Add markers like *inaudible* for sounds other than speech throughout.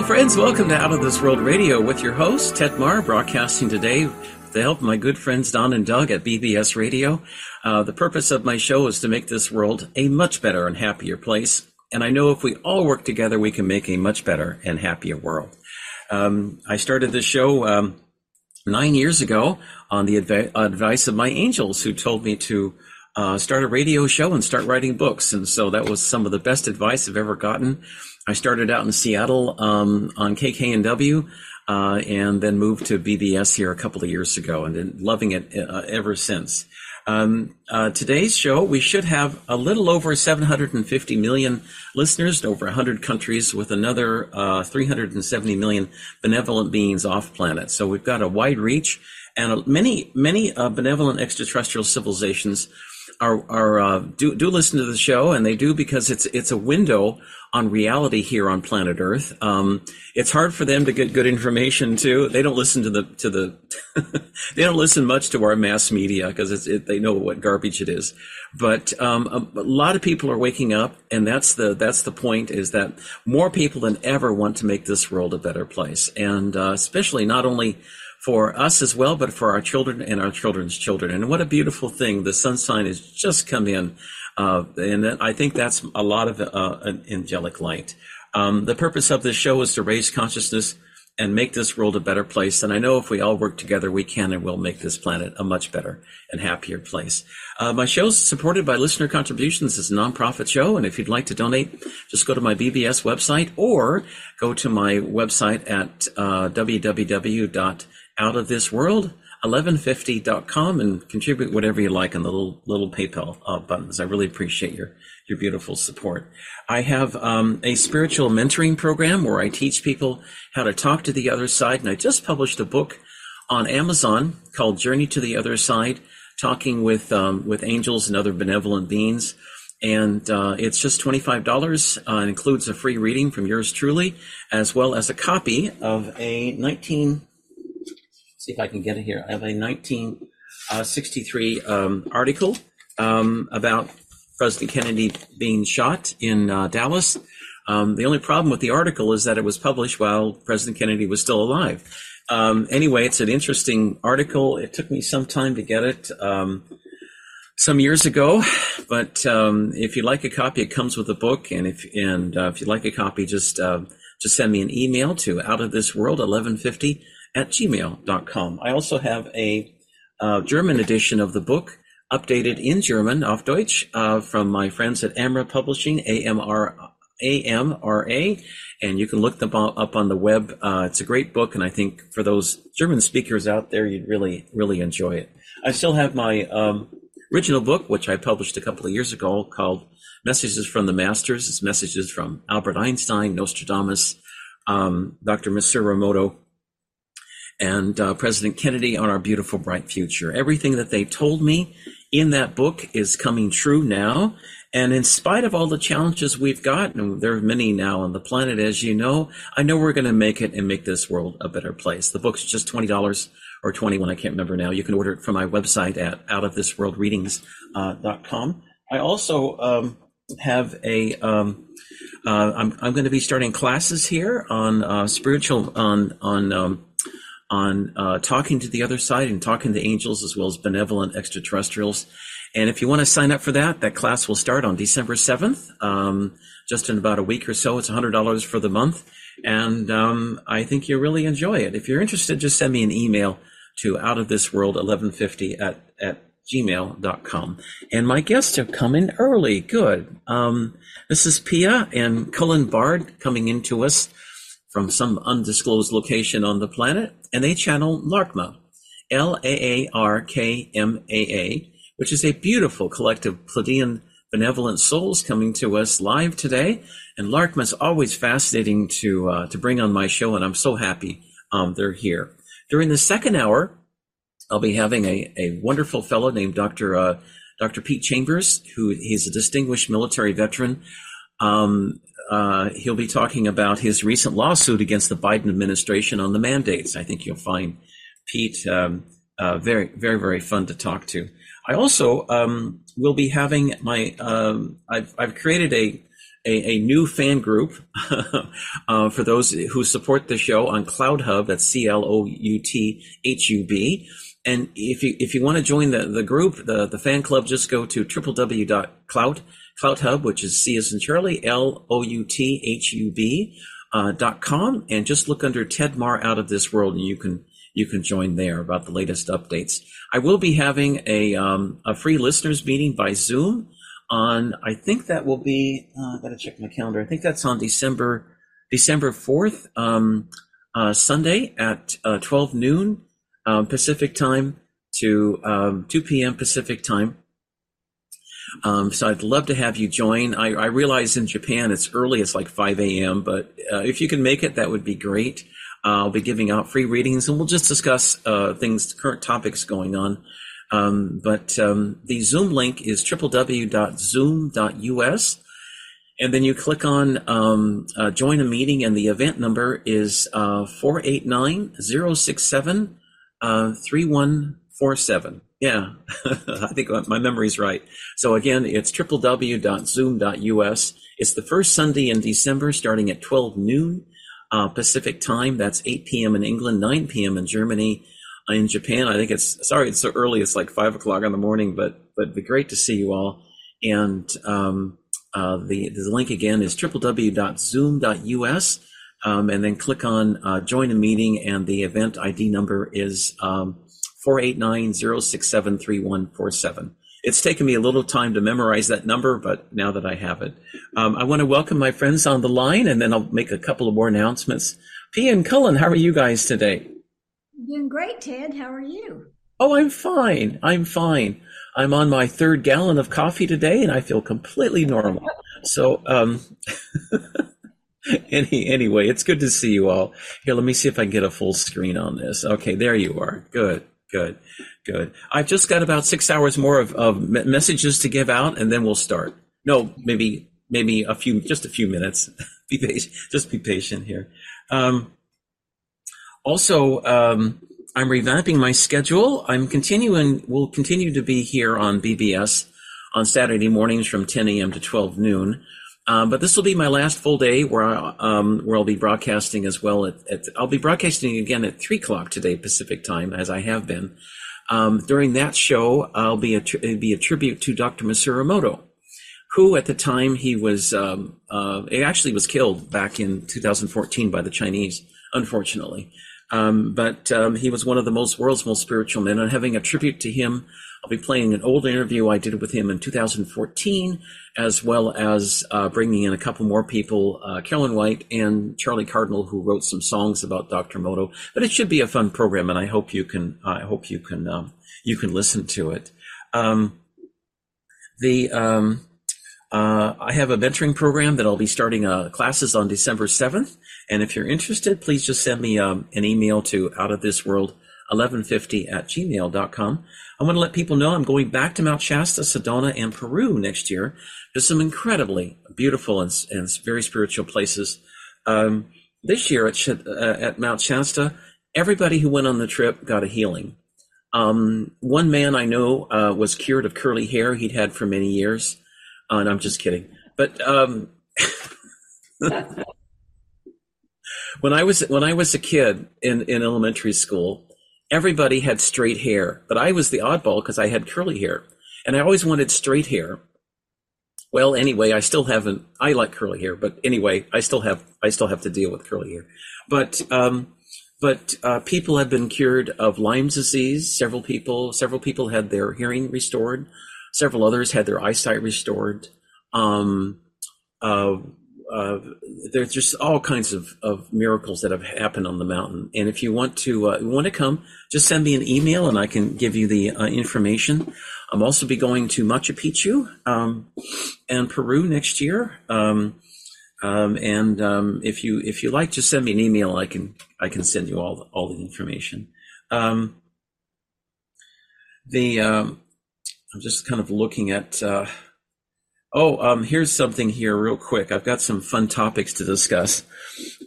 Hello, friends. Welcome to Out of This World Radio with your host, Ted Marr, broadcasting today with the help of my good friends Don and Doug at BBS Radio. Uh, the purpose of my show is to make this world a much better and happier place. And I know if we all work together, we can make a much better and happier world. Um, I started this show um, nine years ago on the adv- advice of my angels who told me to uh, start a radio show and start writing books. And so that was some of the best advice I've ever gotten. I started out in Seattle um, on KKNW uh, and then moved to BBS here a couple of years ago and been loving it uh, ever since. Um, uh, today's show, we should have a little over 750 million listeners in over 100 countries with another uh, 370 million benevolent beings off planet. So we've got a wide reach and many, many uh, benevolent extraterrestrial civilizations are, are uh, do, do listen to the show and they do because it's, it's a window on reality here on planet Earth. Um, it's hard for them to get good information too. They don't listen to the to the *laughs* they don't listen much to our mass media because it, they know what garbage it is. But um, a, a, lot of people are waking up, and that's the that's the point is that more people than ever want to make this world a better place, and uh, especially not only for us as well, but for our children and our children's children. And what a beautiful thing! The sun sign has just come in uh, and I think that's a lot of uh, angelic light. Um, the purpose of this show is to raise consciousness and make this world a better place. And I know if we all work together, we can and will make this planet a much better and happier place. Uh, my show is supported by listener contributions. It's a nonprofit show. And if you'd like to donate, just go to my BBS website or go to my website at uh, www.outofthisworld.com 1150.com and contribute whatever you like on the little little PayPal uh, buttons. I really appreciate your your beautiful support. I have um, a spiritual mentoring program where I teach people how to talk to the other side, and I just published a book on Amazon called Journey to the Other Side, talking with um, with angels and other benevolent beings. And uh, it's just $25. Uh, includes a free reading from yours truly, as well as a copy of a 19, see if I can get it here. I have a 1963 um, article um, about President Kennedy being shot in uh, Dallas. Um, the only problem with the article is that it was published while President Kennedy was still alive. Um, anyway, it's an interesting article. It took me some time to get it um, some years ago, but um, if you'd like a copy, it comes with a book. And if and uh, if you'd like a copy, just uh, just send me an email to out of this world 1150 at gmail.com. I also have a uh, German edition of the book, updated in German, auf Deutsch, uh, from my friends at Amra Publishing, A-M-R, A-M-R-A, and you can look them up on the web. Uh, it's a great book, and I think for those German speakers out there, you'd really, really enjoy it. I still have my um, original book, which I published a couple of years ago, called Messages from the Masters. It's messages from Albert Einstein, Nostradamus, um, Dr. Masaru Emoto, and uh, President Kennedy on our beautiful, bright future. Everything that they told me in that book is coming true now. And in spite of all the challenges we've got, and there are many now on the planet, as you know, I know we're going to make it and make this world a better place. The book's just $20 or 21 I can't remember now. You can order it from my website at outofthisworldreadings.com. Uh, dot com. I also um, have a. Um, uh, I'm, I'm going to be starting classes here on uh, spiritual on on um, on uh, talking to the other side and talking to angels as well as benevolent extraterrestrials. And if you want to sign up for that, that class will start on December 7th, um, just in about a week or so. It's $100 for the month. And um, I think you'll really enjoy it. If you're interested, just send me an email to outofthisworld1150 at, at gmail.com. And my guests have come in early. Good. Um, this is Pia and Cullen Baird coming into us from some undisclosed location on the planet, and they channel Laarkmaa, L A A R K M A A, which is a beautiful collective Pleiadian benevolent souls coming to us live today. And Laarkmaa is always fascinating to uh, to bring on my show, and I'm so happy um, they're here. During the second hour, I'll be having a, a wonderful fellow named Dr. Uh, Dr. Pete Chambers, who he's a distinguished military veteran. Um, uh, he'll be talking about his recent lawsuit against the Biden administration on the mandates. I think you'll find Pete um, uh, very, very, very fun to talk to. I also um, will be having my. Um, I've, I've created a a, a new fan group *laughs* uh, for those who support the show on Clout Hub. That's C L O U T H U B. And if you if you want to join the, the group, the, the fan club, just go to www.clout Clout Hub, which is C as in Charlie, L O U T H U B uh, dot com, and just look under Ted Marr Out of This World, and you can you can join there about the latest updates. I will be having a um, a free listeners meeting by Zoom on I think that will be uh, I gotta check my calendar. I think that's on December December fourth, um, uh, Sunday at uh, twelve noon um, Pacific time to um, two p.m. Pacific time. Um, so I'd love to have you join. I, I, realize in Japan it's early; it's like five a.m. But uh, if you can make it, that would be great. Uh, I'll be giving out free readings, and we'll just discuss uh, things, current topics going on. Um, but um, the Zoom link is www.zoom.us. And then you click on um, uh, join a meeting, and the event number is uh, 489 067 uh, 3147. Yeah, *laughs* I think my memory's right. So again, it's www.zoom.us. It's the first Sunday in December starting at 12 noon uh, Pacific time. That's 8 p.m. in England, 9 p.m. in Germany in Japan. I think it's sorry it's so early. It's like five o'clock in the morning, but but be great to see you all. And um, uh, the the link again is www.zoom.us, um, and then click on uh, join a meeting, and the event ID number is um, four eight nine zero six seven three one four seven. It's taken me a little time to memorize that number, but now that I have it, um, I want to welcome my friends on the line, and then I'll make a couple of more announcements. P and Cullen, how are you guys today? Doing great, Ted. How are you? Oh, I'm fine. I'm fine. I'm on my third gallon of coffee today, and I feel completely normal. So, um, *laughs* any anyway, it's good to see you all. Here, let me see if I can get a full screen on this. Okay, there you are. Good, good, good. I've just got about six hours more of, of messages to give out, and then we'll start. No, maybe maybe a few, just a few minutes. *laughs* be patient. Just be patient here. Um, also, um, I'm revamping my schedule. I'm continuing, We'll continue to be here on BBS on Saturday mornings from 10 a.m. to 12 noon. Um, but this will be my last full day where I, um, where I'll be broadcasting as well. At, at, I'll be broadcasting again at three o'clock today Pacific time, as I have been. Um, during that show, I'll be a be a tribute to Dr. Masaru Emoto, who at the time he was um, uh, he actually was killed back in 2014 by the Chinese, unfortunately. Um, but um, he was one of the most world's most spiritual men, and having a tribute to him, I'll be playing an old interview I did with him in 2014, as well as uh, bringing in a couple more people, uh, Carolyn White and Charlie Cardinal, who wrote some songs about Dr. Emoto. But it should be a fun program, and I hope you can. I hope you can. Um, you can listen to it. Um, the um, uh, I have a mentoring program that I'll be starting uh, classes on December 7th. And if you're interested, please just send me um, an email to outofthisworld1150 at gmail.com. I want to let people know I'm going back to Mount Shasta, Sedona, and Peru next year to some incredibly beautiful and, and very spiritual places. Um, this year at, uh, at Mount Shasta, everybody who went on the trip got a healing. Um, one man I know uh, was cured of curly hair he'd had for many years. Uh, and I'm just kidding. But um, *laughs* when I was when I was a kid in, in elementary school, everybody had straight hair, but I was the oddball because I had curly hair, and I always wanted straight hair. Well, anyway, I still haven't. I like curly hair, but anyway, I still have I still have to deal with curly hair. But um, but uh, people have been cured of Lyme's disease. Several people several people had their hearing restored. Several others had their eyesight restored. Um, uh, uh, there's just all kinds of, of miracles that have happened on the mountain. And if you want to uh, want to come, just send me an email and I can give you the uh, information. I'm also be going to Machu Picchu um, and Peru next year. Um, um, and um, if you if you like, just send me an email. I can I can send you all the, all the information. Um, the um, I'm just kind of looking at. Oh, um, here's something here, real quick. I've got some fun topics to discuss.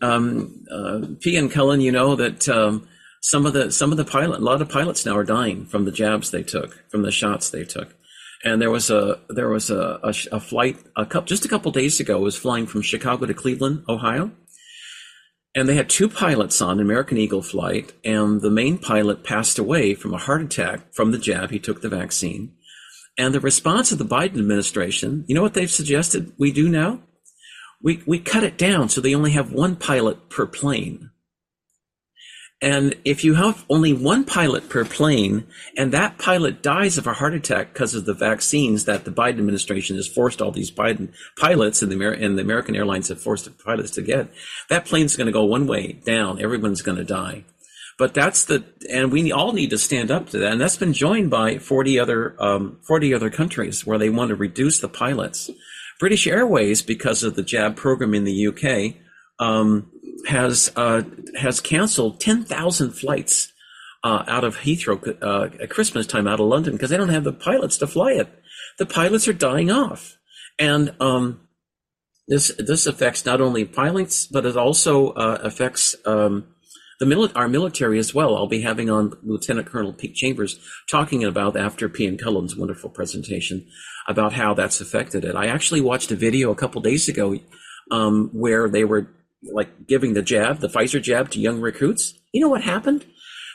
Um, uh, P and Cullen, you know that um, some of the some of the pilot, a lot of pilots now are dying from the jabs they took, from the shots they took, And there was a there was a, a, a flight a couple just a couple days ago was flying from Chicago to Cleveland, Ohio, and they had two pilots on American Eagle flight, and the main pilot passed away from a heart attack from the jab. He took the vaccine, and the response of the Biden administration, you know what they've suggested we do now? We we cut it down so they only have one pilot per plane. And if you have only one pilot per plane, and that pilot dies of a heart attack because of the vaccines that the Biden administration has forced all these Biden pilots and the, Amer- and the American airlines have forced the pilots to get, that plane's going to go one way down. Everyone's going to die. But that's the, and we all need to stand up to that. And that's been joined by 40 other, um, 40 other countries where they want to reduce the pilots. British Airways, because of the jab program in the UK, um, has uh, has canceled ten thousand flights uh, out of Heathrow uh, at Christmas time out of London because they don't have the pilots to fly it. The pilots are dying off, and um, this this affects not only pilots but it also uh, affects um, the mili- our military as well. I'll be having on Lieutenant Colonel Pete Chambers talking about after P. and Cullen's wonderful presentation about how that's affected it. I actually watched a video a couple days ago um, where they were like giving the jab, the Pfizer jab to young recruits. You know what happened?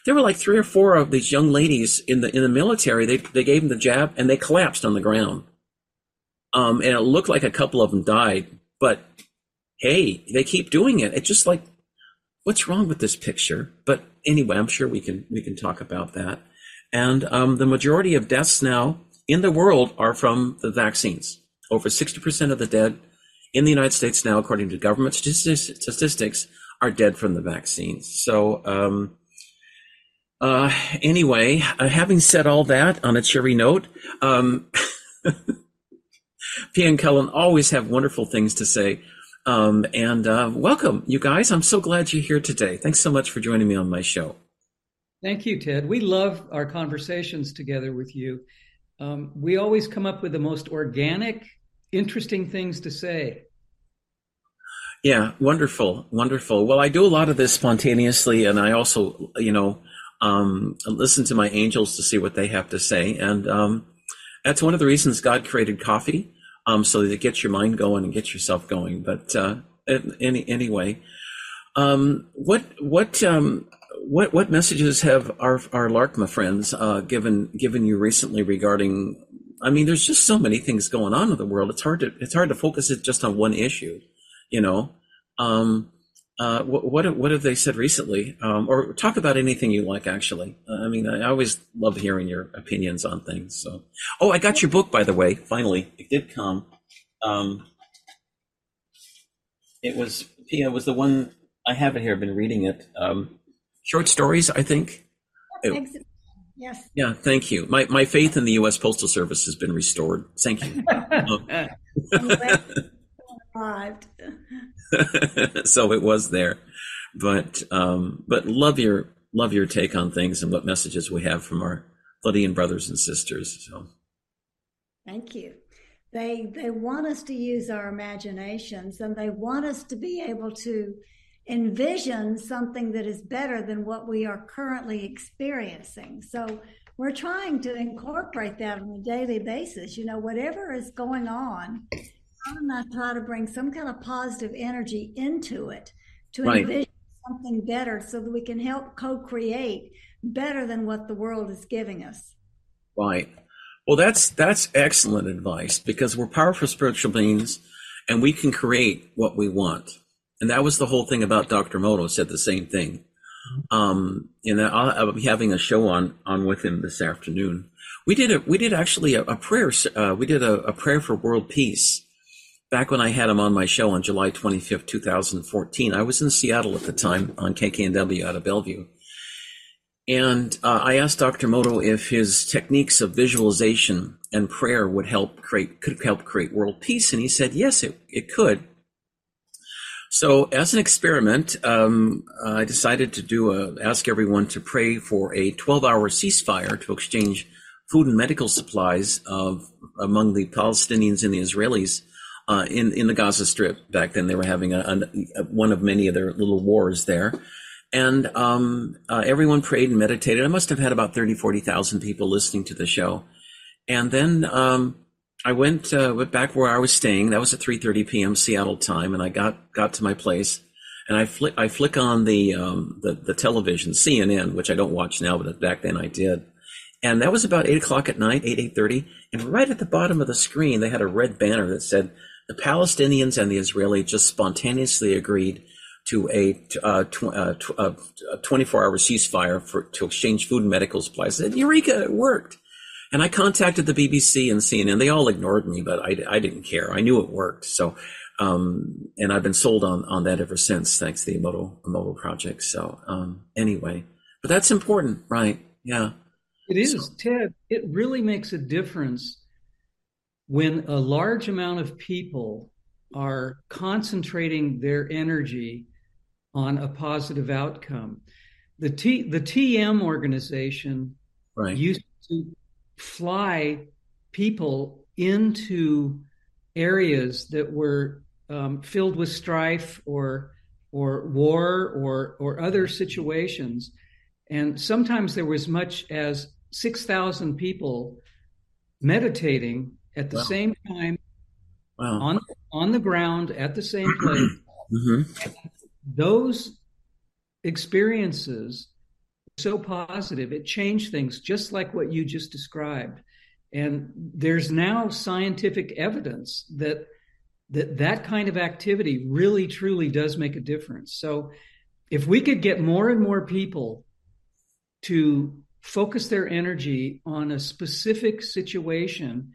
There were like three or four of these young ladies in the in the military. They they gave them the jab and they collapsed on the ground. Um, and it looked like a couple of them died. But hey, they keep doing it. It's just like, what's wrong with this picture? But anyway, I'm sure we can we can talk about that. And um, the majority of deaths now in the world are from the vaccines. Over 60% of the dead in the United States now, according to government statistics, are dead from the vaccines. So, um, uh, anyway, uh, having said all that on a cheery note, um, *laughs* P and Cullen always have wonderful things to say. Um, and uh, welcome, you guys. I'm so glad you're here today. Thanks so much for joining me on my show. Thank you, Ted. We love our conversations together with you. Um, we always come up with the most organic, interesting things to say. Yeah, wonderful, wonderful. Well, I do a lot of this spontaneously, and I also, you know, um, listen to my angels to see what they have to say, and um, that's one of the reasons God created coffee, um, so that it gets your mind going and gets yourself going. But uh, any anyway, um, what what um, what what messages have our our Laarkmaa friends uh, given given you recently regarding? I mean, there's just so many things going on in the world. It's hard to it's hard to focus it just on one issue you know um, uh, what, what, what have they said recently? Um, or talk about anything you like actually. Uh, i mean i always love hearing your opinions on things so. Oh i got your book by the way finally. It did come. Um, it was it was the one i have it here i've been reading it. Um, short stories i think? It, yes. Yeah thank you. My, my faith in the u.s postal service has been restored. Thank you. *laughs* Arrived. *laughs* so it was there, but um, but love your love your take on things and what messages we have from our Pleiadian brothers and sisters. So, thank you. They they want us to use our imaginations and they want us to be able to envision something that is better than what we are currently experiencing. So we're trying to incorporate that on a daily basis. You know, whatever is going on, and I try to bring some kind of positive energy into it to right. envision something better so that we can help co-create better than what the world is giving us. Right. Well, that's that's excellent advice because we're powerful spiritual beings and we can create what we want. And that was the whole thing about Dr. Emoto said the same thing. Um, and I'll, I'll, be having a show on on with him this afternoon. We did a we did actually a, a prayer. Uh, we did a, a prayer for world peace back when I had him on my show on July 25th, 2014, I was in Seattle at the time on KKNW out of Bellevue. And uh, I asked Dr. Emoto if his techniques of visualization and prayer would help create, could help create world peace. And he said, yes, it, it could. So as an experiment, um, I decided to do a, ask everyone to pray for a 12 hour ceasefire to exchange food and medical supplies of among the Palestinians and the Israelis uh, in in the Gaza Strip back then. They were having a, a, one of many of their little wars there, and um, uh, everyone prayed and meditated. I must have had about 30, 40,000 people listening to the show, And then um, I went uh, went back where I was staying. That was at 3:30 p.m. Seattle time, and I got got to my place, and I flick I flick on the um, the the television CNN, which I don't watch now, but back then I did. And that was about eight o'clock at night, eight eight thirty. And right at the bottom of the screen, they had a red banner that said, "The Palestinians and the Israelis just spontaneously agreed to a uh, tw- uh, tw- uh, 24 hour ceasefire for to exchange food and medical supplies." Said, "Eureka! It worked." And I contacted the BBC and CNN. They all ignored me, but I, I didn't care. I knew it worked. So, um, and I've been sold on, on that ever since, thanks to the Emoto, Emoto project. So, um, anyway, but that's important, right? Yeah. It is, so, Ted. It really makes a difference when a large amount of people are concentrating their energy on a positive outcome. The T the TM organization right. used to fly people into areas that were um, filled with strife or or war or or other situations, and sometimes there was much as six thousand people meditating at the wow. same time wow. on on the ground at the same *clears throat* place. mm-hmm. Those experiences so positive. It changed things just like what you just described. And there's now scientific evidence that that that kind of activity really truly does make a difference. So if we could get more and more people to focus their energy on a specific situation,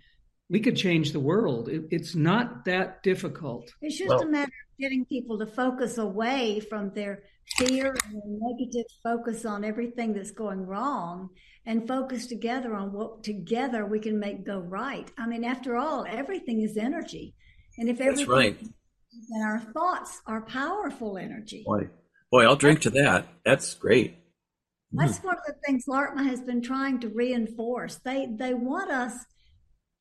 we could change the world. It, it's not that difficult. It's just well, a matter of getting people to focus away from their fear and negative focus on everything that's going wrong and focus together on what together we can make go right. I mean, after all, everything is energy. And if everything that's right. and our thoughts are powerful energy. Boy, boy, I'll drink to that. That's great. That's mm. one of the things Laarkmaa has been trying to reinforce. They they want us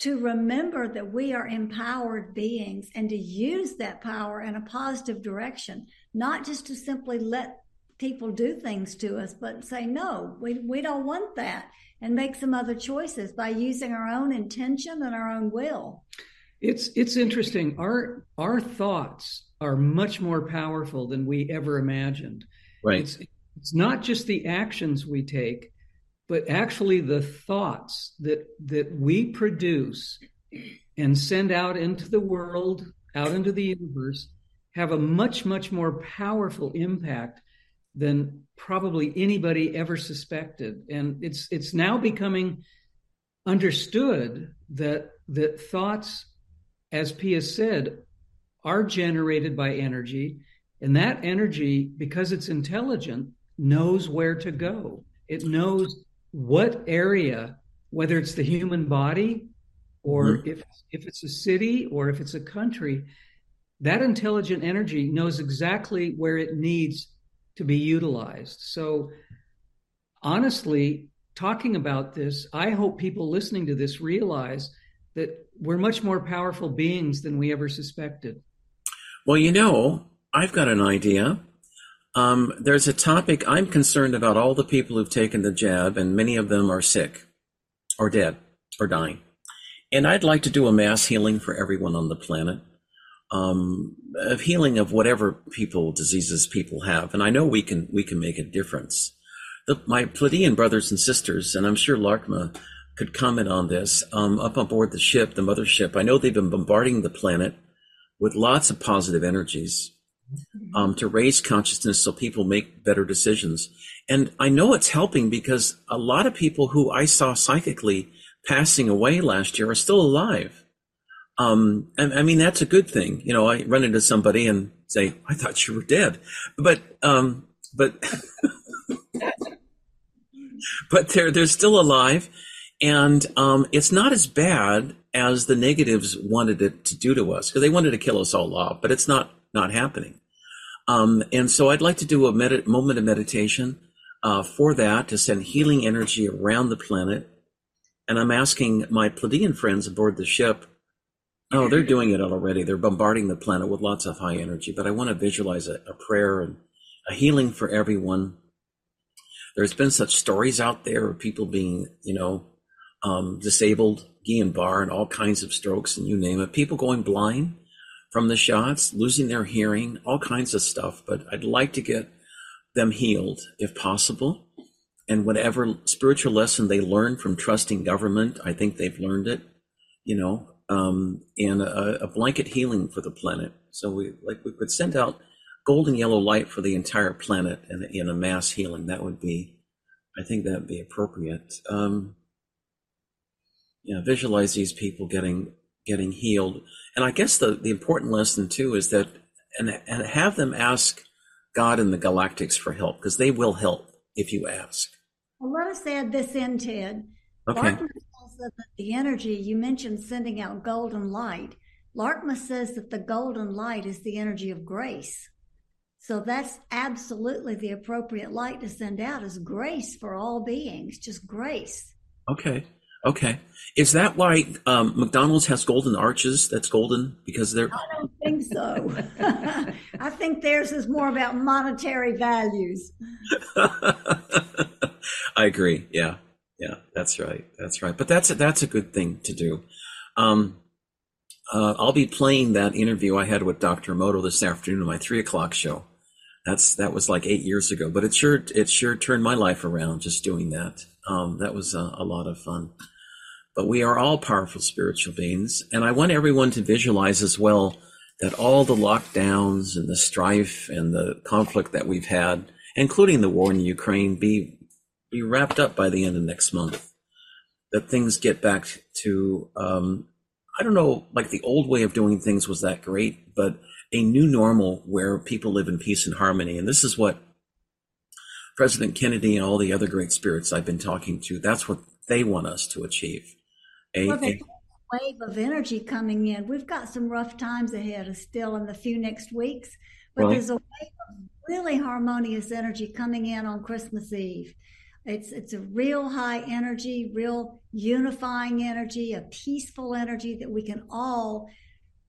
to remember that we are empowered beings and to use that power in a positive direction, not just to simply let people do things to us, but say, no, we, we don't want that and make some other choices by using our own intention and our own will. It's it's interesting. Our our thoughts are much more powerful than we ever imagined. Right. It's, it's not just the actions we take, but actually the thoughts that that we produce and send out into the world, out into the universe, have a much much more powerful impact than probably anybody ever suspected. And it's it's now becoming understood that that thoughts, as Pia said, are generated by energy, and that energy, because it's intelligent, knows where to go. It knows what area, whether it's the human body or mm-hmm. if if it's a city or if it's a country, that intelligent energy knows exactly where it needs to be utilized. So honestly, talking about this, I hope people listening to this realize that we're much more powerful beings than we ever suspected. Well, you know, I've got an idea. Um, there's a topic I'm concerned about all the people who've taken the jab, and many of them are sick or dead or dying. And I'd like to do a mass healing for everyone on the planet, um, healing of whatever people diseases people have. And I know we can we can make a difference. The, my Pleiadian brothers and sisters, and I'm sure Laarkmaa could comment on this, um, up on board the ship, the mothership. I know they've been bombarding the planet with lots of positive energies um, to raise consciousness so people make better decisions. And I know it's helping because a lot of people who I saw psychically passing away last year are still alive. Um, and I mean, that's a good thing. You know, I run into somebody and say, I thought you were dead, but, um, but, *laughs* but they're, they're still alive. And, um, it's not as bad as the negatives wanted it to do to us because they wanted to kill us all off, but it's not, not happening. Um, and so I'd like to do a med- moment of meditation uh, for that to send healing energy around the planet. And I'm asking my Pleiadian friends aboard the ship. Oh, they're doing it already. They're bombarding the planet with lots of high energy. But I want to visualize a, a prayer and a healing for everyone. There's been such stories out there of people being, you know, um, disabled, Guillain-Barre, and all kinds of strokes, and you name it. People going blind from the shots, losing their hearing, all kinds of stuff. But I'd like to get them healed if possible. And whatever spiritual lesson they learn from trusting government, I think they've learned it, you know, um, and a, a blanket healing for the planet. So we like we could send out golden yellow light for the entire planet in a mass healing. That would be, I think that would be appropriate. Um, yeah, visualize these people getting getting healed, and I guess the the important lesson too is that and and have them ask God and the galactics for help because they will help if you ask. Well, let us add this in, Ted. Okay. Laarkmaa says that the energy you mentioned sending out golden light. Laarkmaa says that the golden light is the energy of grace. So that's absolutely the appropriate light to send out is grace for all beings, just grace. Okay. Okay. Is that why um, McDonald's has golden arches? That's golden because they're. I don't think so. *laughs* I think theirs is more about monetary values. *laughs* I agree. Yeah. Yeah. That's right. That's right. But that's a, that's a good thing to do. Um, uh, I'll be playing that interview I had with Dr. Emoto this afternoon on my three o'clock show. That's that was like eight years ago, but it sure it sure turned my life around just doing that. Um, that was a, a lot of fun. But we are all powerful spiritual beings, and I want everyone to visualize as well that all the lockdowns and the strife and the conflict that we've had, including the war in Ukraine, be be wrapped up by the end of next month. That things get back to um, I don't know, like the old way of doing things was that great, but a new normal where people live in peace and harmony. And this is what President Kennedy and all the other great spirits I've been talking to, that's what they want us to achieve. A, well, a wave of energy coming in. We've got some rough times ahead of still in the few next weeks, but there's a wave of really harmonious energy coming in on Christmas Eve. It's it's a real high energy, real unifying energy, a peaceful energy that we can all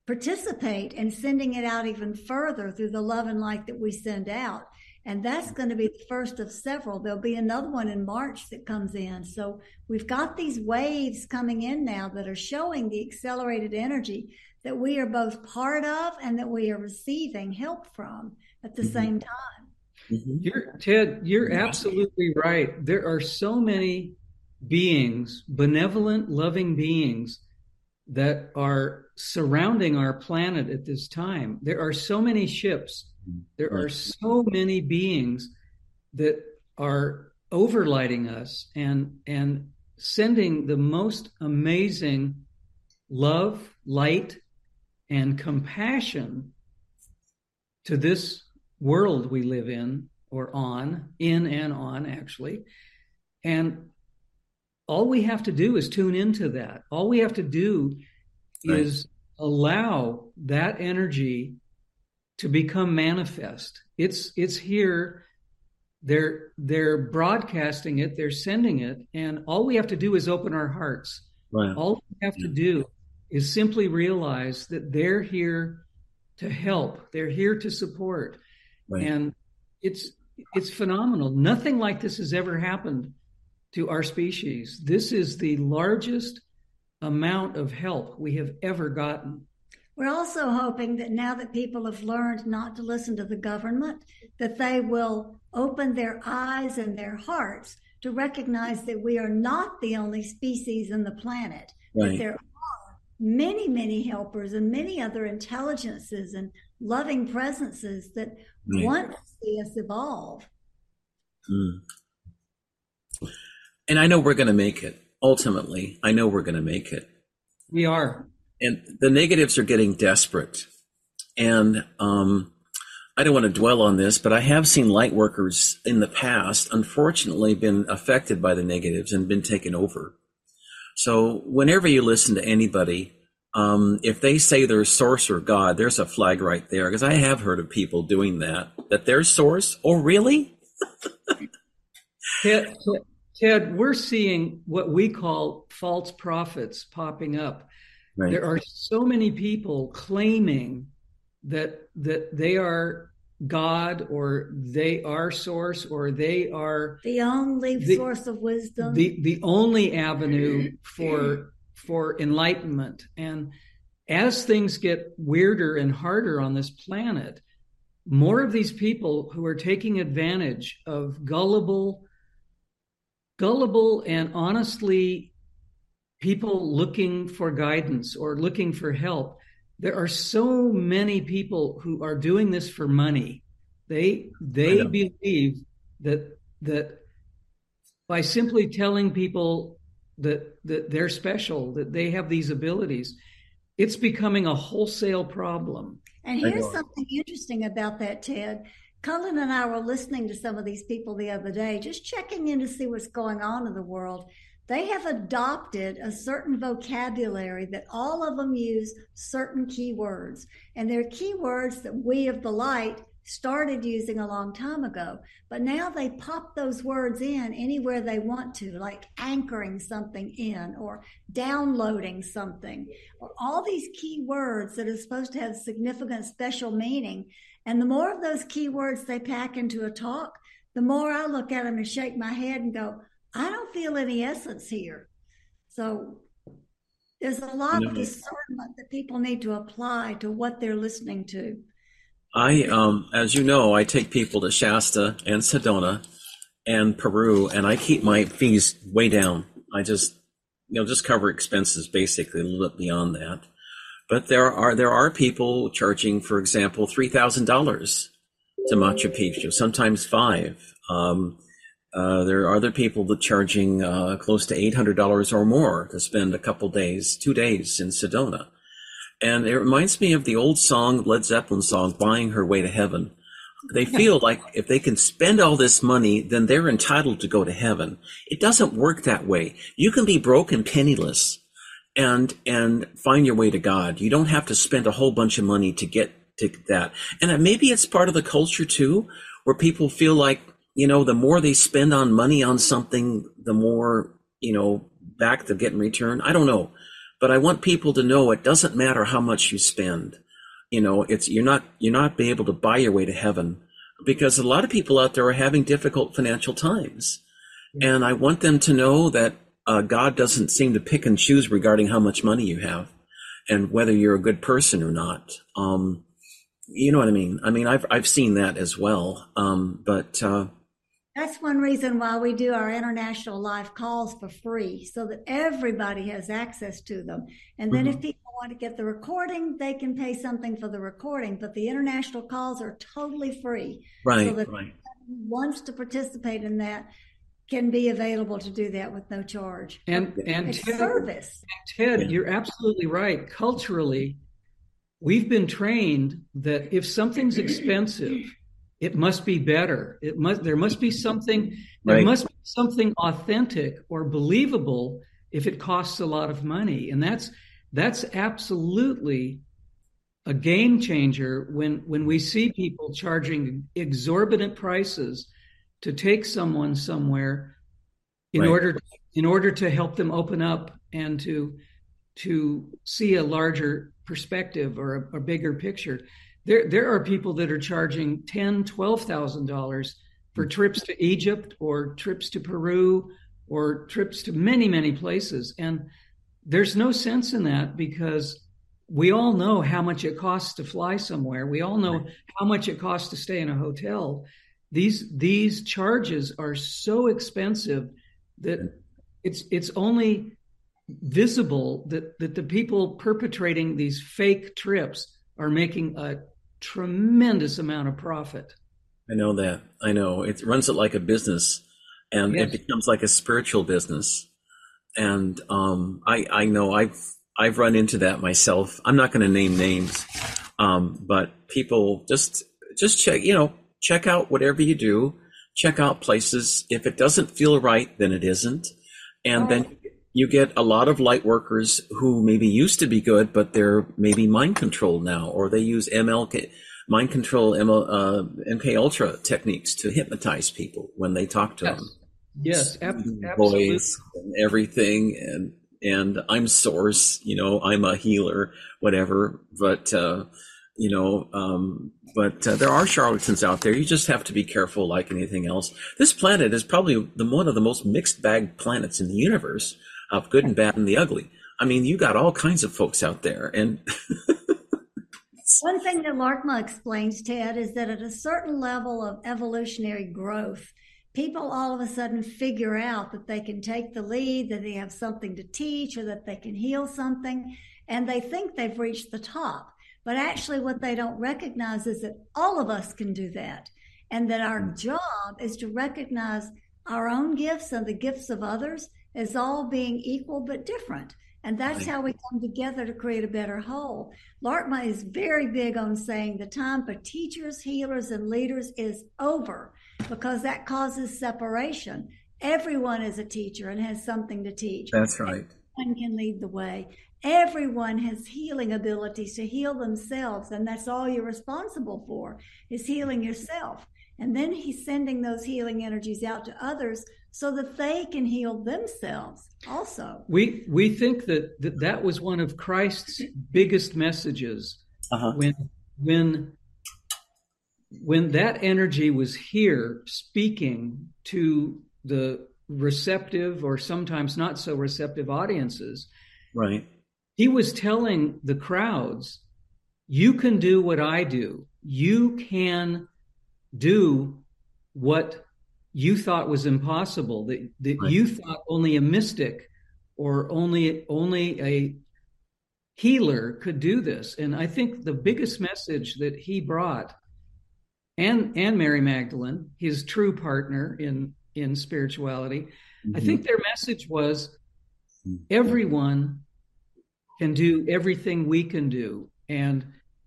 participate in sending it out even further through the love and light that we send out. And that's going to be the first of several. There'll be another one in March that comes in. So we've got these waves coming in now that are showing the accelerated energy that we are both part of and that we are receiving help from at the mm-hmm. same time. Mm-hmm. You're, Ted, you're absolutely right. There are so many beings, benevolent, loving beings that are surrounding our planet at this time. There are so many ships, there are so many beings that are overlighting us and and sending the most amazing love, light, and compassion to this world we live in or on, in and on actually. And all we have to do is tune into that. All we have to do right. is allow that energy to become manifest. It's it's here. They're they're broadcasting it. They're sending it, and all we have to do is open our hearts. Right. All we have to do is simply realize that they're here to help. They're here to support, right. and it's it's phenomenal. Nothing like this has ever happened to our species. This is the largest amount of help we have ever gotten. We're also hoping that now that people have learned not to listen to the government, that they will open their eyes and their hearts to recognize that we are not the only species in the planet. Right. That there are many, many helpers and many other intelligences and loving presences that right. want to see us evolve. Mm and I know we're going to make it. Ultimately, I know we're going to make it. We are. And the negatives are getting desperate. And um, I don't want to dwell on this, but I have seen light workers in the past, unfortunately, been affected by the negatives and been taken over. So whenever you listen to anybody, um, if they say they're source or God, there's a flag right there. Because I have heard of people doing that, that they're source. Oh, really? yeah, Ted, we're seeing what we call false prophets popping up. Right. There are so many people claiming that that they are God or they are source or they are the only the, source of wisdom. The the only avenue for for enlightenment. And as things get weirder and harder on this planet, more of these people who are taking advantage of gullible gullible and honestly people looking for guidance or looking for help there are so many people who are doing this for money. They they believe that that by simply telling people that that they're special, that they have these abilities, it's becoming a wholesale problem. And here's something interesting about that, Ted. Cullen and I were listening to some of these people the other day, just checking in to see what's going on in the world they have adopted a certain vocabulary that all of them use certain keywords. And they're keywords that we of the light started using a long time ago. But now they pop those words in anywhere they want to, like anchoring something in or downloading something, or all these key words that are supposed to have significant special meaning. And the more of those keywords they pack into a talk, the more I look at them and shake my head and go, I don't feel any essence here. So there's a lot no. of discernment that people need to apply to what they're listening to. I, um, as you know, I take people to Shasta and Sedona and Peru, and I keep my fees way down. I just, you know, just cover expenses basically a little bit beyond that. But there are there are people charging, for example, three thousand dollars to Machu Picchu, sometimes five. Um, uh, there are other people that charging uh, close to eight hundred dollars or more to spend a couple days, two days in Sedona, and it reminds me of the old song, Led Zeppelin song, "Buying Her Way to Heaven." They feel like if they can spend all this money, then they're entitled to go to heaven. It doesn't work that way. You can be broke and penniless, and and find your way to God. You don't have to spend a whole bunch of money to get to that. And maybe it's part of the culture too, where people feel like you know, the more they spend on money on something, the more, you know, back to get in return. I don't know. But I want people to know it doesn't matter how much you spend. You know, it's you're not you're not be able to buy your way to heaven because a lot of people out there are having difficult financial times. And I want them to know that uh, God doesn't seem to pick and choose regarding how much money you have and whether you're a good person or not. Um, you know what I mean? I mean, I've I've seen that as well. Um, but uh, that's one reason why we do our international live calls for free so that everybody has access to them. And then mm-hmm. if people want to get the recording, they can pay something for the recording, but the international calls are totally free. Right. So that right. wants to participate in that can be available to do that with no charge. And and it's Ted, service. Ted, yeah. you're absolutely right. Culturally, we've been trained that if something's expensive, it must be better. It must there must be something there right. must be something authentic or believable if it costs a lot of money. And that's that's absolutely a game changer when when we see people charging exorbitant prices to take someone somewhere in right. order in order to help them open up and to to see a larger perspective or a, a bigger picture there there are people that are charging ten, twelve thousand dollars for trips to Egypt or trips to Peru or trips to many, many places. And there's no sense in that because we all know how much it costs to fly somewhere. We all know how much it costs to stay in a hotel. These these charges are so expensive that it's it's only visible that that the people perpetrating these fake trips are making a tremendous amount of profit. I know that. I know. It runs it like a business and yes. it becomes like a spiritual business. And um, I, I know I've I've run into that myself. I'm not going to name names, um, but people just just check. You know, check out whatever you do. Check out places. If it doesn't feel right, then it isn't. And then you get a lot of light workers who maybe used to be good, but they're maybe mind controlled now, or they use MLK, mind control ML, uh, MK Ultra techniques to hypnotize people when they talk to yes. them. Yes, ab- absolutely. Voice and everything, and and I'm source, you know, I'm a healer, whatever. But uh, you know. Um, but uh, there are charlatans out there. You just have to be careful, like anything else. This planet is probably the one of the most mixed bag planets in the universe of good and bad and the ugly. I mean, you got all kinds of folks out there, and *laughs* one thing that Laarkmaa explains, Ted, is that at a certain level of evolutionary growth, people all of a sudden figure out that they can take the lead, that they have something to teach, or that they can heal something, and they think they've reached the top. But actually, what they don't recognize is that all of us can do that, and that our mm. job is to recognize our own gifts and the gifts of others as all being equal but different. And that's how we come together to create a better whole. Laarkmaa is very big on saying the time for teachers, healers, and leaders is over because that causes separation. Everyone is a teacher and has something to teach. That's right. Everyone can lead the way. Everyone has healing abilities to heal themselves, and that's all you're responsible for is healing yourself. And then he's sending those healing energies out to others so that they can heal themselves also. We we think that that, that was one of Christ's biggest messages uh-huh. when when when that energy was here speaking to the receptive or sometimes not so receptive audiences. Right. He was telling the crowds, you can do what I do. You can do what you thought was impossible that, that right. you thought only a mystic or only only a healer could do this and i think the biggest message that he brought and and mary magdalene his true partner in in spirituality mm-hmm. i think their message was mm-hmm. everyone can do everything we can do and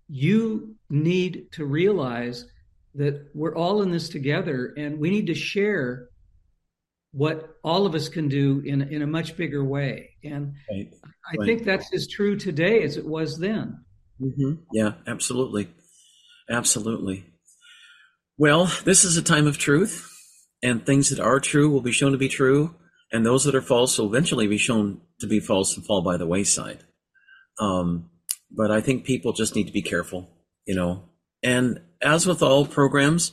you need to realize that we're all in this together and we need to share what all of us can do in, in a much bigger way. And right. I right. think that's as true today as it was then. Mm-hmm. Yeah, absolutely. Absolutely. Well, this is a time of truth, and things that are true will be shown to be true, and those that are false will eventually be shown to be false and fall by the wayside. Um, but I think people just need to be careful, you know, and as with all programs,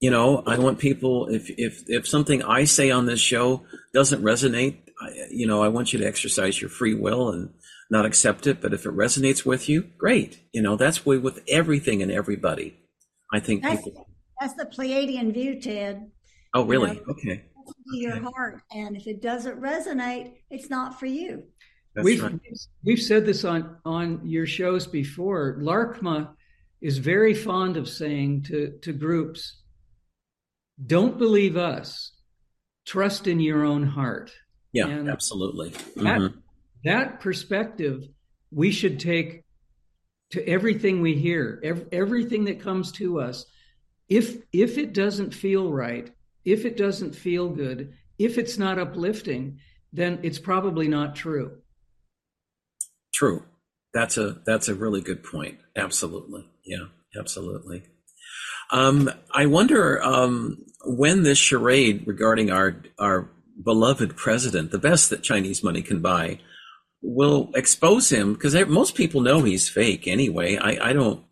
you know, I want people if if if something I say on this show doesn't resonate, I, you know, I want you to exercise your free will and not accept it. But if it resonates with you, great. You know, that's way with everything and everybody. I think that's, people. That's the Pleiadian view, Ted. Oh, really? You know, okay. Your heart, and if it doesn't resonate, it's not for you. That's we've right. we've said this on on your shows before. Laarkmaa is very fond of saying to, to groups, don't believe us, trust in your own heart. Yeah, and absolutely. Mm-hmm. That, that perspective we should take to everything we hear, ev- everything that comes to us. If if it doesn't feel right, if it doesn't feel good, if it's not uplifting, then it's probably not true. True. That's a that's a really good point. Absolutely. Yeah, absolutely. Um, I wonder um, when this charade regarding our our beloved president, the best that Chinese money can buy, will expose him because most people know he's fake anyway. I, I don't,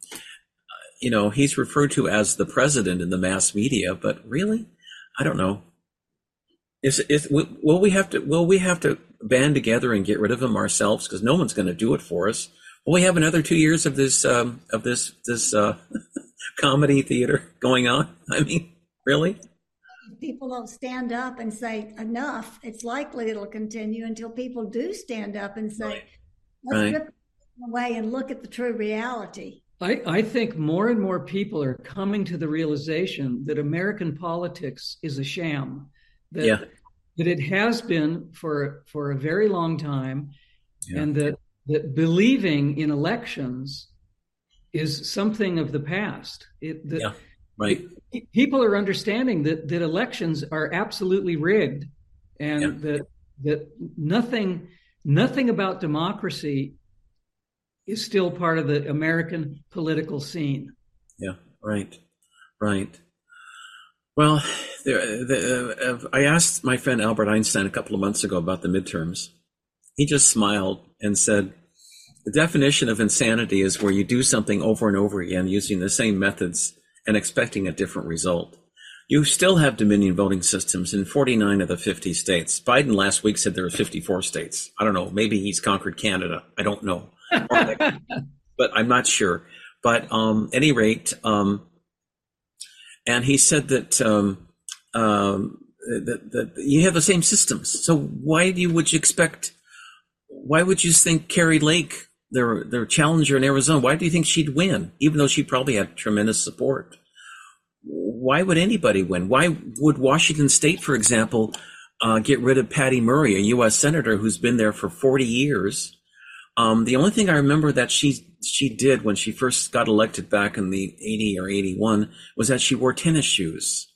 you know, he's referred to as the president in the mass media, but really, I don't know. Is, is will we have to will we have to band together and get rid of him ourselves because no one's going to do it for us? Will we have another two years of this um, of this this uh, *laughs* comedy theater going on? I mean, really? People don't stand up and say enough. It's likely it'll continue until people do stand up and say, right. "Let's right. rip away and look at the true reality." I, I think more and more people are coming to the realization that American politics is a sham. That, yeah. that it has been for for a very long time, yeah. and that that believing in elections is something of the past. It, yeah, right. It, people are understanding that that elections are absolutely rigged, and yeah. that that nothing nothing about democracy is still part of the American political scene. Yeah, right, right. Well, there, the, uh, I asked my friend Albert Einstein a couple of months ago about the midterms. He just smiled and said, The definition of insanity is where you do something over and over again using the same methods and expecting a different result. You still have Dominion voting systems in 49 of the 50 states. Biden last week said there were 54 states. I don't know. Maybe he's conquered Canada. I don't know. *laughs* but I'm not sure. But um, any rate, um, and he said that, um, um, that, that you have the same systems. So why do you would you expect? Why would you think Kari Lake, their their challenger in Arizona, why do you think she'd win, even though she probably had tremendous support? why would anybody win? Why would Washington State, for example, uh, get rid of Patty Murray, a U.S. senator who's been there for 40 years? Um, the only thing I remember that she she did when she first got elected back in the 80 or 81 was that she wore tennis shoes.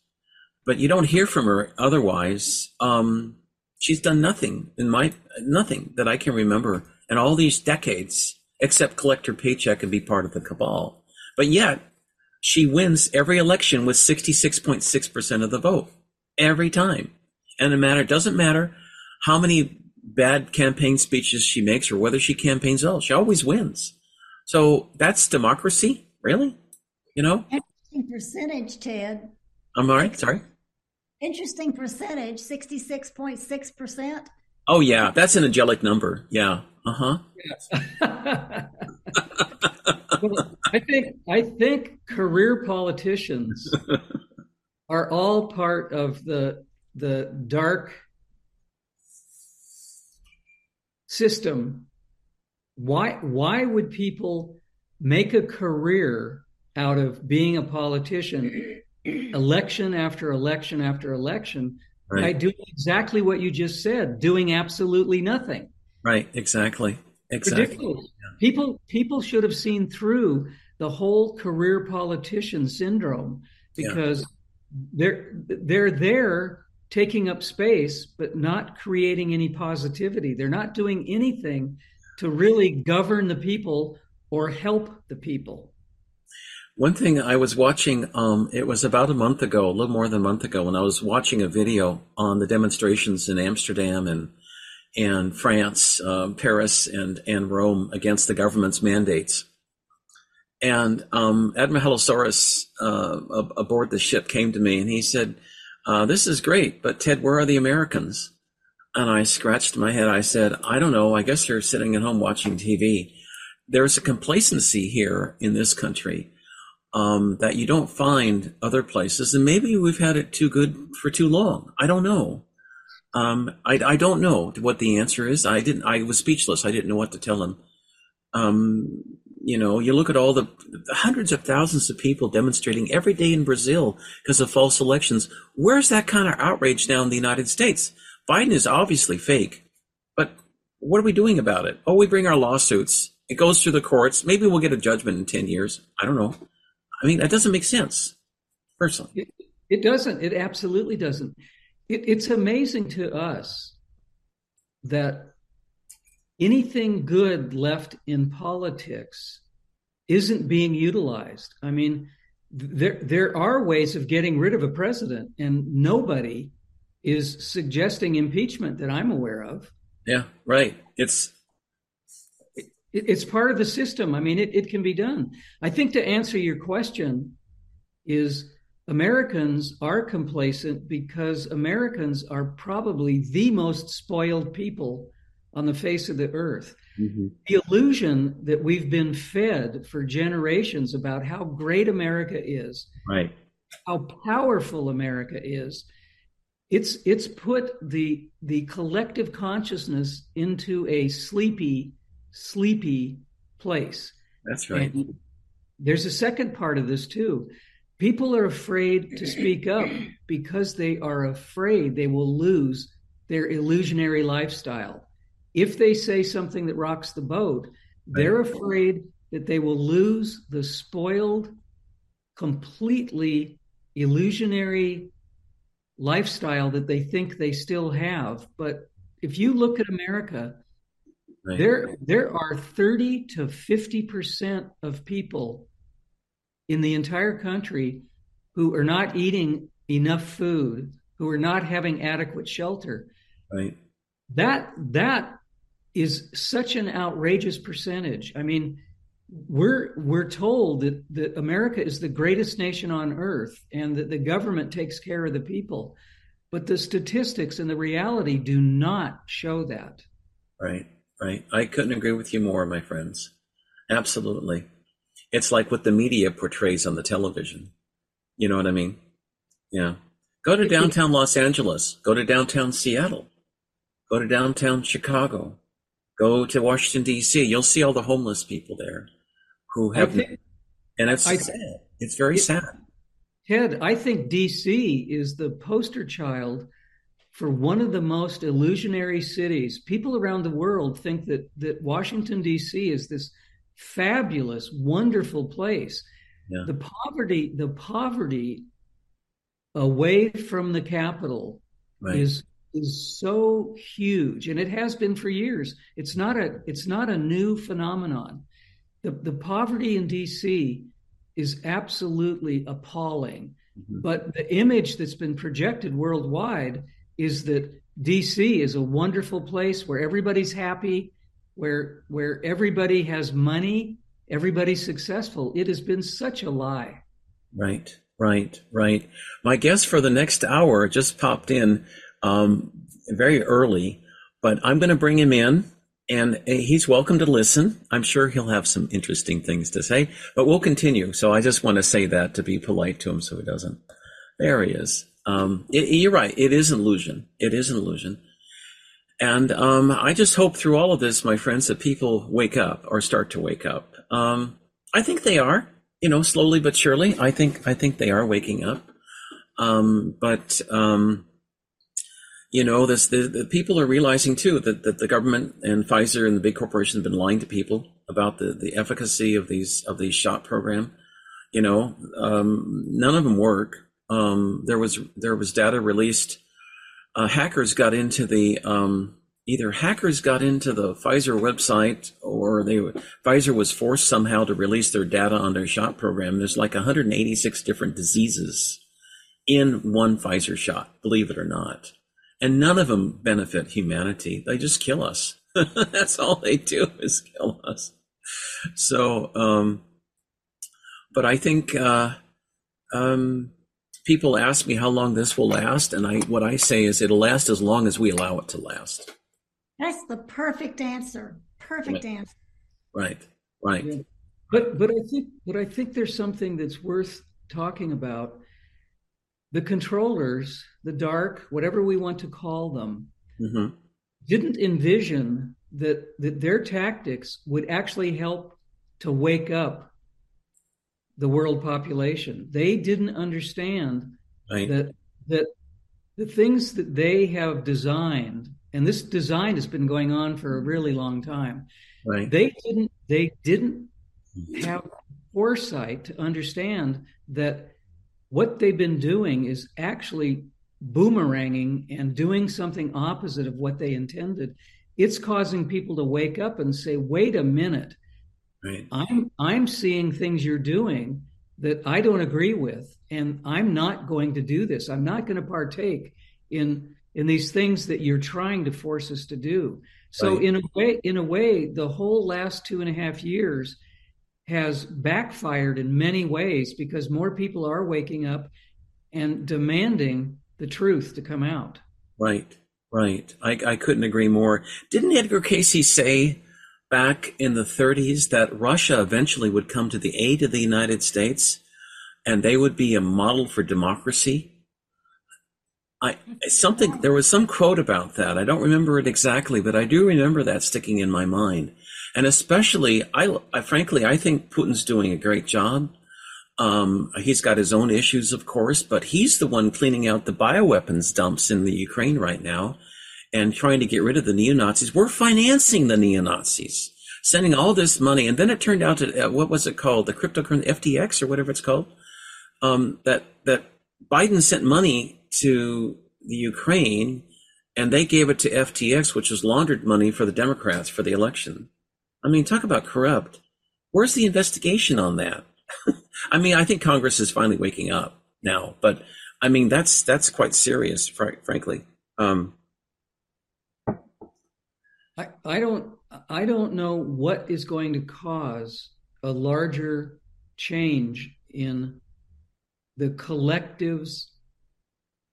But you don't hear from her otherwise. Um, she's done nothing in my nothing that I can remember in all these decades except collect her paycheck and be part of the cabal. But yet she wins every election with 66.6% of the vote every time. And it matter doesn't matter how many bad campaign speeches she makes or whether she campaigns at all. She always wins. So that's democracy, really? You know? Interesting percentage, Ted. I'm all right. Sorry. Interesting percentage, 66.6%. Oh, yeah. That's an angelic number. Yeah. Uh huh. Yes. well, I think I think career politicians *laughs* are all part of the the dark system. Why why would people make a career out of being a politician *clears throat* election after election after election right. by doing exactly what you just said, doing absolutely nothing. Right, exactly. Exactly. Ridiculous. People people should have seen through the whole career politician syndrome because yeah. they're they're there taking up space but not creating any positivity. They're not doing anything to really govern the people or help the people. One thing I was watching, um, it was about a month ago, a little more than a month ago, when I was watching a video on the demonstrations in Amsterdam and and France, uh, Paris, and and Rome against the government's mandates. And um, Admiral uh, aboard the ship came to me and he said, uh, "This is great, but Ted, where are the Americans?" And I scratched my head. I said, "I don't know. I guess they're sitting at home watching TV." There's a complacency here in this country um, that you don't find other places, and maybe we've had it too good for too long. I don't know. Um, I, I don't know what the answer is. I didn't. I was speechless. I didn't know what to tell him. Um, you know, you look at all the, hundreds of thousands of people demonstrating every day in Brazil because of false elections. Where's that kind of outrage now in the United States? Biden is obviously fake, but what are we doing about it? Oh, we bring our lawsuits. It goes through the courts. Maybe we'll get a judgment in 10 years. I don't know. I mean, that doesn't make sense, personally. It, it doesn't. It absolutely doesn't. It, it's amazing to us that anything good left in politics isn't being utilized. I mean, there there are ways of getting rid of a president, and nobody is suggesting impeachment that I'm aware of. Yeah, right. It's it, it's part of the system. I mean, it, it can be done. I think to answer your question is Americans are complacent because Americans are probably the most spoiled people on the face of the earth. Mm-hmm. The illusion that we've been fed for generations about how great America is, right? How powerful America is. It's it's put the the collective consciousness into a sleepy, sleepy place. That's right. And there's a second part of this too People are afraid to speak up because they are afraid they will lose their illusionary lifestyle. If they say something that rocks the boat, they're afraid that they will lose the spoiled, completely illusionary lifestyle that they think they still have. But if you look at America, right. there there are 30 to 50% of people in the entire country who are not eating enough food, who are not having adequate shelter. Right. That that is such an outrageous percentage. I mean, we're we're told that, that America is the greatest nation on earth and that the government takes care of the people. But the statistics and the reality do not show that. Right, right. I couldn't agree with you more, my friends. Absolutely. It's like what the media portrays on the television. You know what I mean? Yeah. Go to downtown Los Angeles. Go to downtown Seattle. Go to downtown Chicago. Go to Washington D.C. You'll see all the homeless people there who have, think, and it's I, sad. It's very it, sad. Ted, I think D.C. is the poster child for one of the most illusionary cities. People around the world think that that Washington D.C. is this fabulous, wonderful place. Yeah. The poverty, the poverty away from the capital right. is is so huge and it has been for years it's not a it's not a new phenomenon the, the poverty in dc is absolutely appalling mm-hmm. but the image that's been projected worldwide is that dc is a wonderful place where everybody's happy where where everybody has money everybody's successful it has been such a lie right right right my guest for the next hour just popped in um, very early, but I'm going to bring him in and he's welcome to listen. I'm sure he'll have some interesting things to say, but we'll continue. So I just want to say that to be polite to him so he doesn't. There he is. Um, it, you're right. It is an illusion. It is an illusion. And um, I just hope through all of this, my friends, that people wake up or start to wake up. Um, I think they are, you know, slowly but surely. I think I think they are waking up. Um, but um, you know, this the, the people are realizing too that, that the government and Pfizer and the big corporations have been lying to people about the, the efficacy of these of these shot program. You know, um, none of them work. Um, there was there was data released. Uh, hackers got into the um, either hackers got into the Pfizer website or they Pfizer was forced somehow to release their data on their shot program. There's like 186 different diseases in one Pfizer shot, believe it or not and none of them benefit humanity. They just kill us. *laughs* That's all they do is kill us. So, um, but I think uh, um, people ask me how long this will last, and I what I say is it'll last as long as we allow it to last. That's the perfect answer. Perfect right. answer. Right. Right. Yeah. But but I think but I think there's something that's worth talking about the controllers, the dark, whatever we want to call them, mm-hmm. didn't envision that that their tactics would actually help to wake up the world population. They didn't understand right. that that the things that they have designed, and this design has been going on for a really long time. Right. They didn't they didn't have foresight to understand that what they've been doing is actually boomeranging and doing something opposite of what they intended. It's causing people to wake up and say, wait a minute. Right. I'm I'm seeing things you're doing that I don't agree with, and I'm not going to do this. I'm not going to partake in in these things that you're trying to force us to do. So right. in a way, in a way, the whole last two and a half years has backfired in many ways because more people are waking up and demanding the truth to come out. Right, right. I, I couldn't agree more. Didn't Edgar Cayce say back in the 30s that Russia eventually would come to the aid of the United States and they would be a model for democracy? I something there was some quote about that. I don't remember it exactly, but I do remember that sticking in my mind. And especially, I, I frankly, I think Putin's doing a great job. Um, he's got his own issues, of course, but he's the one cleaning out the bioweapons dumps in the Ukraine right now and trying to get rid of the neo Nazis. We're financing the neo Nazis, sending all this money. And then it turned out to, uh, what was it called? The cryptocurrency, FTX or whatever it's called. Um, that, that Biden sent money to the Ukraine and they gave it to FTX, which was laundered money for the Democrats for the election. I mean, talk about corrupt. Where's the investigation on that? *laughs* I mean, I think Congress is finally waking up now, but I mean, that's that's quite serious, fr- frankly. Um, I, I don't I don't know what is going to cause a larger change in the collective's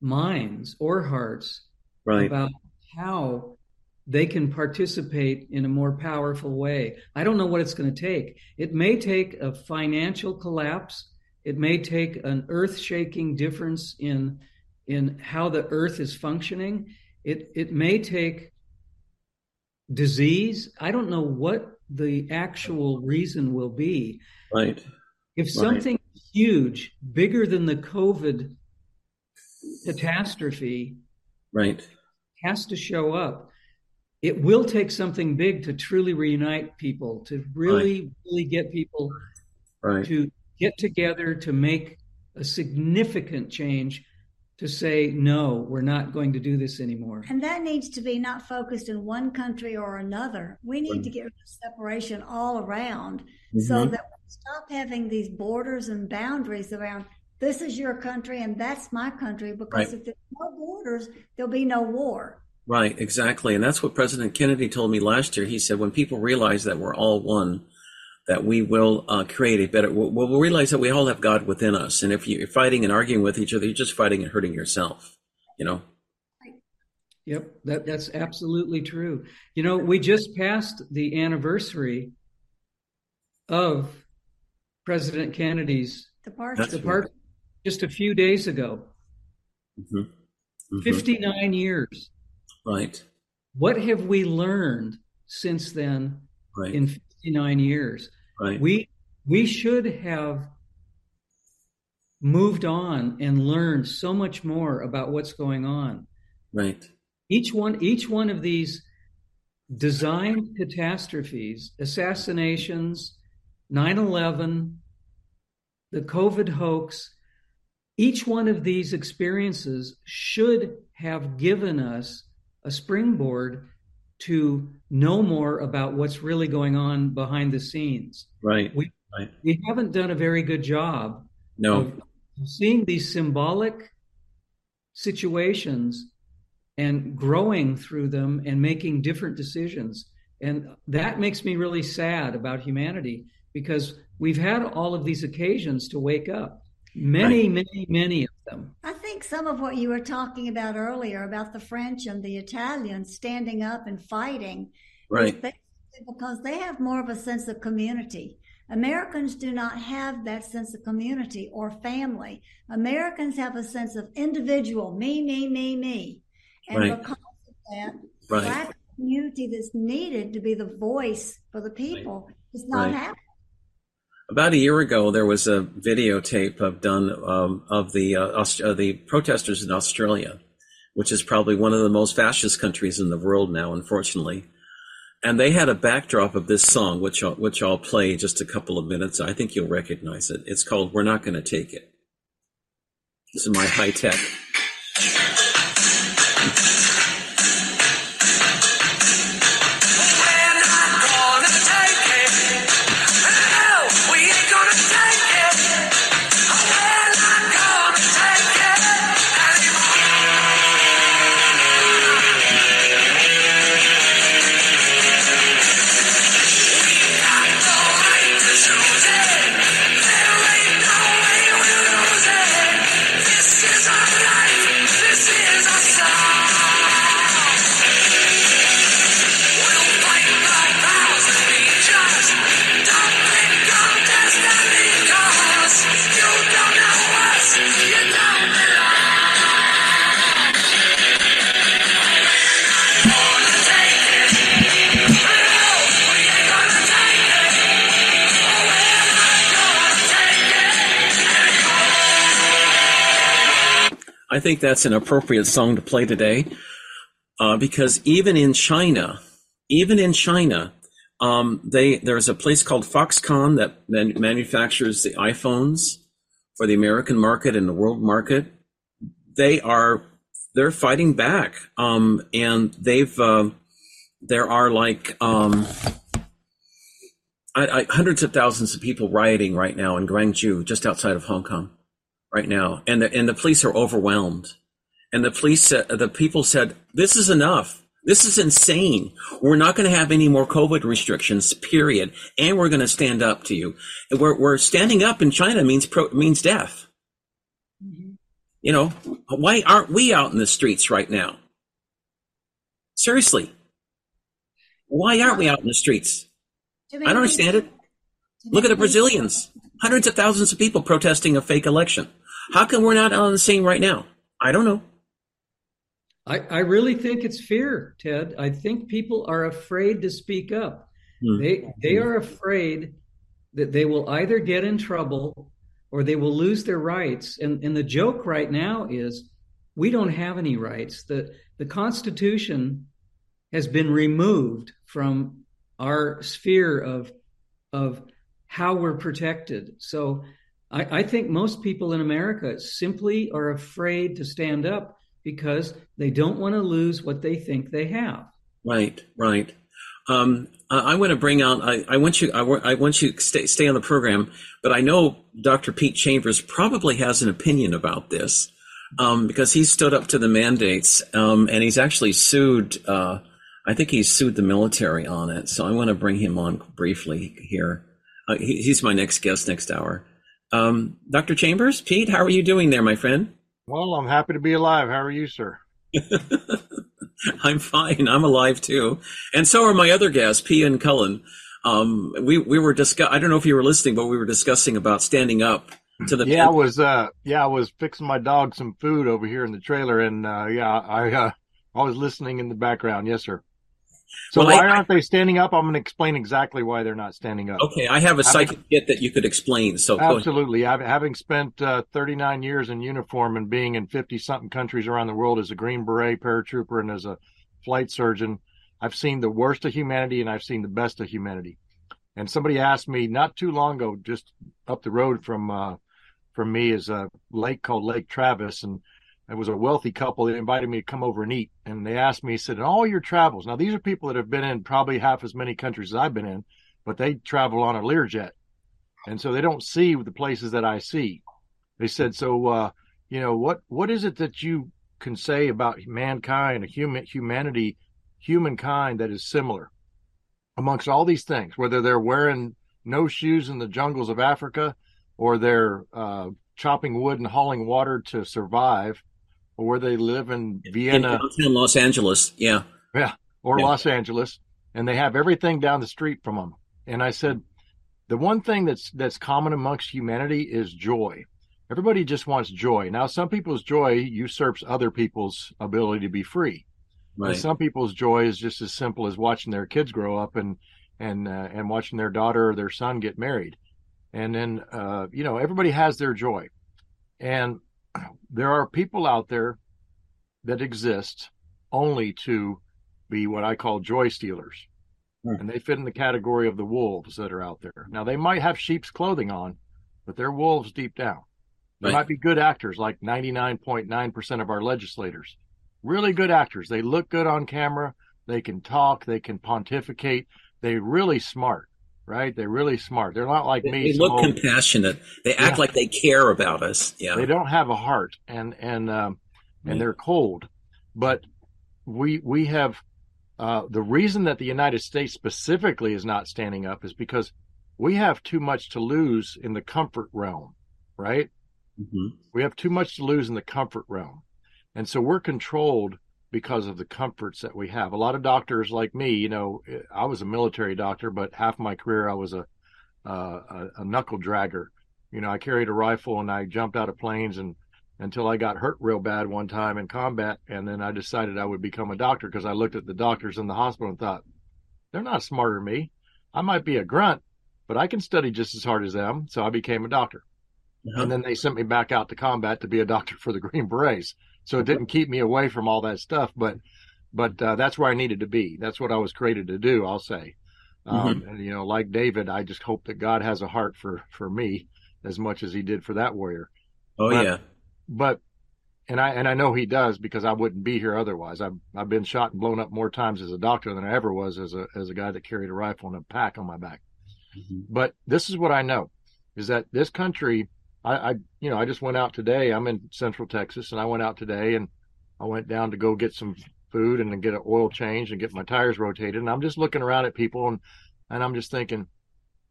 minds or hearts right. about how they can participate in a more powerful way. I don't know what it's going to take. It may take a financial collapse. It may take an earth-shaking difference in in how the earth is functioning. It it may take disease. I don't know what the actual reason will be. Right. If something right. huge, bigger than the COVID catastrophe, right, has to show up, it will take something big to truly reunite people, to really, right. really get people right. to get together to make a significant change to say no we're not going to do this anymore and that needs to be not focused in one country or another we need right. to get rid of separation all around mm-hmm. so that we stop having these borders and boundaries around this is your country and that's my country because right. if there's no borders there'll be no war right exactly and that's what president kennedy told me last year he said when people realize that we're all one that we will uh, create a better. We'll, we'll, realize that we all have God within us, and if you're fighting and arguing with each other, you're just fighting and hurting yourself. You know. Yep, that that's absolutely true. You know, we just passed the anniversary of President Kennedy's departure, departure just a few days ago. Mm-hmm. Mm-hmm. 59 years. Right. What have we learned since then right. in 59 years? Right. We we should have moved on and learned so much more about what's going on. Right. Each one each one of these designed catastrophes, assassinations, 9/11, the COVID hoax, each one of these experiences should have given us a springboard to know more about what's really going on behind the scenes. Right. We right. we haven't done a very good job. No. Of seeing these symbolic situations and growing through them and making different decisions. And that makes me really sad about humanity because we've had all of these occasions to wake up. Many, right. many, many of them. I think some of what you were talking about earlier about the French and the Italians standing up and fighting, right? Because they have more of a sense of community. Americans do not have that sense of community or family. Americans have a sense of individual, me, me, me, me. And right. because of that, right. black community that's needed to be the voice for the people right. is not happening about a year ago, there was a videotape of done um, of the uh, Aust- uh, the protesters in Australia, which is probably one of the most fascist countries in the world now, unfortunately. And they had a backdrop of this song, which I'll, which I'll play just a couple of minutes. I think you'll recognize it. It's called "We're Not Going to Take It." This is my high tech. Think that's an appropriate song to play today uh, because even in China, even in China, um, they there's a place called Foxconn that man, manufactures the iPhones for the American market and the world market. They are they're fighting back, um, and they've uh, there are like um, I, I, hundreds of thousands of people rioting right now in Guangzhou, just outside of Hong Kong right now, and the and the police are overwhelmed. And the police, said, the people said, "This is enough. This is insane. We're not going to have any more COVID restrictions, period. And we're going to stand up to you. We're, we're standing up in China means pro, means death. Mm-hmm. You know, why aren't we out in the streets right now? Seriously. Why aren't we out in the streets? I don't understand it. Look at the Brazilians. Hundreds of thousands of people protesting a fake election. How come we're not on the scene right now? I don't know. I, I really think it's fear, Ted. I think people are afraid to speak up. Mm. They they are afraid that they will either get in trouble or they will lose their rights. And and the joke right now is we don't have any rights. The the Constitution has been removed from our sphere of of how we're protected. So I, I think most people in America simply are afraid to stand up because they don't want to lose what they think they have. Right, right. Um, I, I want to bring out. I, I want you. I, I want you stay, stay on the program. But I know Dr. Pete Chambers probably has an opinion about this um, because he stood up to the mandates um, and he's actually sued. Uh, I think he's sued the military on it. So I want to bring him on briefly here. Uh, he, he's my next guest next hour. Um, Dr. Chambers, Pete, how are you doing there, my friend? Well, I'm happy to be alive. How are you, sir? *laughs* I'm fine. I'm alive too, and so are my other guests, P and Cullen. Um, we we were discuss. I don't know if you were listening, but we were discussing about standing up to the. Yeah, I was. Uh, yeah, I was fixing my dog some food over here in the trailer, and uh, yeah, I uh, I was listening in the background. Yes, sir. So well, why I, aren't they standing up? I'm going to explain exactly why they're not standing up. Okay, I have a psychic kit that you could explain. So absolutely, I've, having spent uh, 39 years in uniform and being in 50 something countries around the world as a Green Beret paratrooper and as a flight surgeon, I've seen the worst of humanity and I've seen the best of humanity. And somebody asked me not too long ago, just up the road from uh, from me, is a lake called Lake Travis, and it was a wealthy couple that invited me to come over and eat. And they asked me, said, in all your travels, now these are people that have been in probably half as many countries as I've been in, but they travel on a Learjet. And so they don't see the places that I see. They said, so, uh, you know, what, what is it that you can say about mankind, human, humanity, humankind that is similar amongst all these things, whether they're wearing no shoes in the jungles of Africa or they're, uh, chopping wood and hauling water to survive or where they live in Vienna, in Los Angeles, yeah, yeah, or yeah. Los Angeles, and they have everything down the street from them. And I said, the one thing that's that's common amongst humanity is joy. Everybody just wants joy. Now, some people's joy usurps other people's ability to be free. Right. And some people's joy is just as simple as watching their kids grow up and and uh, and watching their daughter or their son get married. And then uh, you know everybody has their joy, and there are people out there that exist only to be what I call joy stealers. Hmm. And they fit in the category of the wolves that are out there. Now, they might have sheep's clothing on, but they're wolves deep down. They right. might be good actors, like 99.9% of our legislators. Really good actors. They look good on camera. They can talk. They can pontificate. They're really smart right? They're really smart. They're not like they, me. They look old. compassionate. They act yeah. like they care about us. Yeah. They don't have a heart and, and, um, and yeah. they're cold, but we, we have, uh, the reason that the United States specifically is not standing up is because we have too much to lose in the comfort realm, right? Mm-hmm. We have too much to lose in the comfort realm. And so we're controlled because of the comforts that we have. A lot of doctors like me, you know, I was a military doctor, but half my career I was a, uh, a, a knuckle dragger. You know, I carried a rifle and I jumped out of planes and until I got hurt real bad one time in combat. And then I decided I would become a doctor because I looked at the doctors in the hospital and thought, they're not smarter than me. I might be a grunt, but I can study just as hard as them. So I became a doctor. Uh-huh. And then they sent me back out to combat to be a doctor for the Green Berets. So it didn't keep me away from all that stuff, but but uh, that's where I needed to be. That's what I was created to do. I'll say, um, mm-hmm. and you know, like David, I just hope that God has a heart for for me as much as He did for that warrior. Oh but, yeah, but and I and I know He does because I wouldn't be here otherwise. I've I've been shot and blown up more times as a doctor than I ever was as a as a guy that carried a rifle and a pack on my back. Mm-hmm. But this is what I know is that this country I, I, you know, I just went out today. I'm in Central Texas, and I went out today, and I went down to go get some food and then get an oil change and get my tires rotated. And I'm just looking around at people and, and I'm just thinking,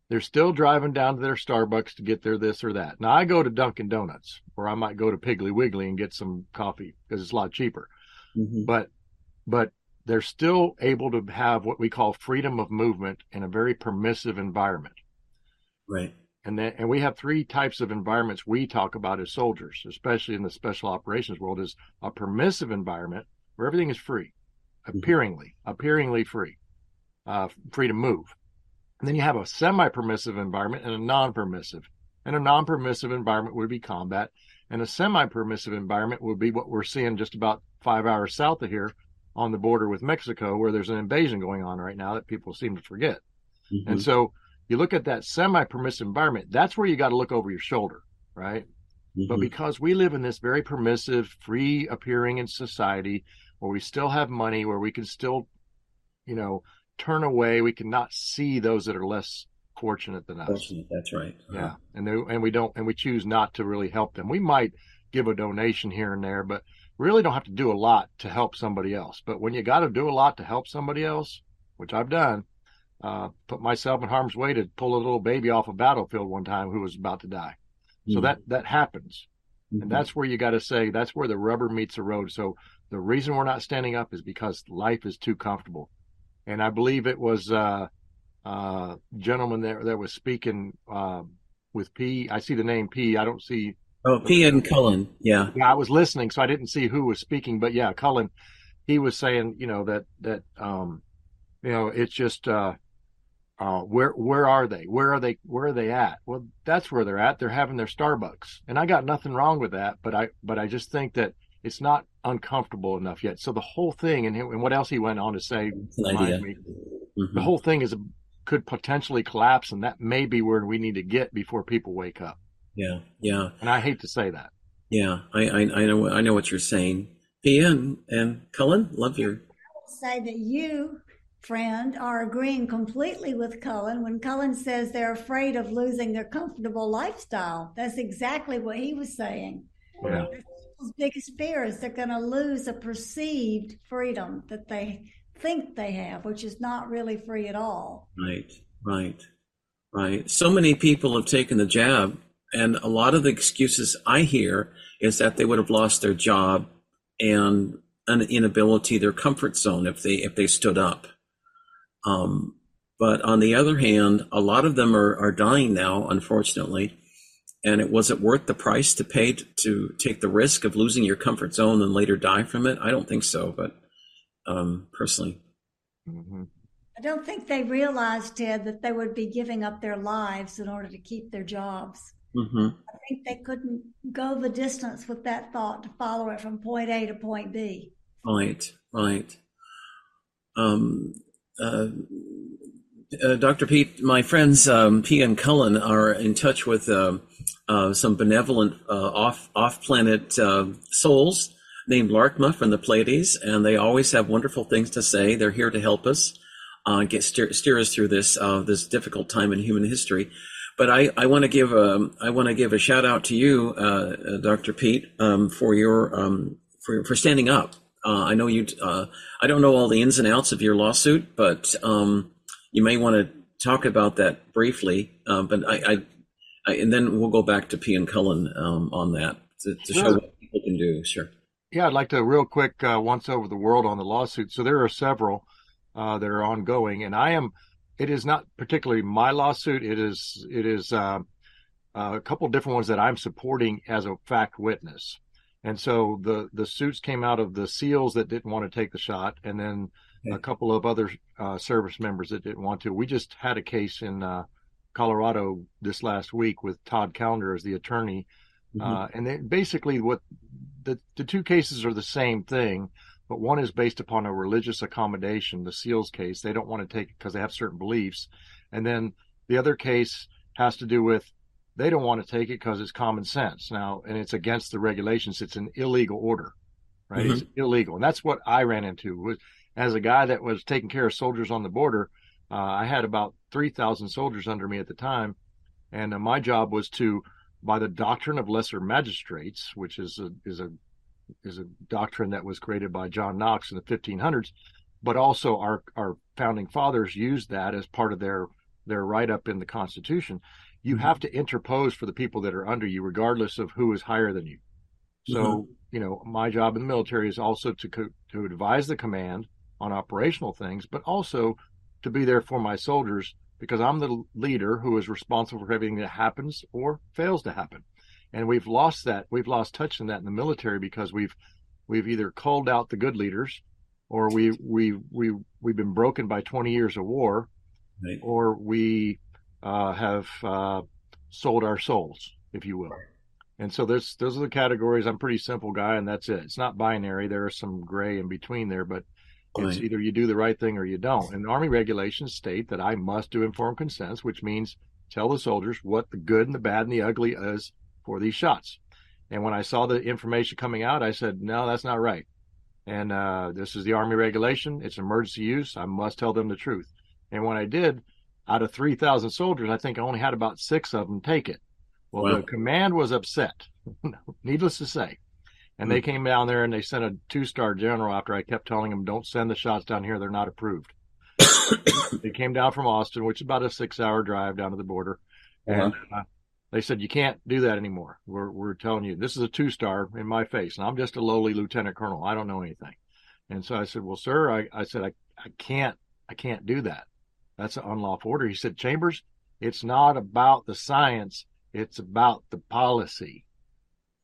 they're still driving down to their Starbucks to get their this or that. Now I go to Dunkin' Donuts or I might go to Piggly Wiggly and get some coffee because it's a lot cheaper. Mm-hmm. But, but they're still able to have what we call freedom of movement in a very permissive environment. Right. And then, and we have three types of environments we talk about as soldiers, especially in the special operations world, is a permissive environment where everything is free, mm-hmm. appearingly, appearingly free, uh, free to move. And then you have a semi-permissive environment and a non-permissive. And a non-permissive environment would be combat, and a semi-permissive environment would be what we're seeing just about five hours south of here on the border with Mexico, where there's an invasion going on right now that people seem to forget. Mm-hmm. And so you look at that semi permissive environment, that's where you got to look over your shoulder, right? Mm-hmm. But because we live in this very permissive, free appearing in society where we still have money, where we can still, you know, turn away, we cannot see those that are less fortunate than us. Fortunate, that's right. Uh-huh. Yeah. And they, and we don't, and we choose not to really help them. We might give a donation here and there, but really don't have to do a lot to help somebody else. But when you got to do a lot to help somebody else, which I've done, uh, put myself in harm's way to pull a little baby off a battlefield one time who was about to die. Mm-hmm. So that that happens, mm-hmm. and that's where you got to say that's where the rubber meets the road. So the reason we're not standing up is because life is too comfortable, and I believe it was uh, uh, gentleman that that was speaking uh, with P. I see the name P. I don't see. Oh, P. and Cullen. Yeah. Yeah, I was listening, so I didn't see who was speaking, but yeah, Cullen. He was saying, you know, that that um, you know, it's just uh, uh, where where are they? Where are they? Where are they at? Well, that's where they're at. They're having their Starbucks, and I got nothing wrong with that. But I but I just think that it's not uncomfortable enough yet. So the whole thing, and, and what else he went on to say, me, mm-hmm. the whole thing is could potentially collapse, and that may be where we need to get before people wake up. Yeah, yeah. And I hate to say that. Yeah, I I, I know I know what you're saying. Pia and, and Cullen, love your say that you friend are agreeing completely with Cullen when Cullen says they're afraid of losing their comfortable lifestyle. That's exactly what he was saying. Yeah. People's biggest fear is they're going to lose a perceived freedom that they think they have, which is not really free at all. Right, right, right. So many people have taken the jab, and a lot of the excuses I hear is that they would have lost their job and an inability, their comfort zone if they if they stood up. Um, but on the other hand, a lot of them are, are dying now, unfortunately. And it was it worth the price to pay to, to take the risk of losing your comfort zone and later die from it? I don't think so, but um, personally. Mm-hmm. I don't think they realized, Ted, that they would be giving up their lives in order to keep their jobs. Mm-hmm. I think they couldn't go the distance with that thought to follow it from point A to point B. Right, right. Um, Dr. Pete, my friends um, P and Cullen are in touch with uh, uh some benevolent uh, off off planet uh, souls named Laarkmaa from the Pleiades, and they always have wonderful things to say. They're here to help us get steer, steer, us through this this difficult time in human history. But I, I want to give a I want to give a shout out to you, Dr. Pete, um, for your um, for for standing up uh, I know you. Uh, I don't know all the ins and outs of your lawsuit, but um, you may want to talk about that briefly. Uh, but I, I, I, and then we'll go back to P and Cullen um, on that to, to show what people can do. Sure. Yeah, I'd like to real quick uh, once over the world on the lawsuit. So there are several uh, that are ongoing, and I am. It is not particularly my lawsuit. It is. It is uh, a couple different ones that I'm supporting as a fact witness. And so the the suits came out of the SEALs that didn't want to take the shot, and then a couple of other uh, service members that didn't want to. We just had a case in uh, Colorado this last week with Todd Callender as the attorney, mm-hmm. uh, and they, basically what the the two cases are the same thing, but one is based upon a religious accommodation. The SEALs case they don't want to take it because they have certain beliefs, and then the other case has to do with they don't want to take it because it's common sense now, and it's against the regulations. It's an illegal order, right? Mm-hmm. It's illegal, and that's what I ran into. Was as a guy that was taking care of soldiers on the border, uh, I had about three thousand soldiers under me at the time, and uh, my job was to, by the doctrine of lesser magistrates, which is a is a is a doctrine that was created by John Knox in the 1500s, but also our our founding fathers used that as part of their their write up in the Constitution. You have to interpose for the people that are under you, regardless of who is higher than you. So, mm-hmm. you know, my job in the military is also to co- to advise the command on operational things, but also to be there for my soldiers because I'm the leader who is responsible for everything that happens or fails to happen. And we've lost that. We've lost touch in that in the military because we've we've either culled out the good leaders or we we we we've been broken by 20 years of war right. or we uh, have uh, sold our souls, if you will. And so those those are the categories. I'm pretty simple guy, and that's it. It's not binary. there; is some gray in between there, but it's either you do the right thing or you don't. And Army regulations state that I must do informed consents, which means tell the soldiers what the good and the bad and the ugly is for these shots. And when I saw the information coming out, I said, no, that's not right. And uh, this is the Army regulation. It's emergency use. I must tell them the truth. And when I did, out of 3,000 soldiers, I think I only had about six of them take it. Well, wow. the command was upset, *laughs* needless to say. And they hmm. came down there and they sent a two star general after I kept telling them, don't send the shots down here. They're not approved. *coughs* they came down from Austin, which is about a six hour drive down to the border. And uh, they said, you can't do that anymore. We're, we're telling you, this is a two star in my face. And I'm just a lowly lieutenant colonel. I don't know anything. And so I said, well, sir, I, I said, I, I can't, I can't do that. That's an unlawful order. He said, Chambers, it's not about the science. It's about the policy.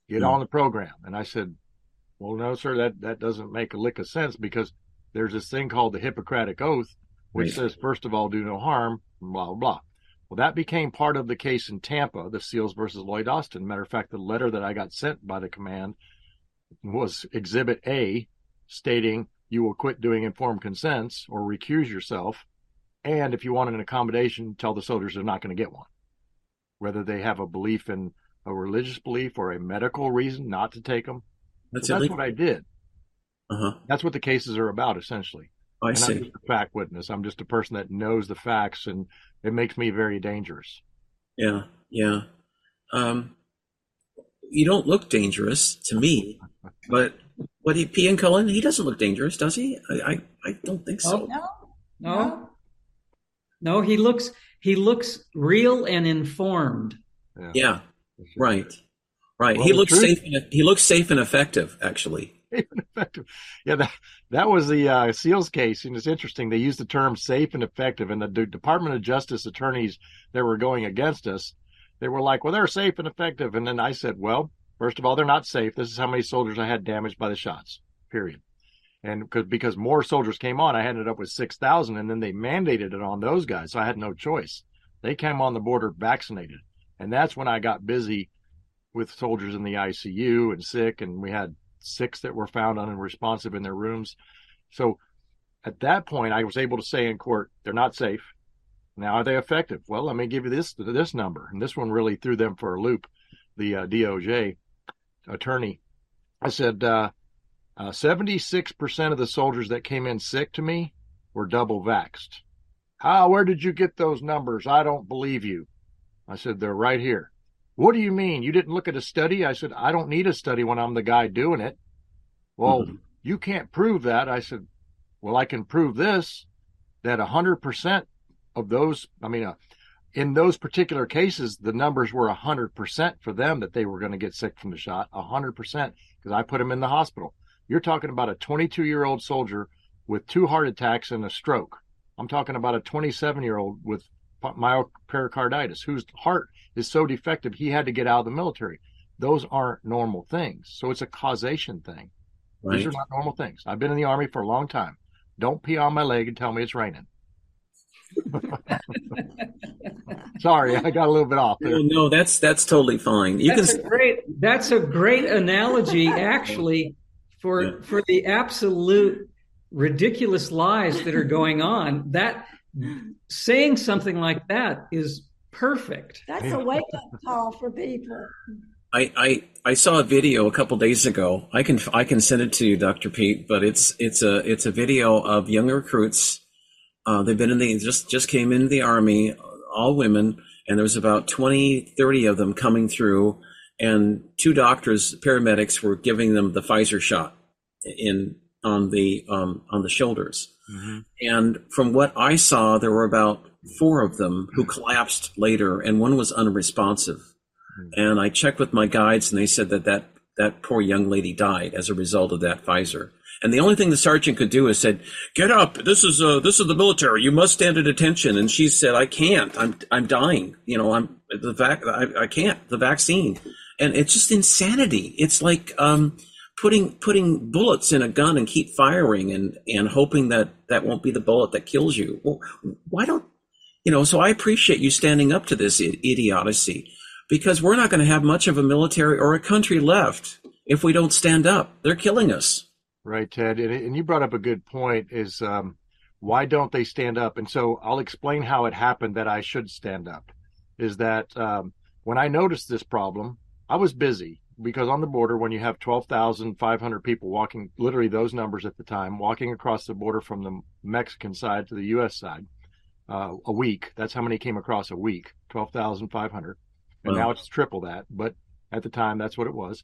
Get hmm. on the program. And I said, well, no, sir, that, that doesn't make a lick of sense because there's this thing called the Hippocratic Oath, which right. says, first of all, do no harm, blah, blah, blah. Well, that became part of the case in Tampa, the SEALs versus Lloyd Austin. Matter of fact, the letter that I got sent by the command was Exhibit A stating you will quit doing informed consents or recuse yourself. And if you want an accommodation, tell the soldiers they're not going to get one. Whether they have a belief in a religious belief or a medical reason not to take them. That's, so that's what I did. Uh-huh. That's what the cases are about, essentially. I and see. I'm just a fact witness. I'm just a person that knows the facts, and it makes me very dangerous. Yeah, yeah. Um, you don't look dangerous to me, but what he Pia and Cullen, he doesn't look dangerous, does he? I, I, I don't think so. no, no, no. He looks he looks real and informed. Yeah, yeah right, right. Well, he looks truth, safe. And, he looks safe and effective, actually. *laughs* effective. Yeah, that that was the uh, Seals case, and it's interesting. They used the term safe and effective, and the D- Department of Justice attorneys that were going against us, they were like, "Well, they're safe and effective." And then I said, "Well, first of all, they're not safe. This is how many soldiers I had damaged by the shots. Period." And because because more soldiers came on, I ended up with six thousand, and then they mandated it on those guys, so I had no choice. They came on the border vaccinated, and that's when I got busy with soldiers in the ICU and sick, and we had six that were found unresponsive in their rooms. So at that point, I was able to say in court, they're not safe. Now, are they effective? Well, let me give you this this number, and this one really threw them for a loop. The uh, DOJ attorney, I said, uh, uh, 76% of the soldiers that came in sick to me were double vaxxed. How, where did you get those numbers? I don't believe you. I said, they're right here. What do you mean? You didn't look at a study? I said, I don't need a study when I'm the guy doing it. Well, mm-hmm. you can't prove that. I said, well, I can prove this that 100% of those, I mean, uh, in those particular cases, the numbers were 100% for them that they were going to get sick from the shot, 100%, because I put them in the hospital. You're talking about a 22 year old soldier with two heart attacks and a stroke. I'm talking about a 27 year old with myopericarditis whose heart is so defective he had to get out of the military. Those aren't normal things. So it's a causation thing. Right. These are not normal things. I've been in the army for a long time. Don't pee on my leg and tell me it's raining. *laughs* Sorry, I got a little bit off there. No, no that's that's totally fine. You that's can... a great that's a great analogy *laughs* actually for yeah. for the absolute ridiculous lies that are going on. That saying something like that is perfect. That's a wake up call for people. I, I I saw a video a couple days ago. I can I can send it to you, Dr. Pete. But it's it's a it's a video of young recruits. Uh, they've been in the just just came into the army, all women, and there was about 20, 30 of them coming through, and two doctors, paramedics, were giving them the Pfizer shot in on the um, on the shoulders. Mm-hmm. And from what I saw, there were about four of them who collapsed later, and one was unresponsive. Mm-hmm. And I checked with my guides, and they said that that that poor young lady died as a result of that Pfizer. And the only thing the sergeant could do is said, "Get up! This is uh, this is the military. You must stand at attention." And she said, "I can't. I'm I'm dying. You know, I'm the vac. I, I can't. The vaccine." And it's just insanity. It's like um, putting putting bullets in a gun and keep firing and and hoping that that won't be the bullet that kills you. Well, why don't you know? So I appreciate you standing up to this idiocy because we're not going to have much of a military or a country left if we don't stand up. They're killing us. Right, Ted. And, you brought up a good point is um, why don't they stand up? And so I'll explain how it happened that I should stand up. Is that um, when I noticed this problem, I was busy because on the border, when you have 12,500 people walking, literally those numbers at the time, walking across the border from the Mexican side to the U.S. side uh, a week, that's how many came across a week 12,500. And wow. now it's triple that. But at the time, that's what it was.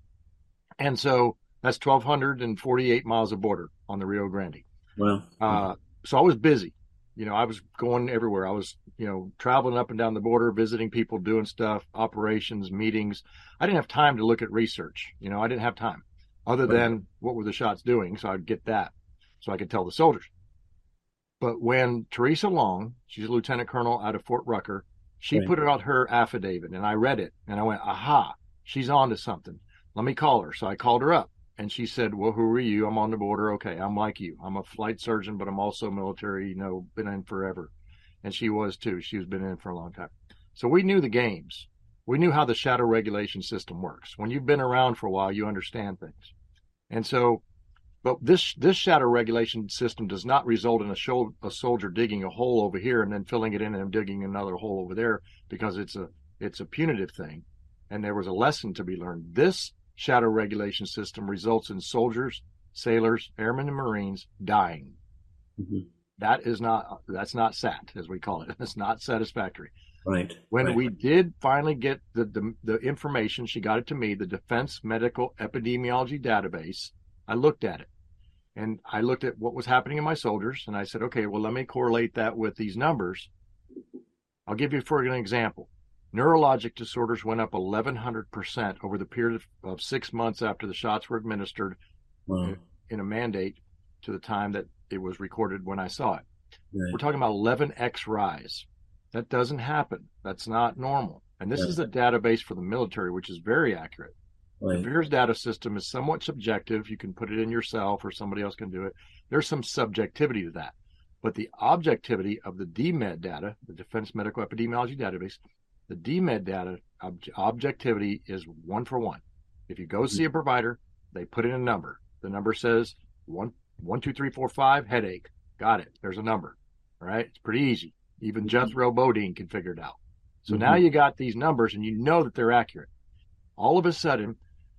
And so that's 1,248 miles of border on the Rio Grande. Well, uh, so I was busy. You know, I was going everywhere. I was, you know, traveling up and down the border, visiting people, doing stuff, operations, meetings. I didn't have time to look at research. You know, I didn't have time other than what were the shots doing. So I'd get that so I could tell the soldiers. But when Theresa Long, she's a lieutenant colonel out of Fort Rucker, she right. put it out her affidavit and I read it and I went, aha, she's on to something. Let me call her. So I called her up and she said, "Well, who are you? I'm on the border. Okay, I'm like you. I'm a flight surgeon, but I'm also military. You know, been in forever." And she was too. She was been in for a long time. So we knew the games. We knew how the shadow regulation system works. When you've been around for a while, you understand things. And so, but this this shadow regulation system does not result in a, show, a soldier digging a hole over here and then filling it in and digging another hole over there because it's a it's a punitive thing. And there was a lesson to be learned. This shadow regulation system results in soldiers, sailors, airmen, and Marines dying. Mm-hmm. That is not that's not SAT as we call it. *laughs* It's not satisfactory. Right. When right. we did finally get the, the the information, she got it to me, the Defense Medical Epidemiology Database. I looked at it, and I looked at what was happening in my soldiers, and I said, okay, well, let me correlate that with these numbers. I'll give you for an example. Neurologic disorders went up 1,100% over the period of six months after the shots were administered wow. in a mandate to the time that it was recorded when I saw it. Right. We're talking about 11x rise. That doesn't happen. That's not normal. And this is a database for the military, which is very accurate. Right. The VAERS data system is somewhat subjective. You can put it in yourself or somebody else can do it. There's some subjectivity to that. But the objectivity of the DMED data, the Defense Medical Epidemiology Database, the DMED data ob- objectivity is one for one. If you go mm-hmm. see a provider, they put in a number. The number says one, one, two, three, four, five, headache. Got it. There's a number. All right. It's pretty easy. Even mm-hmm. Jethro Bodine can figure it out. So mm-hmm. now you got these numbers and you know that they're accurate. All of a sudden,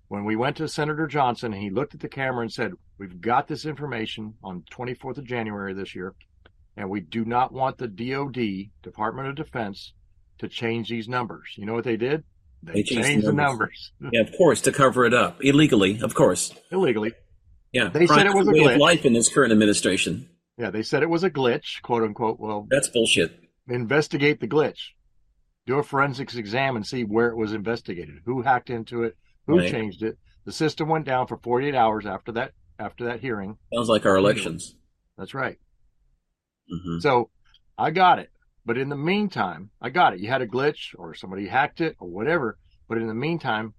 when we went to Senator Johnson and he looked at the camera and said, We've got this information on 24th of January this year, and we do not want the DOD, Department of Defense, to change these numbers. You know what they did? They, they changed, changed, the numbers. numbers. *laughs* yeah, of course, to cover it up illegally. Of course, illegally. Yeah, they said it was a glitch. Of life in this current administration. Yeah, they said it was a glitch, quote unquote. Well, that's bullshit. Investigate the glitch. Do a forensics exam and see where it was investigated. Who hacked into it? Who right. changed it? The system went down for 48 hours after that after that hearing. Sounds like our elections. That's right. Mm-hmm. So I got it. But in the meantime, I got it. You had a glitch or somebody hacked it or whatever. But in the meantime,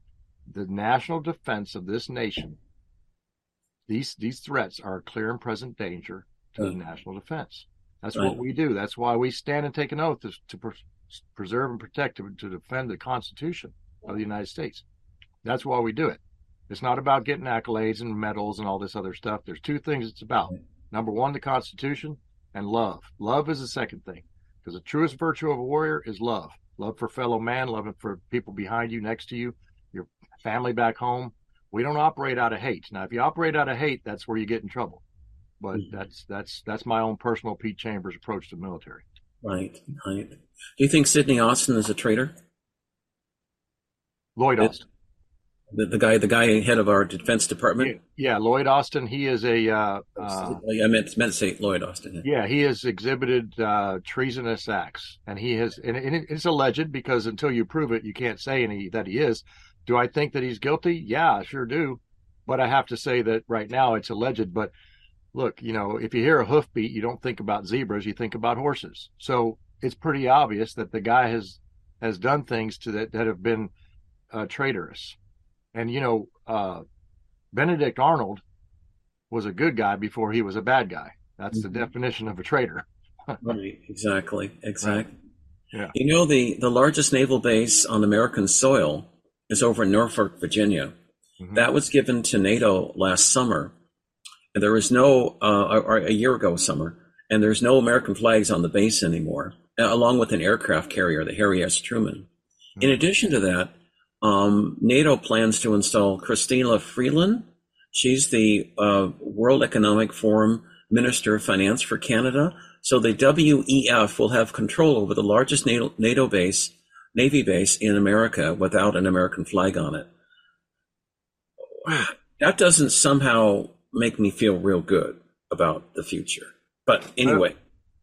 the national defense of this nation, these these threats are a clear and present danger to the national defense. That's right. what we do. That's why we stand and take an oath to, to pre- preserve and protect, to, to defend the Constitution of the United States. That's why we do it. It's not about getting accolades and medals and all this other stuff. There's two things it's about. Number one, the Constitution, and love. Love is the second thing. Because the truest virtue of a warrior is love love for fellow man, love for people behind you, next to you, your family back home. We don't operate out of hate. Now, if you operate out of hate, that's where you get in trouble. But mm-hmm. that's that's that's my own personal Pete Chambers approach to the military. Right, right. Do you think Sidney Austin is a traitor? Lloyd Austin. The, the guy, the guy head of our Defense Department. Yeah, Lloyd Austin. He is a. Uh, uh, I meant meant to say Lloyd Austin. Yeah, he has exhibited uh, treasonous acts, and he has, and, and it's alleged because until you prove it, you can't say any that he is. Do I think that he's guilty? Yeah, I sure do. But I have to say that right now it's alleged. But look, you know, if you hear a hoofbeat, you don't think about zebras, you think about horses. So it's pretty obvious that the guy has has done things to that that have been uh, traitorous. And you know, uh, Benedict Arnold was a good guy before he was a bad guy. That's mm-hmm. the definition of a traitor. *laughs* right. Exactly. Exactly. Yeah. You know, the the largest naval base on American soil is over in Norfolk, Virginia. Mm-hmm. That was given to NATO last summer. And there was no, uh, or a year ago summer, and there's no American flags on the base anymore, along with an aircraft carrier, the Harry S. Truman. Mm-hmm. In addition to that, um, NATO plans to install Christina Freeland. She's the uh, World Economic Forum Minister of Finance for Canada. So the WEF will have control over the largest NATO, NATO base, Navy base in America without an American flag on it. That doesn't somehow make me feel real good about the future. But anyway.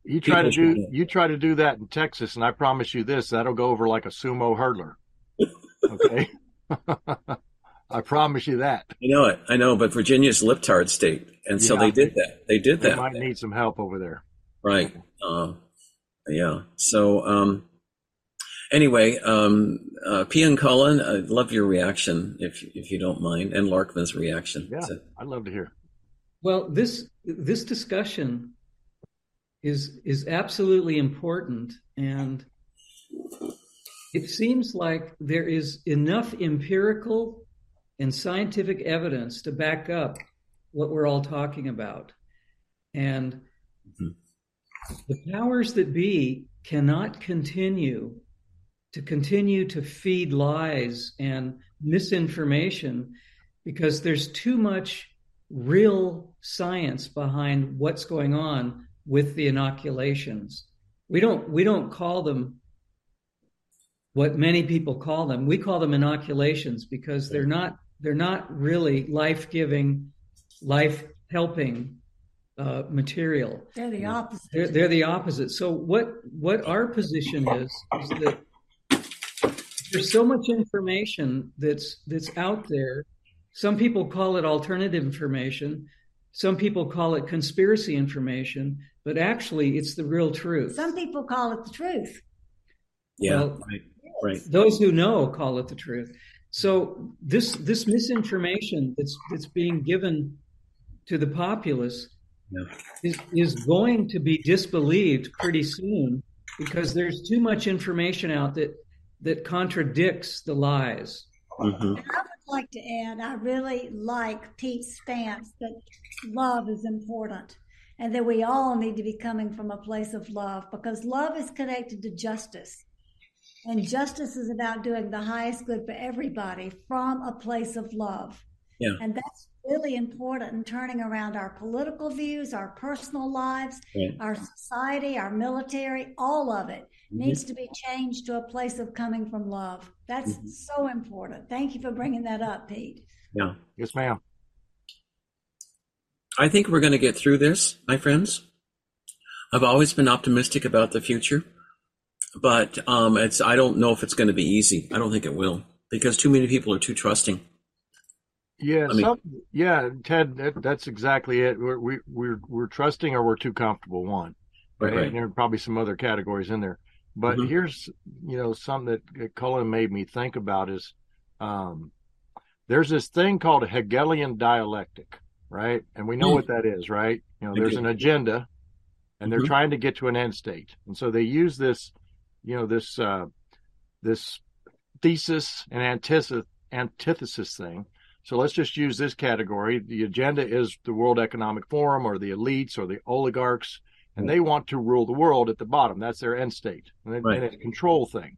You try to do you try to do that in Texas, and I promise you this: that'll go over like a sumo hurdler. Okay. *laughs* I promise you that. I know it. I know, but Virginia's libtard state, and so yeah. they did that. They did they that. Might need some help over there. Right. Uh, yeah. So um, anyway, um, uh, Pia and Cullen, I love your reaction, if if you don't mind, and Laarkmaa's reaction. Yeah, to- I'd love to hear. Well, this this discussion is is absolutely important, and it seems like there is enough empirical and scientific evidence to back up what we're all talking about. And mm-hmm. the powers that be cannot continue to continue to feed lies and misinformation because there's too much real science behind what's going on with the inoculations. We don't we don't call them what many people call them. We call them inoculations because they're not they're not really life giving, life helping uh, material. They're the opposite. They're, they're, the opposite. So what what our position is is that there's so much information that's that's out there. Some people call it alternative information. Some people call it conspiracy information, but actually it's the real truth. Some people call it the truth. Yeah, well, right. Right. Those who know call it the truth. So this this misinformation that's that's being given to the populace yeah. is is going to be disbelieved pretty soon because there's too much information out that that contradicts the lies. Mm-hmm. I would like to add, I really like Pete's stance that love is important and that we all need to be coming from a place of love because love is connected to justice. And justice is about doing the highest good for everybody from a place of love. Yeah. And that's really important in turning around our political views, our personal lives, yeah. our society, our military, all of it mm-hmm. needs to be changed to a place of coming from love. That's mm-hmm. so important. Thank you for bringing that up, Pete. Yeah. Yes, ma'am. I think we're going to get through this, my friends. I've always been optimistic about the future but um, it's I don't know if it's going to be easy. I don't think it will because too many people are too trusting. Yeah, mean, some, yeah, Ted, that, that's exactly it. We're we, we're we're trusting or we're too comfortable. One, right, right. There are probably some other categories in there. But mm-hmm. here's you know something that Cullen made me think about is um, there's this thing called a Hegelian dialectic, right? And we know mm. what that is, right? You know, there's an agenda, and they're mm-hmm. trying to get to an end state, and so they use this you know this uh, this thesis and antithesis antithesis thing. So let's just use this category. The agenda is the World Economic Forum or the elites or the oligarchs, and they want to rule the world at the bottom. That's their end state, and, it, right. and it's a control thing,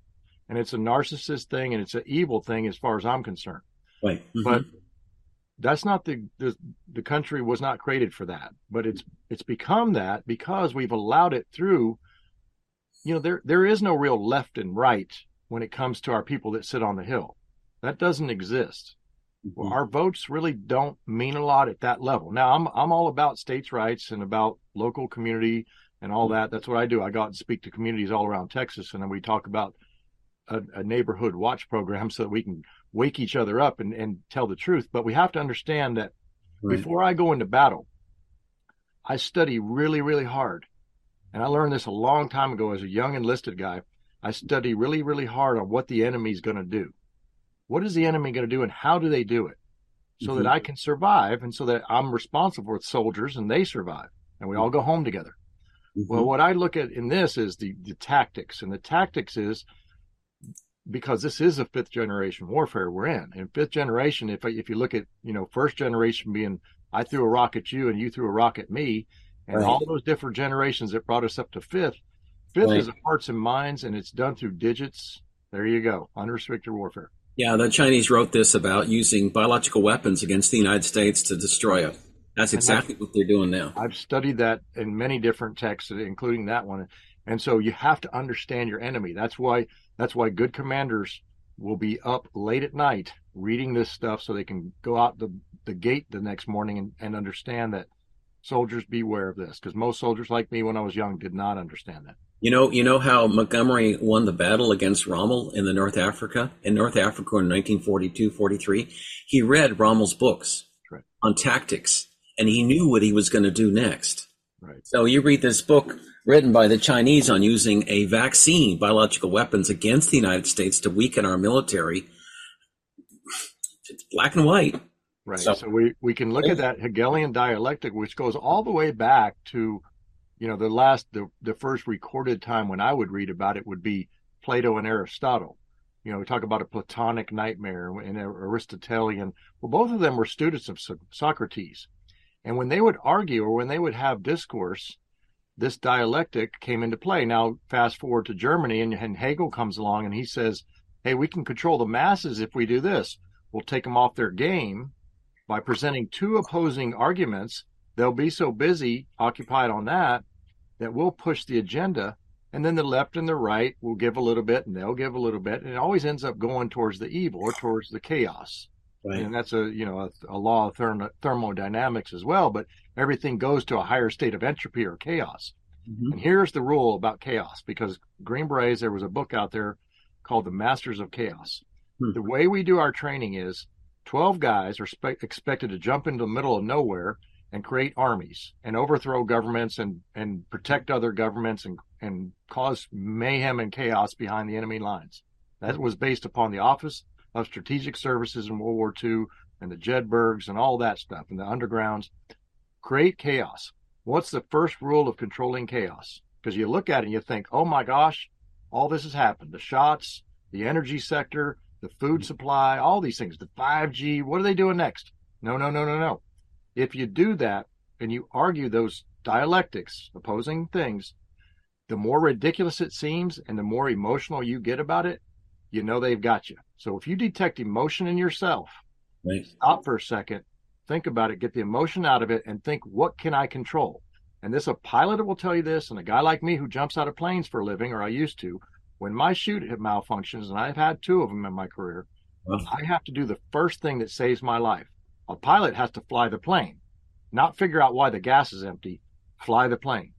and it's a narcissist thing, and it's an evil thing as far as I'm concerned. Right. Mm-hmm. But that's not the, the the country was not created for that, but it's it's become that because we've allowed it through you know, there there is no real left and right when it comes to our people that sit on the hill. That doesn't exist. Well, mm-hmm. our votes really don't mean a lot at that level. Now, I'm I'm all about states' rights and about local community and all that. That's what I do. I go out and speak to communities all around Texas, and then we talk about a, a neighborhood watch program *laughs* so that we can wake each other up and, and tell the truth. But we have to understand that right. before I go into battle, I study really, really hard. And I learned this a long time ago as a young enlisted guy. I study really, really hard on what the enemy's going to do. What is the enemy going to do and how do they do it? So mm-hmm. that I can survive and so that I'm responsible for soldiers and they survive and we all go home together. Mm-hmm. Well, what I look at in this is the, the tactics and the tactics is because this is a fifth generation warfare we're in. And fifth generation, if if you look at you know first generation being I threw a rock at you and you threw a rock at me, and right. all those different generations that brought us up to fifth. Fifth right. is hearts and minds, and it's done through digits. There you go, unrestricted warfare. Yeah, the Chinese wrote this about using biological weapons against the United States to destroy it. That's exactly what they're doing now. I've studied that in many different texts, including that one. And so you have to understand your enemy. That's why that's why good commanders will be up late at night reading this stuff so they can go out the, the gate the next morning and, and understand that soldiers beware of this because most soldiers like me when I was young did not understand that. You know, you know how Montgomery won the battle against Rommel in the North Africa in North Africa in 1942-43. He read Rommel's books right. on tactics, and he knew what he was going to do next. Right. So you read this book written by the Chinese on using a vaccine, biological weapons against the United States to weaken our military. It's black and white. Right. So, so we, we can look at that Hegelian dialectic, which goes all the way back to, you know, the last, the, the first recorded time when I would read about it would be Plato and Aristotle. You know, we talk about a Platonic nightmare and Aristotelian. Well, both of them were students of Socrates. And when they would argue or when they would have discourse, this dialectic came into play. Now, fast forward to Germany, and, and Hegel comes along and he says, Hey, we can control the masses if we do this. We'll take them off their game by presenting two opposing arguments. They'll be so busy, occupied on that, that we'll push the agenda. And then the left and the right will give a little bit and they'll give a little bit. And it always ends up going towards the evil or towards the chaos. Right. And that's a you know a, a law of therm- thermodynamics as well. But everything goes to a higher state of entropy or chaos. Mm-hmm. And here's the rule about chaos, because Green Berets, there was a book out there called The Masters of Chaos. Mm-hmm. The way we do our training is 12 guys are spe- expected to jump into the middle of nowhere and create armies and overthrow governments and, and protect other governments and, and cause mayhem and chaos behind the enemy lines. That was based upon the Office of Strategic Services in World War II and the Jedburghs and all that stuff and the undergrounds. Create chaos. What's the first rule of controlling chaos? Because you look at it and you think, oh my gosh, all this has happened. The shots, the energy sector, the food supply, all these things, the 5G, what are they doing next? No, no, no, no, no. If you do that and you argue those dialectics, opposing things, the more ridiculous it seems and the more emotional you get about it, you know they've got you. So if you detect emotion in yourself, right. stop for a second, think about it, get the emotion out of it, and think, what can I control? And this, a pilot will tell you this, and a guy like me who jumps out of planes for a living, or I used to, when my chute malfunctions, and I've had two of them in my career, I have to do the first thing that saves my life. A pilot has to fly the plane, not figure out why the gas is empty, fly the plane.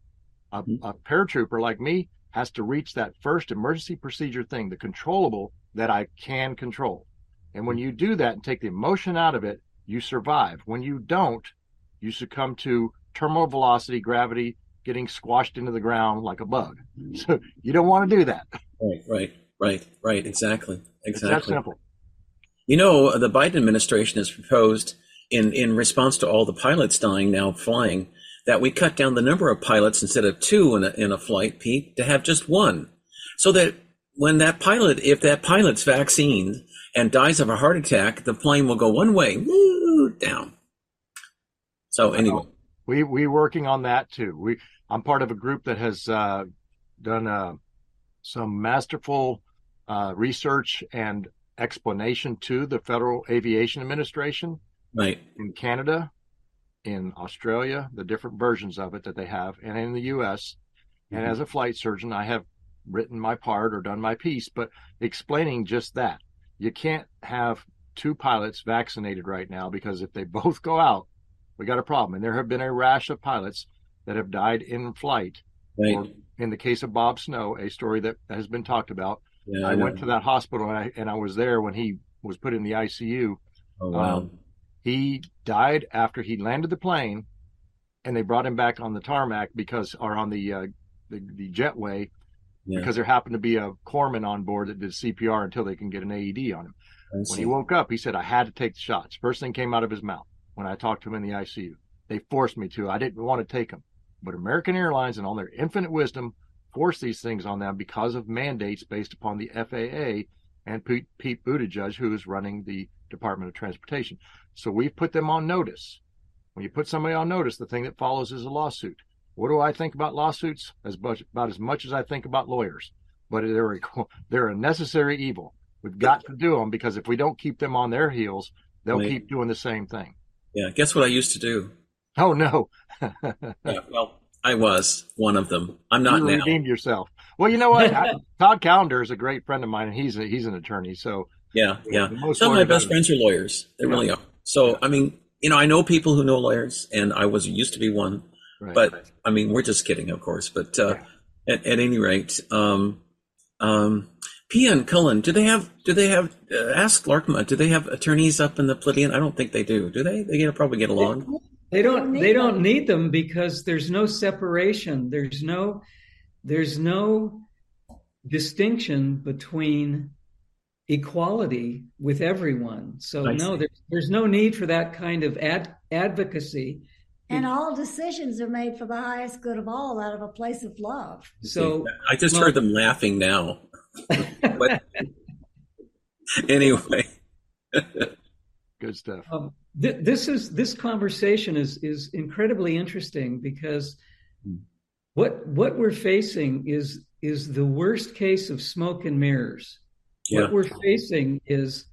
A, mm-hmm. a paratrooper like me has to reach that first emergency procedure thing, the controllable that I can control. And when you do that and take the emotion out of it, you survive. When you don't, you succumb to terminal velocity, gravity, getting squashed into the ground like a bug. *laughs* So you don't want to do that. Right, right, right, right. Exactly, exactly. It's that simple. You know, the Biden administration has proposed, in in response to all the pilots dying now flying, that we cut down the number of pilots instead of two in a, in a flight, Pete, to have just one, so that when that pilot, if that pilot's vaccinated and dies of a heart attack, the plane will go one way, woo, down. So anyway, we we working on that too. We I'm part of a group that has uh, done uh, some masterful uh, research and explanation to the Federal Aviation Administration, right in Canada, in Australia, the different versions of it that they have, and in the U.S. Mm-hmm. And as a flight surgeon, I have written my part or done my piece, but explaining just that you can't have two pilots vaccinated right now because if they *laughs* both go out, we got a problem. And there have been a rash of pilots that have died in flight. Right. Or in the case of Bob Snow, a story that has been talked about. Yeah, I, I went to that hospital and I, and I was there when he was put in the ICU. Oh wow. Um, he died after he landed the plane, and they brought him back on the tarmac because, or on the uh, the, the jetway, yeah. because there happened to be a corpsman on board that did CPR until they can get an AED on him. When he woke up, he said, "I had to take the shots." First thing came out of his mouth when I talked to him in the ICU. They forced me to. I didn't want to take them, but American Airlines, and on their infinite wisdom, forced these things on them because of mandates based upon the FAA and Pete, Pete Buttigieg, who is running the Department of Transportation. So we've put them on notice. When you put somebody on notice, the thing that follows is a lawsuit. What do I think about lawsuits? As much, about as much as I think about lawyers. But they're a, they're a necessary evil. We've got to do them because if we don't keep them on their heels, they'll keep doing the same thing. yeah. Guess what I used to do? Oh no, *laughs* Yeah, well, I was one of them. I'm not you now. redeemed yourself. Well, you know what? I- *laughs* Todd Callender is a great friend of mine, and he's a, he's an attorney. So Yeah, yeah. most Some of my best friends are lawyers. They Yeah. really are. So, I mean, you know, I know people who know lawyers, and I was used to be one. Right. But I mean, we're just kidding, of course. But uh, at, at any rate, um, um, Pia and Cullen, do they have? Do they have? Uh, ask Laarkmaa. Do they have attorneys up in the Pleiadian? I don't think they do. Do they? They get probably get along. They don't. don't need They don't them. need them because there's no separation. There's no. There's no distinction between equality with everyone. So I no, there's there's no need for that kind of ad, advocacy. And all decisions are made for the highest good of all out of a place of love. So I just well- heard them laughing now. *laughs* but anyway, good stuff. Um, th- this is this conversation is is incredibly interesting because what what we're facing is is the worst case of smoke and mirrors. yeah, What we're facing is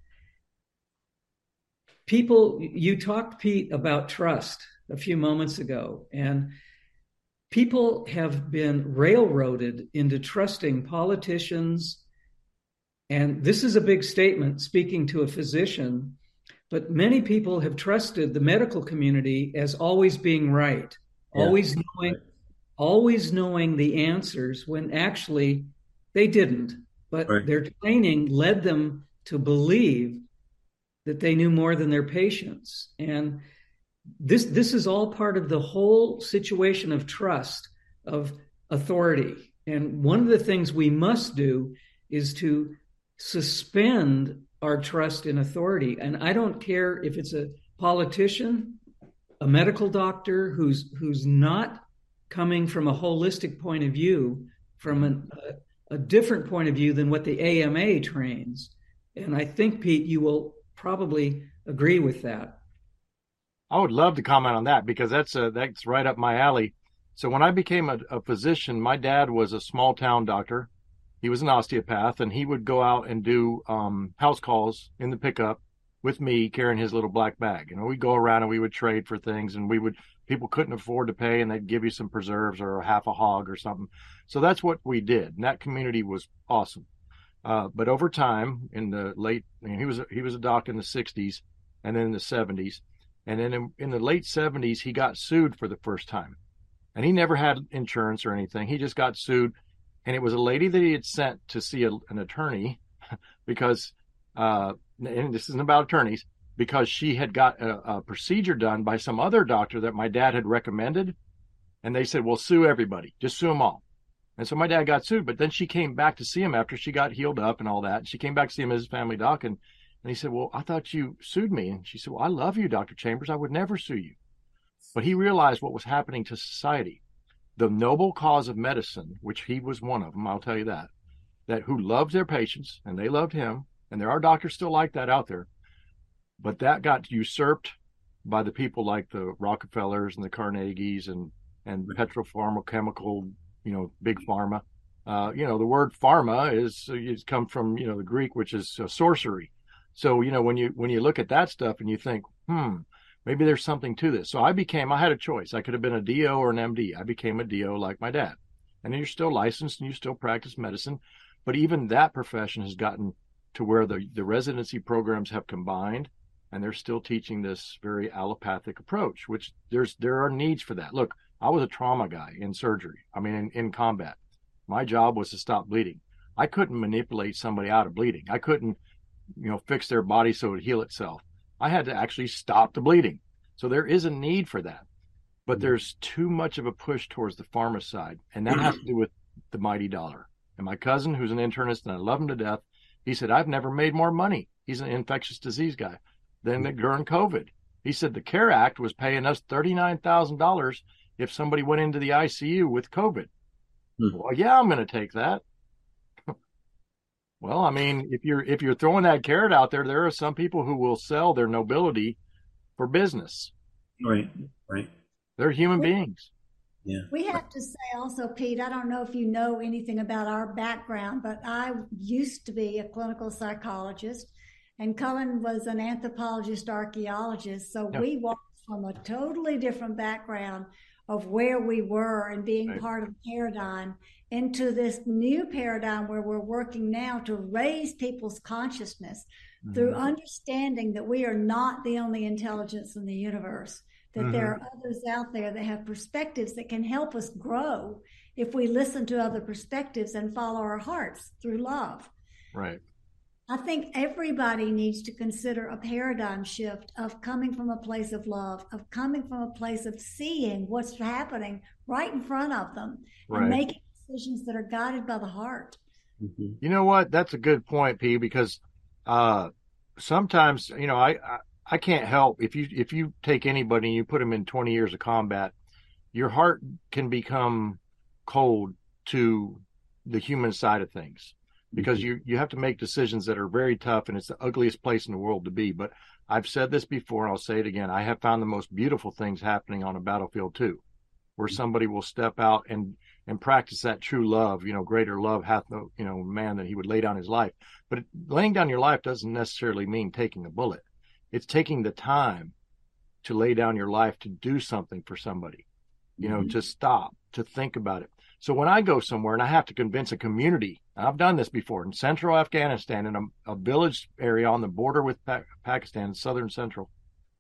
people. You talked, Pete, about trust a few moments ago, and people have been railroaded into trusting politicians. And this is a big statement speaking to a physician, but many people have trusted the medical community as always being right, Yeah. always knowing, always knowing the answers when actually they didn't. But Right. their training led them to believe that they knew more than their patients. And this this is all part of the whole situation of trust of authority. And one of the things we must do is to suspend our trust in authority. And I don't care if it's a politician, a medical doctor who's who's not coming from a holistic point of view, from an, a, a different point of view than what the AMA trains. And I think Pete, you will probably agree with that. I would love to comment on that because that's uh, that's right up my alley. So when I became a, a physician, my dad was a small town doctor. He was an osteopath, and he would go out and do um, house calls in the pickup with me carrying his little black bag. You know, we'd go around and we would trade for things, and we would people couldn't afford to pay, and they'd give you some preserves or half a hog or something. So that's what we did, and that community was awesome. Uh, but over time, in the late, I mean, he was he was a doc in the '60s, and then in the '70s, and then in, in the late 70s, he got sued for the first time. And he never had insurance or anything. He just got sued. And it was a lady that he had sent to see a, an attorney *laughs* because, uh, and this isn't about attorneys, because she had got a, a procedure done by some other doctor that my dad had recommended. And they said, well, sue everybody, just sue them all. And so my dad got sued, but then she came back to see him after she got healed up and all that. and She came back to see him as his family doc. And and he said, Well, I thought you sued me. And she said, Well, I love you, Dr. Chambers. I would never sue you. But he realized what was happening to society. The noble cause of medicine, which he was one of them, I'll tell you that, that who loved their patients and they loved him. And there are doctors still like that out there. But that got usurped by the people like the Rockefellers and the Carnegies and, and petropharmaceutical, you know, big pharma. Uh, you know, the word pharma is, is come from, you know, the Greek, which is uh, sorcery. So, you know, when you when you look at that stuff and you think, hmm, maybe there's something to this. So I became I had a choice. I could have been a DO or an MD. I became a DO like my dad. And you're still licensed and you still practice medicine, but even that profession has gotten to where the, the residency programs have combined and they're still teaching this very allopathic approach, which there's there are needs for that. Look, I was a trauma guy in surgery. I mean, in, in combat, my job was to stop bleeding. I couldn't manipulate somebody out of bleeding. I couldn't, you know, fix their body so it would heal itself. I had to actually stop the bleeding. So there is a need for that. But mm-hmm. there's too much of a push towards the pharma side, and that has to do with the mighty dollar. And my cousin, who's an internist, and I love him to death, he said, I've never made more money. He's an infectious disease guy than during COVID. He said the CARE Act was paying us $39,000 if somebody went into the ICU with COVID. Hmm. Well, yeah, I'm going to take that. Well, I mean, if you're if you're throwing that carrot out there, there are some people who will sell their nobility for business. Right, right. They're human beings. Yeah. We have to say also, Pete, I don't know if you know anything about our background, but I used to be a clinical psychologist and Cullen was an anthropologist, archaeologist. So yep. we walked from a totally different background of where we were and being right. part of the paradigm into this new paradigm where we're working now to raise people's consciousness mm-hmm. through understanding that we are not the only intelligence in the universe, that mm-hmm. there are others out there that have perspectives that can help us grow if we listen to other perspectives and follow our hearts through love. Right. I think everybody needs to consider a paradigm shift of coming from a place of love, of coming from a place of seeing what's happening right in front of them right. and making decisions that are guided by the heart. Mm-hmm. You know what? That's a good point, P, because uh, sometimes, you know, I, I, I can't help if you if you take anybody and you put them in 20 years of combat, your heart can become cold to the human side of things because mm-hmm. you you have to make decisions that are very tough and it's the ugliest place in the world to be but i've said this before and i'll say it again i have found the most beautiful things happening on a battlefield too where mm-hmm. somebody will step out and and practice that true love you know greater love hath no you know man that he would lay down his life. But laying down your life doesn't necessarily mean taking a bullet. It's taking the time to lay down your life to do something for somebody you know mm-hmm. to stop to think about it. So when I go somewhere and I have to convince a community, I've done this before in central Afghanistan in a, a village area on the border with pa- Pakistan, southern central,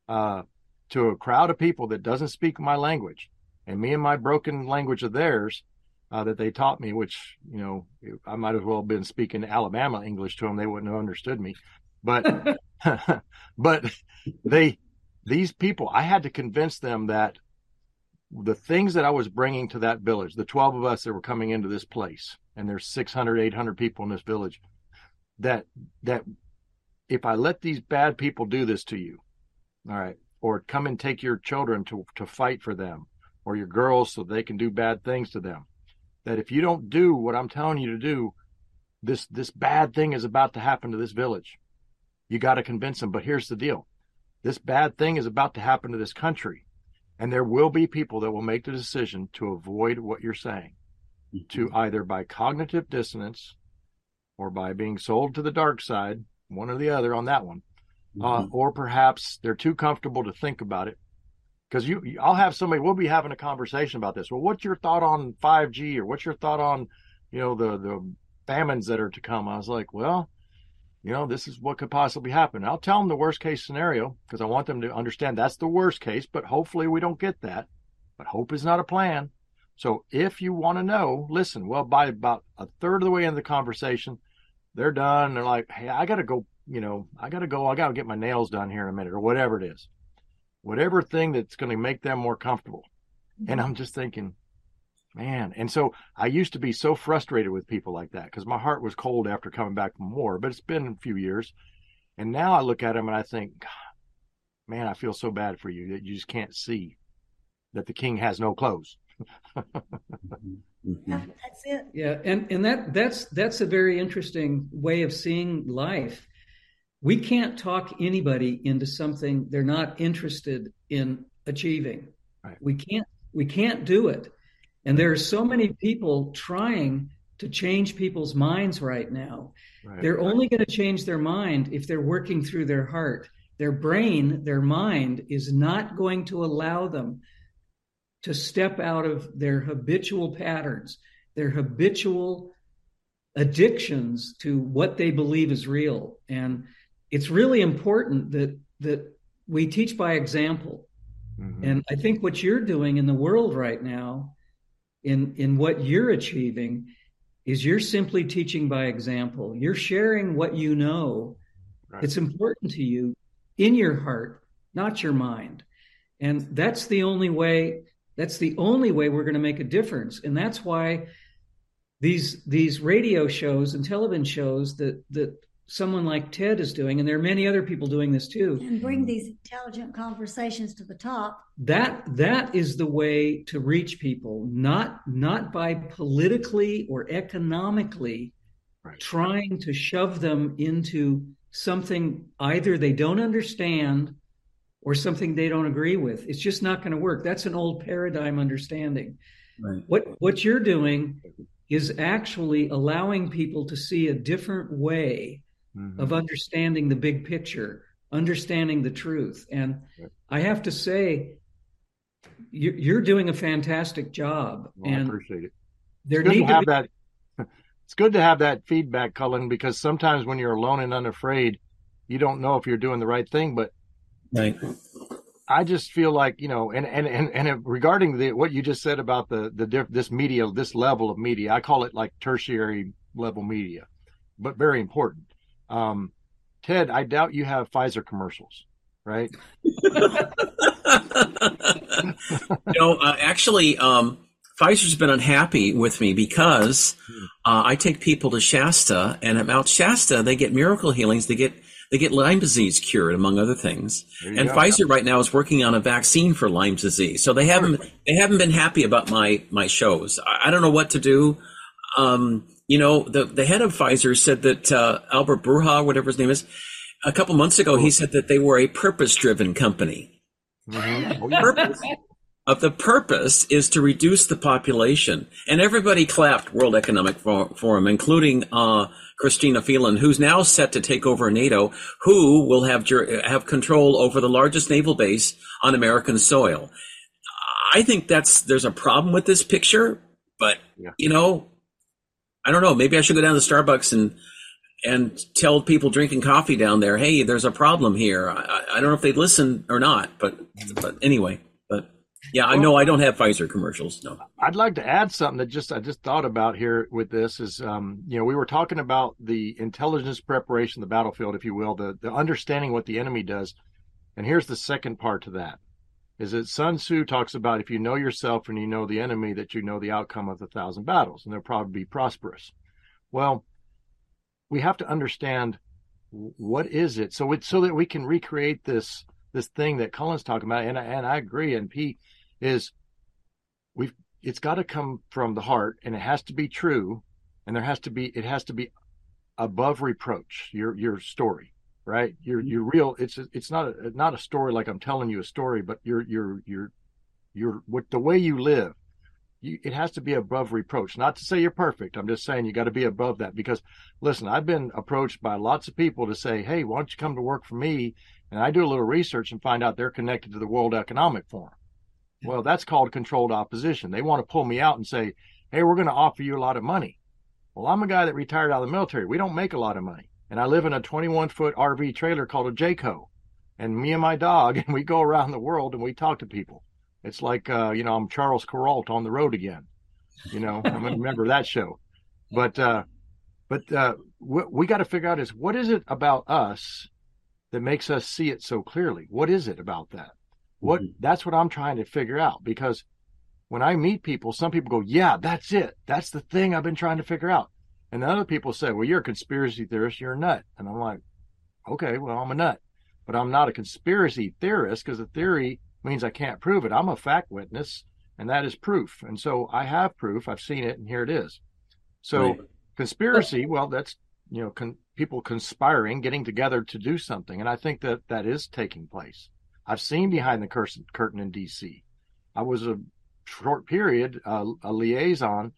uh, to a crowd of people that doesn't speak my language, and me and my broken language of theirs uh, that they taught me, which you know I might as well have been speaking Alabama English to them; they wouldn't have understood me. But *laughs* *laughs* but they these people, I had to convince them that the things that I was bringing to that village, the 12 of us that were coming into this place, and there's 600, 800 people in this village, that, that if I let these bad people do this to you, all right, or come and take your children to, to fight for them, or your girls so they can do bad things to them, that if you don't do what I'm telling you to do, this, this bad thing is about to happen to this village. You got to convince them. But here's the deal. This bad thing is about to happen to this country and there will be people that will make the decision to avoid what you're saying, mm-hmm. to either by cognitive dissonance or by being sold to the dark side, one or the other on that one, uh, mm-hmm. uh, or perhaps they're too comfortable to think about it. Because you, I'll have somebody. We'll be having a conversation about this. Well, what's your thought on 5G, or what's your thought on, you know, the the famines that are to come? I was like, well, you know, this is what could possibly happen. I'll tell them the worst case scenario because I want them to understand that's the worst case, but hopefully we don't get that. But hope is not a plan. So if you want to know, listen, well, by about a third of the way into the conversation, they're done. They're like, hey, I got to go, you know, I got to go, I got to get my nails done here in a minute or whatever it is. Whatever thing that's going to make them more comfortable. Mm-hmm. And I'm just thinking, man. And so I used to be so frustrated with people like that because my heart was cold after coming back from war, but it's been a few years. And now I look at them and I think, man, I feel so bad for you that you just can't see that the king has no clothes. Mm-hmm. That's it. Yeah, and and that that's that's a very interesting way of seeing life. We can't talk anybody into something they're not interested in achieving. Right. We can't we can't do it. And there are so many people trying to change people's minds right now. Right. They're only going to change their mind if they're working through their heart. Their brain, their mind is not going to allow them to step out of their habitual patterns, their habitual addictions to what they believe is real. And it's really important that that we teach by example. Mm-hmm. And I think what you're doing in the world right now, in in what you're achieving, is you're simply teaching by example. You're sharing what you know. Right. It's important to you in your heart, not your mind. And that's the only way that's the only way we're going to make a difference. And that's why these these radio shows and television shows that that someone like Ted is doing, and there are many other people doing this too. And bring these intelligent conversations to the top. That that is the way to reach people, not not by politically or economically right. trying to shove them into something either they don't understand or something they don't agree with. It's just not going to work. That's an old paradigm understanding. Right. What what you're doing is actually allowing people to see a different way mm-hmm. of understanding the big picture, understanding the truth. And I have to say, you're doing a fantastic job. Well, and I appreciate it. There it's need to, have be... that. *laughs* It's good to have that feedback, Cullen, because sometimes when you're alone and unafraid, you don't know if you're doing the right thing. But right. I just feel like you know, and and and and regarding the what you just said about the the this media, this level of media, I call it like tertiary level media, but very important. Um, Ted, I doubt you have Pfizer commercials, right? *laughs* *laughs* no, uh, actually, um, Pfizer's been unhappy with me because hmm. uh, I take people to Shasta, and at Mount Shasta, they get miracle healings. They get they get Lyme disease cured, among other things. And go. Pfizer right now is working on a vaccine for Lyme disease. So they haven't they haven't been happy about my my shows. I, I don't know what to do. Um, you know, the, the head of Pfizer said that uh, Albert Bourla, whatever his name is, a couple months ago, he said that they were a purpose driven company. Mm-hmm. purpose, of the purpose is to reduce the population. And everybody clapped World Economic Forum, including uh, Chrystia Freeland, who's now set to take over NATO, who will have have control over the largest naval base on American soil. I think that's there's a problem with this picture, but yeah. you know, I don't know. Maybe I should go down to Starbucks and and tell people drinking coffee down there, hey, there's a problem here. I, I don't know if they'd listen or not, but but anyway, but yeah, I know I don't have Pfizer commercials. No. I'd like to add something that just I just thought about here with this is um, you know, we were talking about the intelligence preparation, the battlefield, if you will, the the understanding what the enemy does. And here's the second part to that. Is that Sun Tzu talks about if you know yourself and you know the enemy, that you know the outcome of the thousand battles, and they'll probably be prosperous. Well, we have to understand what is it so so that we can recreate this this thing that Cullen's talking about, and and I agree. And P is we've it's got to come from the heart, and it has to be true, and there has to be it has to be above reproach. Your your story, right? You're you're real. It's it's not a, not a story like I'm telling you a story, but your your your your what the way you live you, it has to be above reproach. Not to say you're perfect. I'm just saying you got to be above that because listen, I've been approached by lots of people to say, Hey, why don't you come to work for me? And I do a little research and find out they're connected to the World Economic Forum. Well, that's called controlled opposition. They want to pull me out and say, Hey, we're going to offer you a lot of money. Well, I'm a guy that retired out of the military. We don't make a lot of money. And I live in a 21 foot RV trailer called a Jayco. And me and my dog, *laughs* and we go around the world and we talk to people. It's like, uh, you know, I'm Charles Kuralt on the road again. You know, I remember that show. But, uh, but, uh, what we got to figure out is what is it about us that makes us see it so clearly? What is it about that? What, mm-hmm. that's what I'm trying to figure out because when I meet people, some people go, yeah, that's it. That's the thing I've been trying to figure out. And then other people say, well, you're a conspiracy theorist. You're a nut. And I'm like, okay, well, I'm a nut, but I'm not a conspiracy theorist because a theory means I can't prove it. I'm a fact witness, and that is proof. And so I have proof. I've seen it, and here it is. So right. conspiracy, well, that's you know con- people conspiring, getting together to do something, and I think that that is taking place. I've seen behind the curtain, curtain in D.C. I was a short period uh, a liaison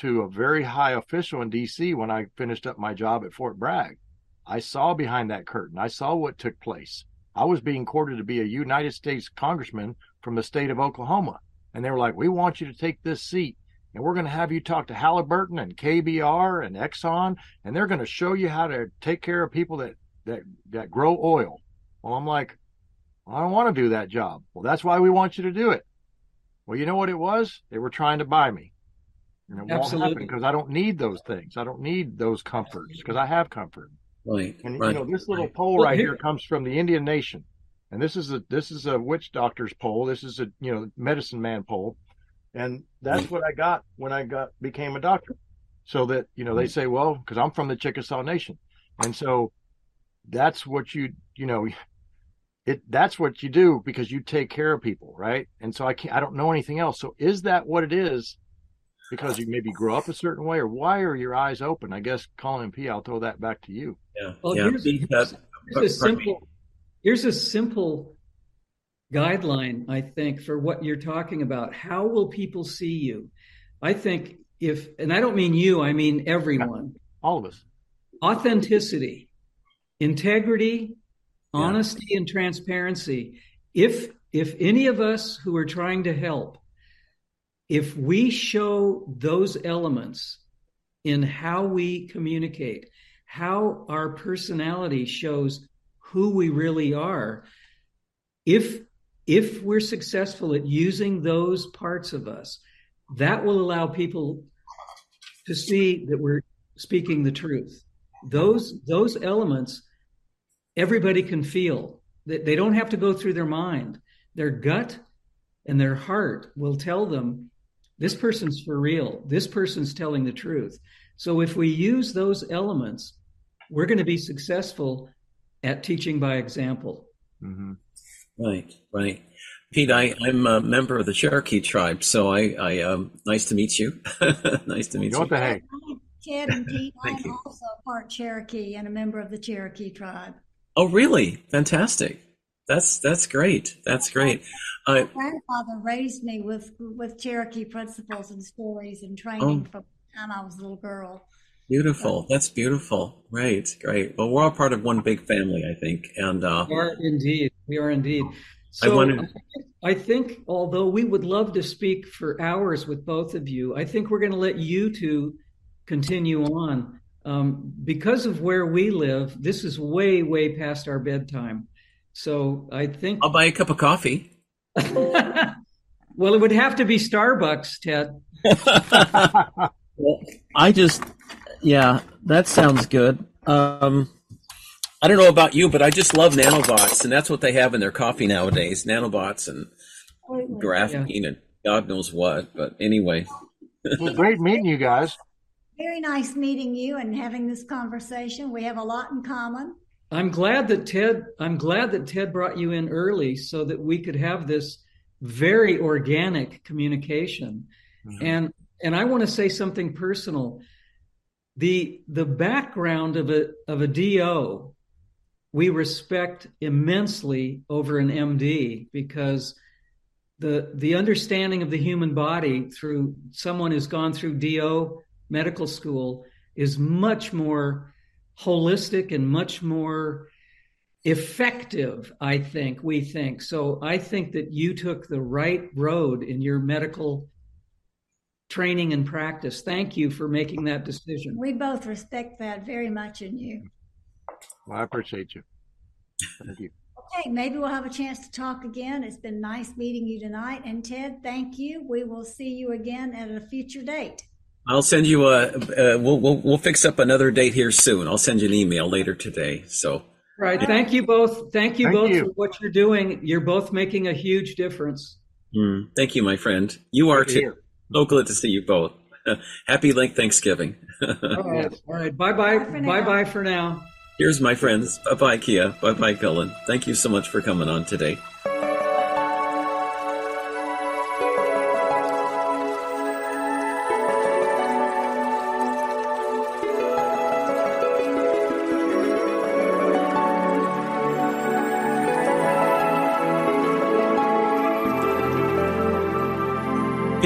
to a very high official in D.C. when I finished up my job at Fort Bragg. I saw behind that curtain. I saw what took place. I was being courted to be a United States congressman from the state of Oklahoma. And they were like, we want you to take this seat and we're going to have you talk to Halliburton and KBR and Exxon, and they're going to show you how to take care of people that that that grow oil. Well, I'm like, I don't want to do that job. Well, that's why we want you to do it. Well, you know what it was? They were trying to buy me. And it Absolutely. won't happen because I don't need those things. I don't need those comforts because I have comfort. Right. And right. you know, this little right. poll Well, right here- here comes from the Indian Nation, and this is a this is a witch doctor's poll. This is a you know medicine man poll, and that's mm-hmm. what I got when I got became a doctor. So that you know they mm-hmm. say, well, because I'm from the Chickasaw Nation, and so that's what you you know it that's what you do because you take care of people, right? And so I can't I don't know anything else. So is that what it is? Because you maybe grew up a certain way, or why are your eyes open? I guess Cullen and Pia, I'll throw that back to you. Yeah. Well, yeah. here's, here's, here's a simple here's a simple guideline, I think, for what you're talking about. How will people see you? I think if, and I don't mean you, I mean everyone. All of us. Authenticity, integrity, Yeah. honesty, and transparency. If if any of us who are trying to help, if we show those elements in how we communicate, how our personality shows who we really are, if if we're successful at using those parts of us, that will allow people to see that we're speaking the truth. Those those elements everybody can feel. They, don't have to go through their mind. Their gut and their heart will tell them this person's for real. This person's telling the truth. So if we use those elements, we're going to be successful at teaching by example. Mm-hmm. Right, right. Pete, I, I'm a member of the Cherokee tribe, so I, I um, nice to meet you. *laughs* nice to meet You know you. what the heck? Ted and Pete, *laughs* I'm you. also part Cherokee and a member of the Cherokee tribe. Oh, really? Fantastic. That's that's great. That's great. Uh, grandfather raised me with with Cherokee principles and stories and training Oh. from the time I was a little girl. beautiful. That's beautiful. Right, great. Well, we're all part of one big family, I think. And uh, We are indeed. We are indeed. I So wanted- I think, although we would love to speak for hours with both of you, I think we're going to let you two continue on. Um, because of where we live, this is way, way past our bedtime. So I think, I'll buy a cup of coffee. *laughs* well, it would have to be Starbucks, Ted. *laughs* Well, I just, yeah, that sounds good. Um, I don't know about you, but I just love nanobots, and that's what they have in their coffee nowadays: nanobots and graphene and God knows what. But anyway, It was great meeting you guys. Very nice meeting you and having this conversation. We have a lot in common. I'm glad that Ted. I'm glad that Ted brought you in early so that we could have this very organic communication. Mhm. And and I want to say something personal. The the background of a of a DO we respect immensely over an MD because the the understanding of the human body through someone who's gone through DO medical school is much more holistic and much more effective i think we think so i think that you took the right road in your medical training and practice thank you for making that decision We both respect that very much in you. Well, I appreciate you. Thank you. Okay, maybe we'll have a chance to talk again. It's been nice meeting you tonight. And Ted, thank you. We will see you again at a future date. I'll send you a. Uh, we'll, we'll we'll fix up another date here soon. I'll send you an email later today. So right thank you both thank you Thank both you. for what you're doing you're both making a huge difference mm, thank you, my friend. You are Good too. hear. So glad to see you both. *laughs* Happy late Thanksgiving. all right *laughs* all right bye bye Bye bye bye for now Here's my friends. Bye bye, Pia. Bye bye, Cullen. Thank you so much for coming on today.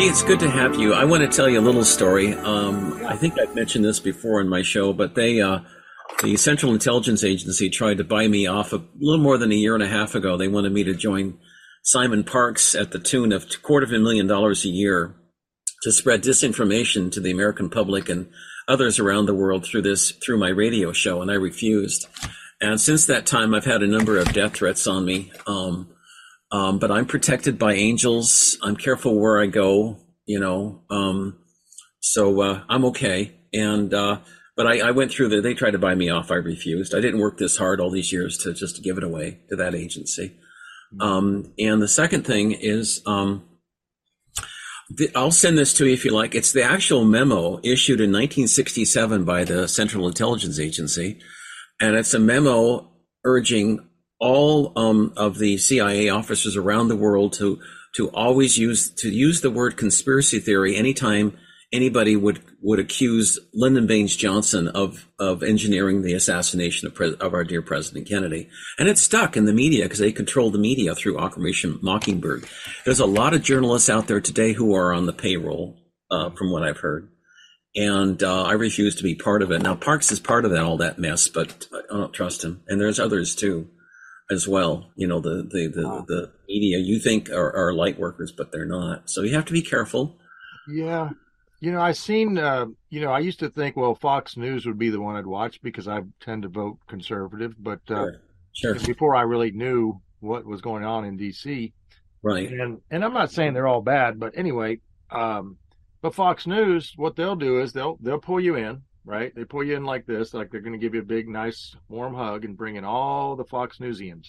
It's good to have you. I want to tell you a little story. Um, I think I've mentioned this before in my show, but they, uh, the Central Intelligence Agency tried to buy me off a little more than a year and a half ago. They wanted me to join Simon Parkes at the tune of a quarter of a million dollars a year to spread disinformation to the American public and others around the world through this through my radio show, and I refused. And since that time, I've had a number of death threats on me. Um, um, but I'm protected by angels. I'm careful where I go, you know. Um, so uh, I'm okay. And uh, but I, I, went through the. They tried to buy me off. I refused. I didn't work this hard all these years to just give it away to that agency. Um, and the second thing is, um, I'll send this to you if you like. It's the actual memo issued in 1967 by the Central Intelligence Agency, and it's a memo urging all um, of the CIA officers around the world to to always use to use the word conspiracy theory anytime anybody would would accuse Lyndon Baines Johnson of of engineering the assassination of, of our dear President Kennedy, and it stuck in the media because they control the media through Operation Mockingbird. There's a lot of journalists out there today who are on the payroll, uh, from what I've heard, and uh, I refuse to be part of it. Now Parkes is part of that all that mess, but I don't trust him, and there's others too. As well, you know the the the, wow. the media you think are, are light workers, but they're not. So you have to be careful. Yeah, you know, I've seen. Uh, you know, I used to think, well, Fox News would be the one I'd watch because I tend to vote conservative. But uh, sure. sure. before I really knew what was going on in D.C., right? And and I'm not saying they're all bad, but anyway, um, but Fox News, what they'll do is they'll they'll pull you in, right? They pull you in like this, like they're going to give you a big, nice, warm hug and bring in all the Fox Newsians,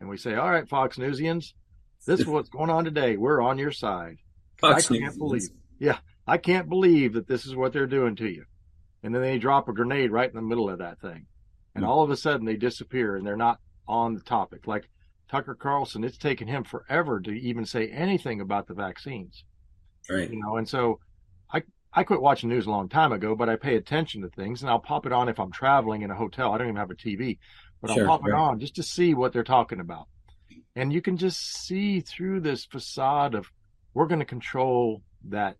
and we say, all right, Fox Newsians, this is *laughs* what's going on today. We're on your side. Fox I can't Newsians. believe, yeah, I can't believe that this is what they're doing to you. And then they drop a grenade right in the middle of that thing. And hmm. all of a sudden they disappear and they're not on the topic. Like Tucker Carlson, it's taken him forever to even say anything about the vaccines. Right. You know, and so I I quit watching news a long time ago, but I pay attention to things and I'll pop it on if I'm traveling in a hotel. I don't even have a TV, but sure, I'll pop right. it on just to see what they're talking about. And you can just see through this facade of we're going to control that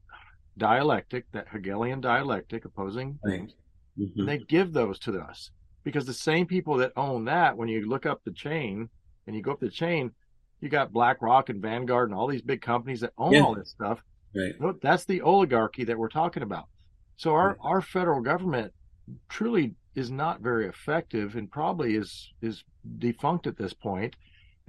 dialectic, that Hegelian dialectic, opposing things, mm-hmm. they give those to us because the same people that own that, when you look up the chain and you go up the chain, you got BlackRock and Vanguard and all these big companies that own yeah. all this stuff. Right. That's the oligarchy that we're talking about. So our, right. our federal government truly is not very effective and probably is is defunct at this point. point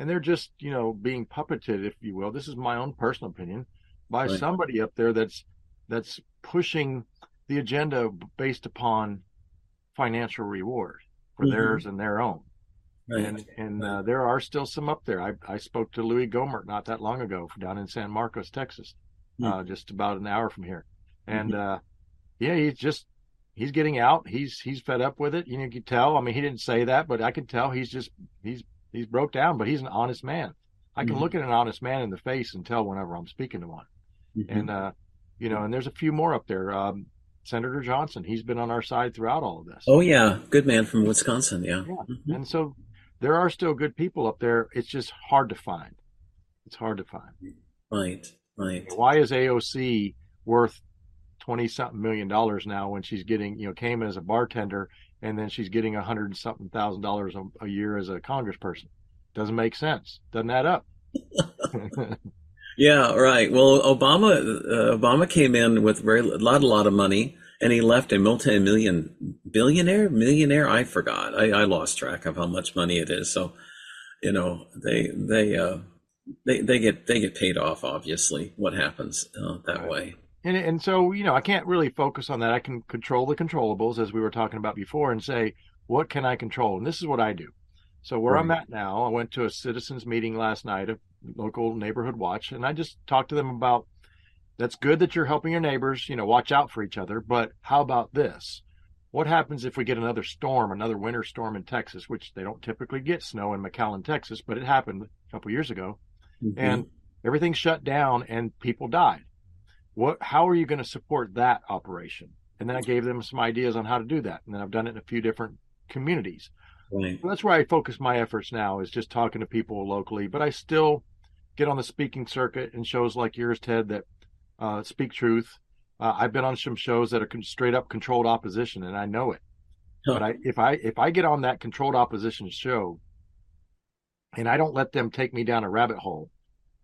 and they're just you know being puppeted if you will this is my own personal opinion by right. somebody up there that's that's pushing the agenda based upon financial reward for mm-hmm. theirs and their own. Right. And and uh, there are still some up there. I, I spoke to Louis Gohmert not that long ago down in San Marcos, Texas, mm-hmm. uh, just about an hour from here. And mm-hmm. uh, yeah, he's just he's getting out. He's he's fed up with it. You know, you can tell. I mean, he didn't say that, but I can tell he's just he's he's broke down. But he's an honest man. I can mm-hmm. look at an honest man in the face and tell whenever I'm speaking to one. Mm-hmm. And uh, you know, and there's a few more up there. Um, Senator Johnson, he's been on our side throughout all of this. Oh yeah, good man from Wisconsin. Yeah, yeah. Mm-hmm. and so there are still good people up there. It's just hard to find. It's hard to find. Right, right. Why is AOC worth twenty something million dollars now when she's getting, you know, came in as a bartender and then she's getting a hundred something thousand dollars a year as a congressperson? Doesn't make sense. Doesn't add up. *laughs* Yeah, right. Well, Obama uh, Obama came in with very a lot a lot of money, and he left a multi-million billionaire, millionaire. I forgot. I, I lost track of how much money it is. So, you know, they they uh, they they get they get paid off. Obviously, what happens uh, that way. And and so you know, I can't really focus on that. I can control the controllables, as we were talking about before, and say what can I control. And this is what I do. So where right. I'm at now, I went to a citizens meeting last night, a local neighborhood watch, and I just talked to them about that's good that you're helping your neighbors, you know, watch out for each other, but how about this? What happens if we get another storm, another winter storm in Texas, which they don't typically get snow in McAllen, Texas, but it happened a couple years ago, mm-hmm. and everything shut down and people died. What? How are you going to support that operation? And then I gave them some ideas on how to do that, and then I've done it in a few different communities. Right. that's where I focus my efforts now is just talking to people locally. But I still get on the speaking circuit and shows like yours, Ted, that uh, speak truth. Uh, I've been on some shows that are straight up controlled opposition, and I know it. Huh. But I, if I if I get on that controlled opposition show, and I don't let them take me down a rabbit hole,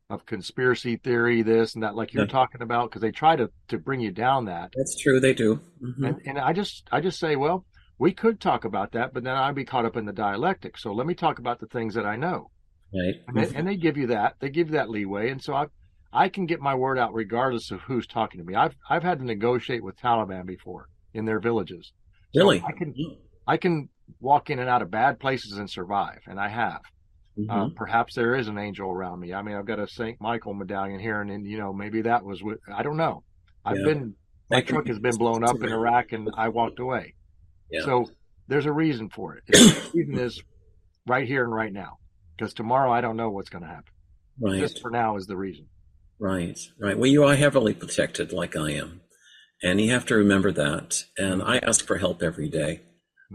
of conspiracy theory, this and that, like you're Yeah. talking about, because they try to to bring you down that. That's true. They do. Mhm. And and I just I just say, well, we could talk about that, but then I'd be caught up in the dialectic. So let me talk about the things that I know. Right. And they, and they give you that. They give you that leeway, and so I I can get my word out regardless of who's talking to me. I've I've had to negotiate with Taliban before in their villages. So Really? I can I can walk in and out of bad places and survive, and I have. Uh, perhaps there is an angel around me. I mean, I've got a Saint Michael medallion here, and, and you know maybe that was what I don't know. I've Yeah. been my That truck has been blown up in Iraq, and I walked away. Yeah. So there's a reason for it. the reason *coughs* is right here and right now, because tomorrow I don't know what's going to happen. right. This for now is the reason. Right, right. Well, you are heavily protected, like I am, and you have to remember that. And I ask for help every day.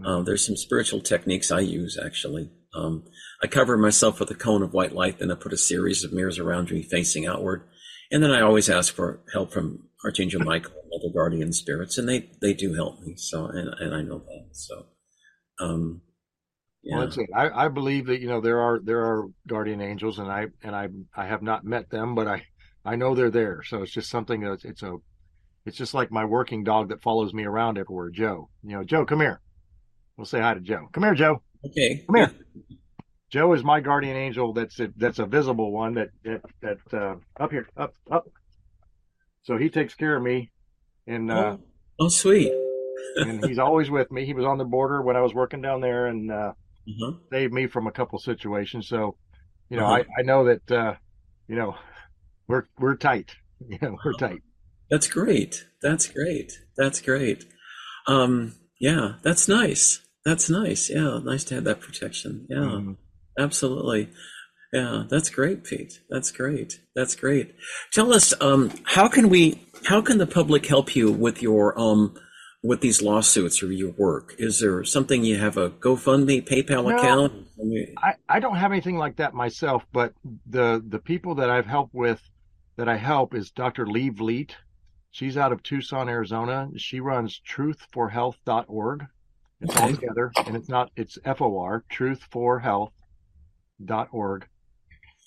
Uh, there's some spiritual techniques I use actually. Um, I cover myself with a cone of white light, then I put a series of mirrors around me facing outward, and then I always ask for help from Archangel *laughs* Michael and other guardian spirits, and they they do help me. So, and and I know that. So, um, yeah. Well, that's it. I, I believe that you know there are there are guardian angels, and I and I I have not met them, but I I know they're there. So it's just something that it's a it's just like my working dog that follows me around everywhere. Joe, you know, Joe, come here. We'll say hi to Joe. Come here, Joe. okay. Come here. Joe is my guardian angel. That's a, that's a visible one. That that that uh, up here, up up. So he takes care of me, and uh, Oh, oh, sweet. *laughs* and he's always with me. He was on the border when I was working down there, and uh, Uh-huh. saved me from a couple situations. So, you know, Uh-huh. I, I know that, uh, you know, we're, we're tight. *laughs* You know, we're tight. That's great. That's great. That's great. Um, yeah, that's nice. That's nice. Yeah, nice to have that protection. Yeah, Mhm. Absolutely. Yeah, that's great, Pete. That's great. That's great. Tell us, um, how can we, how can the public help you with your, um, with these lawsuits or your work? Is there something you have a GoFundMe, PayPal No. account? I I, don't have anything like that myself, but the, the people that I've helped with that I help is Dr. Lee Vliet. She's out of Tucson, Arizona. She runs truthforhealth.org. It's all together and it's not, it's F-O-R, truthforhealth.org.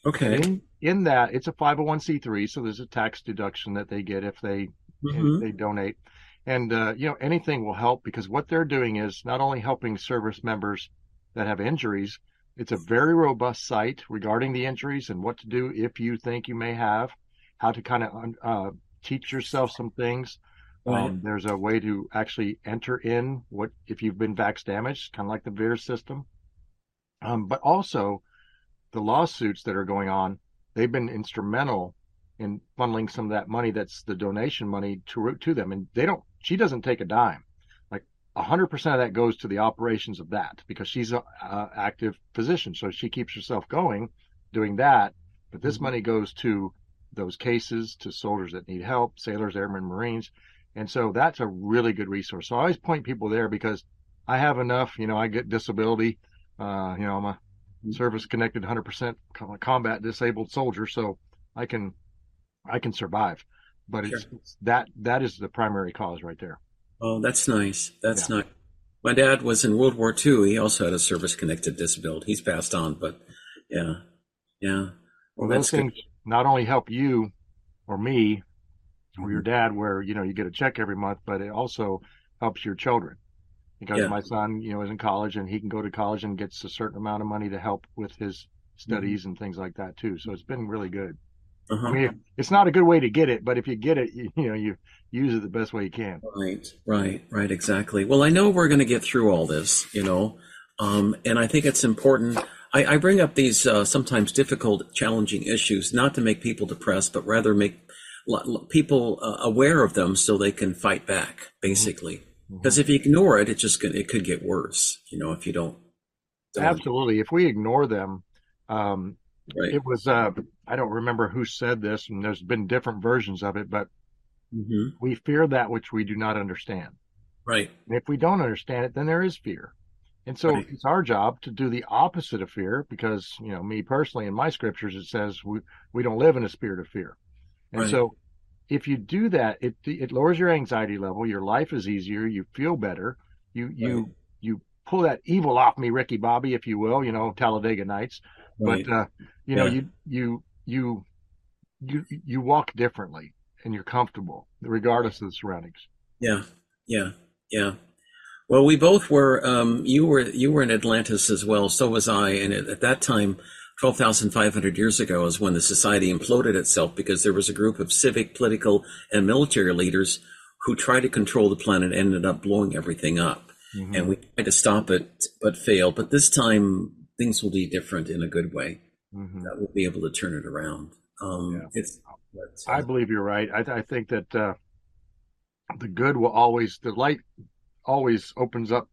Okay. In, in that, it's a 501c3, so there's a tax deduction that they get if they Mhm. if they donate. And uh, you know, anything will help because what they're doing is not only helping service members that have injuries. It's a very robust site regarding the injuries and what to do if you think you may have, how to kind of uh, teach yourself some things. Right. Um, there's a way to actually enter in what if you've been vax damaged, kind of like the VAERS system. Um, but also the lawsuits that are going on, they've been instrumental in funneling some of that money that's the donation money to to them, and they don't. She doesn't take a dime. Like hundred percent of that goes to the operations of that because she's a, a active physician, so she keeps herself going doing that. But this Mhm. money goes to those cases, to soldiers that need help, sailors, airmen, Marines, and so that's a really good resource. So I always point people there because I have enough. You know, I get disability. Uh, you know, I'm a Mm-hmm. service connected 100% combat disabled soldier, so I can I can survive. But it's, it's that that is the primary cause right there. Oh, that's nice. That's nice. My dad was in World War II. He also had a service-connected disability. He's passed on, but yeah, yeah. Well, that's those good. things not only help you or me or your mm-hmm. dad, where you know you get a check every month, but it also helps your children. Because Yeah. my son, you know, is in college and he can go to college and gets a certain amount of money to help with his studies and things like that too. So it's been really good. Uh-huh. I mean, it's not a good way to get it, but if you get it, you, you know, you use it the best way you can. Right, right, right, exactly. Well, I know we're going to get through all this, you know, um, and I think it's important. I, I bring up these uh, sometimes difficult, challenging issues not to make people depressed, but rather make people uh, aware of them so they can fight back, basically. Because if you ignore it, it just gonna, it could get worse, you know, if you don't. don't- Absolutely. If we ignore them, um, Right. it was, uh, I don't remember who said this and there's been different versions of it, but hmm we fear that which we do not understand. Right. And if we don't understand it, then there is fear. And so Right. it's our job to do the opposite of fear because, you know, me personally in my scriptures, it says we, we don't live in a spirit of fear. And Right. so if you do that, it, it lowers your anxiety level. Your life is easier. You feel better. You, you, Right. you pull that evil off me, Ricky Bobby, if you will, you know, Talladega Nights. Right. But, uh, you know, Yeah. you, you, you you you walk differently and you're comfortable regardless of the surroundings. Yeah, yeah, yeah. Well, we both were. Um, you were you were in Atlantis as well. So was I. And at, at that time, twelve thousand five hundred years ago, is when the society imploded itself because there was a group of civic, political, and military leaders who tried to control the planet and ended up blowing everything up. Mm-hmm. And we tried to stop it, but failed. But this time, things will be different in a good way. Mm-hmm. That we'll be able to turn it around. Um, yeah. It's. I believe you're right. I, th- I think that uh, the good will always the light always opens up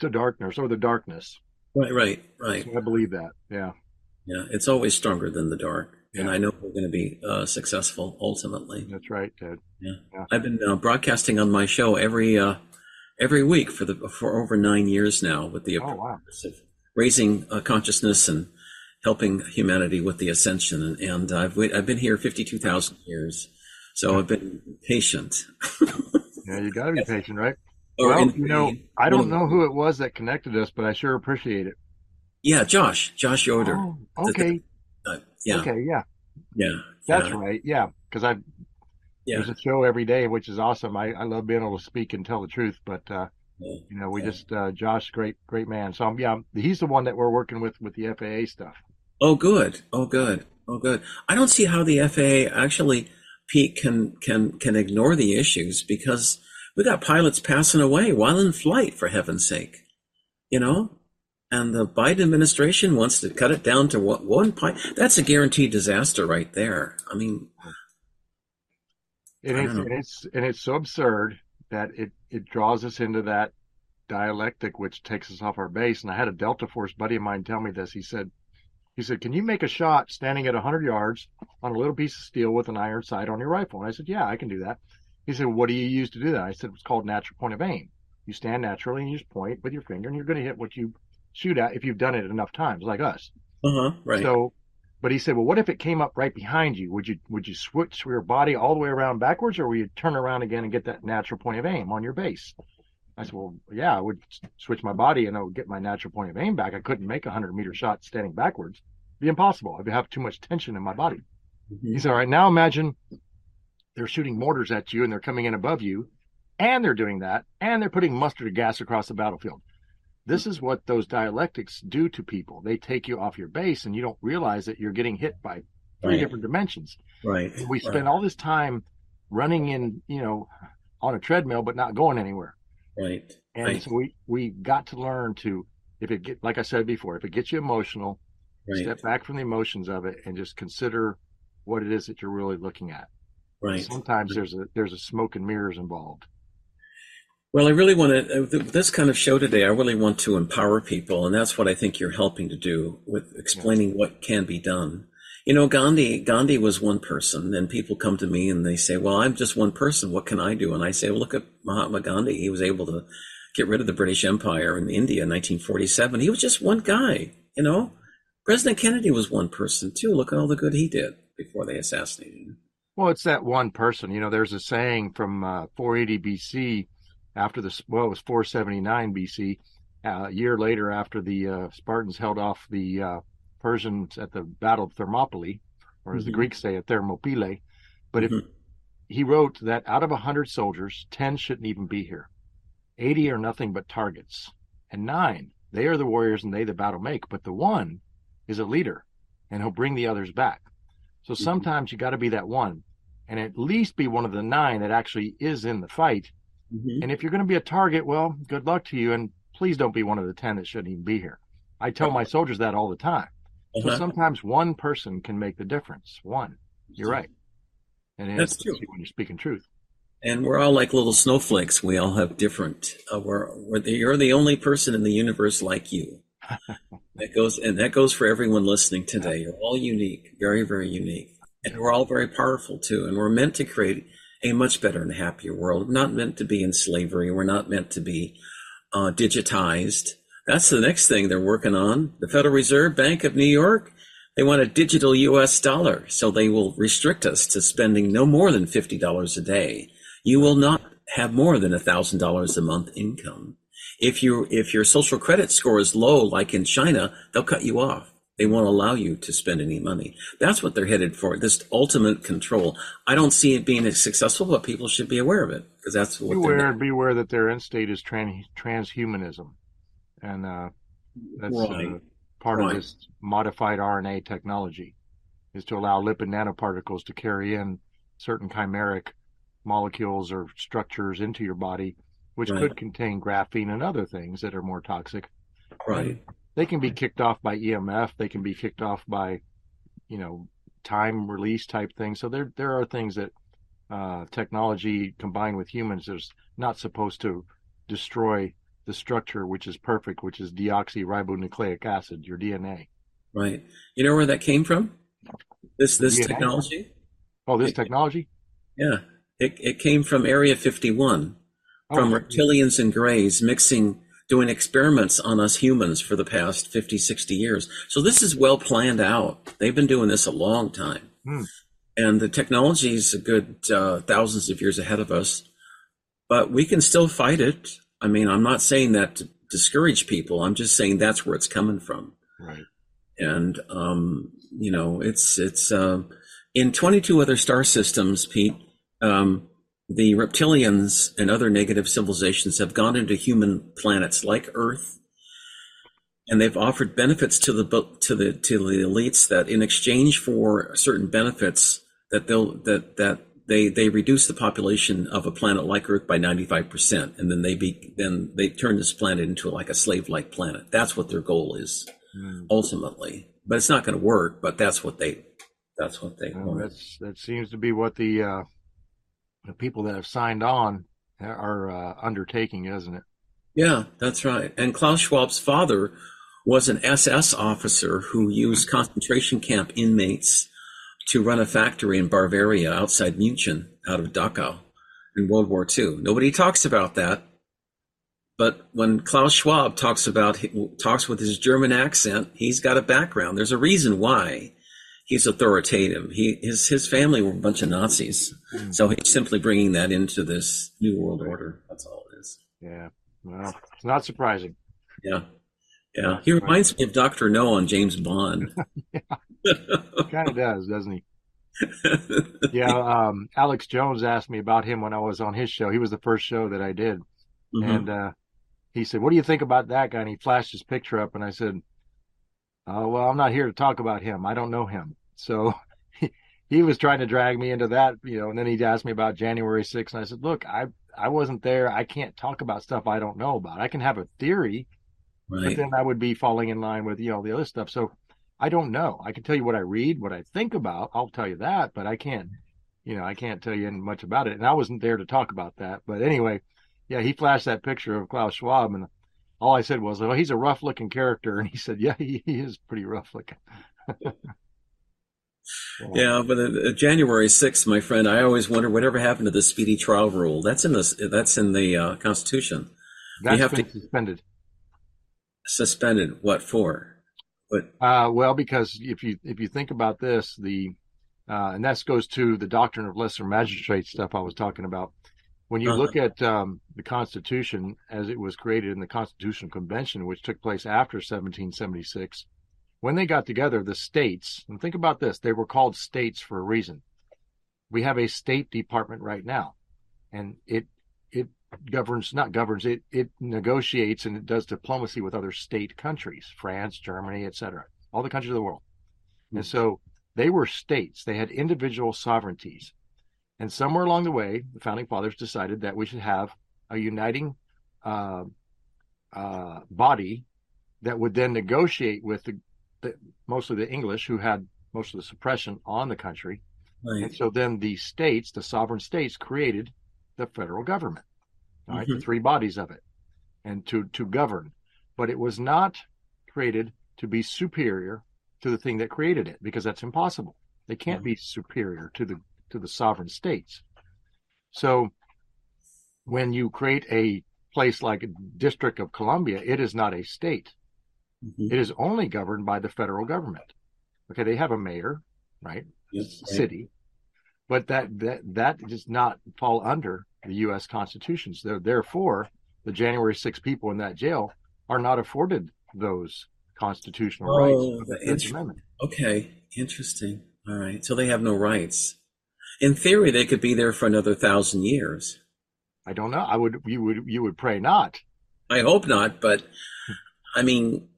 to darkness or the darkness. Right, right, right. So I believe that. Yeah. Yeah, it's always stronger than the dark. Yeah. And I know we're going to be uh, successful ultimately. That's right, Ted. Yeah, yeah. I've been uh, broadcasting on my show every uh, every week for the for over nine years now, with the oh, wow. raising uh, consciousness and helping humanity with the ascension. And, and I've I've been here fifty two thousand years, so I've been patient. Yeah, you got to be *laughs* patient, right? Or well, you know, I don't know who it was that connected us, but I sure appreciate it. Yeah, Josh, Josh Yoder. Oh, okay. Uh, yeah. Okay. Yeah. Yeah. That's yeah. right. Yeah, because I yeah. there's a show every day, which is awesome. I, I love being able to speak and tell the truth, but uh, yeah. you know, we just uh, Josh, great great man. So um, yeah, he's the one that we're working with with the FAA stuff. Oh, good. Oh, good. Oh, good. I don't see how the FAA actually Pete can can can ignore the issues because we got pilots passing away while in flight for heaven's sake, you know. And the Biden administration wants to cut it down to what one pilot. That's a guaranteed disaster right there. I mean, and it's, and it's and it's so absurd that it it draws us into that dialectic which takes us off our base. And I had a Delta Force buddy of mine tell me this. He said, he said, Can you make a shot standing at 100 yards on a little piece of steel with an iron sight on your rifle? And I said, Yeah, I can do that. He said, What do you use to do that? I said, It's called natural point of aim. You stand naturally and you just point with your finger and you're going to hit what you shoot at if you've done it enough times, like us. Uh huh. Right. So, but he said, Well, what if it came up right behind you? Would you would you switch your body all the way around backwards or would you turn around again and get that natural point of aim on your base? I said, well, yeah, I would switch my body and I would get my natural point of aim back. I couldn't make a hundred meter shot standing backwards. It'd be impossible. I'd have too much tension in my body. Mm-hmm. He said, all right, now imagine they're shooting mortars at you and they're coming in above you and they're doing that and they're putting mustard gas across the battlefield. This is what those dialectics do to people. They take you off your base and you don't realize that you're getting hit by three right. different dimensions. Right. And we spend right. all this time running in, you know, on a treadmill but not going anywhere. Right. And right. so we we got to learn to if it get like I said before, if it gets you emotional, step back from the emotions of it and just consider what it is that you're really looking at. Right. Sometimes there's a there's a smoke and mirrors involved. Well, I really want to uh, this kind of show today. I really want to empower people, and that's what I think you're helping to do with explaining what can be done. You know, Gandhi Gandhi was one person, and people come to me and they say, "Well, I'm just one person. What can I do?" And I say, "Well, look at Mahatma Gandhi. He was able to get rid of the British Empire in India in 1947. He was just one guy. You know, President Kennedy was one person too. Look at all the good he did before they assassinated him." Well, it's that one person. You know, there's a saying from uh, 480 BC after the well, it was 479 BC. Uh, a year later, after the uh, Spartans held off the uh, Persians at the Battle of Thermopylae, or as mm-hmm. the Greeks say, at Thermopylae. But mm-hmm. if he wrote that out of a hundred soldiers, ten shouldn't even be here. Eighty are nothing but targets, and nine they are the warriors and they the battle make. But the one is a leader, and he'll bring the others back. So mm-hmm. sometimes you got to be that one and at least be one of the nine that actually is in the fight. Mm-hmm. And if you're going to be a target, well, good luck to you. And please don't be one of the 10 that shouldn't even be here. I tell my soldiers that all the time. Uh-huh. So sometimes one person can make the difference. One. You're right. And that's true when you're speaking truth. And we're all like little snowflakes. We all have different. Uh, we're, we're the, you're the only person in the universe like you. That goes, and that goes for everyone listening today. You're all unique, very, very unique. And we're all very powerful too. And we're meant to create a much better and happier world. We're not meant to be in slavery. We're not meant to be uh, digitized. That's the next thing they're working on. The Federal Reserve Bank of New York, they want a digital US dollar. So they will restrict us to spending no more than $50 a day. You will not have more than $1,000 a month income. If you if your social credit score is low, like in China, they'll cut you off They won't allow you to spend any money. That's what they're headed for. This ultimate control. I don't see it being as successful, but people should be aware of it because that's what beware. Beware that their end state is trans transhumanism, and uh, that's right. uh, part right. of this modified RNA technology is to allow lipid nanoparticles to carry in certain chimeric molecules or structures into your body, which right. could contain graphene and other things that are more toxic. Right. They can be kicked off by EMF. They can be kicked off by, you know, time release type things. So there there are things that uh, technology combined with humans is not supposed to destroy the structure, which is perfect, which is deoxyribonucleic acid, your DNA. Right. You know where that came from? This this DNA? technology. Oh, this technology. Yeah, it it came from Area 51, from reptilians and greys mixing doing experiments on us humans for the past 50, 60 years. So this is well planned out. They've been doing this a long time. Hmm. And the technology is a good uh, thousands of years ahead of us. But we can still fight it. I mean, I'm not saying that to discourage people. I'm just saying that's where it's coming from. Right. And, um, you know, it's, it's, uh, in 22 other star systems, Pete, um, the reptilians and other negative civilizations have gone into human planets like Earth, and they've offered benefits to the to the to the elites that in exchange for certain benefits that they'll that that they they reduce the population of a planet like Earth by 95%, and then they be then they turn this planet into like a slave-like planet. That's what their goal is mm. ultimately. But it's not going to work. But that's what they that's what they well, want. That's that seems to be what the uh, the people that have signed on are uh, undertaking, isn't it? Yeah, that's right. And Klaus Schwab's father was an SS officer who used concentration camp inmates to run a factory in Bavaria outside Munich, out of Dachau, in World War II. Nobody talks about that. But when Klaus Schwab talks about talks with his German accent, he's got a background. There's a reason why he's authoritative. He his his family were a bunch of Nazis, mm. so he's simply bringing that into this new world order. That's all it is. Yeah, well, it's not surprising. Yeah, yeah. He reminds me of Doctor No on James Bond. *laughs* kind of does, doesn't he? *laughs* yeah. Um, Alex Jones asked me about him when I was on his show. He was the first show that I did, mm-hmm. and uh, he said, "What do you think about that guy?" And he flashed his picture up, and I said. Uh, well, I'm not here to talk about him. I don't know him. So he, he was trying to drag me into that, you know, and then he asked me about January 6th. And I said, look, I, I wasn't there. I can't talk about stuff I don't know about. I can have a theory, right. but then I would be falling in line with, you know, the other stuff. So I don't know. I can tell you what I read, what I think about. I'll tell you that, but I can't, you know, I can't tell you much about it. And I wasn't there to talk about that. But anyway, yeah, he flashed that picture of Klaus Schwab and all I said was, well, he's a rough looking character. *laughs* And he said, yeah, he, he is pretty rough *laughs* looking. Yeah, but uh, January 6th, my friend, I always wonder whatever happened to the speedy trial rule. That's in the that's in the uh, Constitution. That's have been to, suspended. Suspended. What for? What? Uh, well, because if you if you think about this, the uh, and that goes to the doctrine of lesser magistrate stuff I was talking about. When you uh-huh. look at um, the Constitution as it was created in the Constitutional Convention, which took place after 1776, when they got together, the states, and think about this, they were called states for a reason. We have a State Department right now, and it it governs not governs it it negotiates and it does diplomacy with other state countries, France, Germany, etc., all the countries of the world. Mm-hmm. And so they were states; they had individual sovereignties. And somewhere along the way, the founding fathers decided that we should have a uniting uh, uh, body that would then negotiate with the the, mostly the English who had most of the suppression on the country. Right. And so then the states, the sovereign states, created the federal government, all right, mm-hmm. the three bodies of it, and to to govern. But it was not created to be superior to the thing that created it, because that's impossible. They can't be superior to the to the sovereign states. So when you create a place like District of Columbia, it is not a state. Mm-hmm. It is only governed by the federal government. Okay, they have a mayor, right? Yes, City, but that that that does not fall under the U.S. Constitution. So therefore, the January 6 people in that jail are not afforded those constitutional Oh, rights the the Fifth int- Amendment. Okay, interesting. All right, so they have no rights. In theory, they could be there for another thousand years. I don't know. I would you would you would pray not. I hope not, but I mean,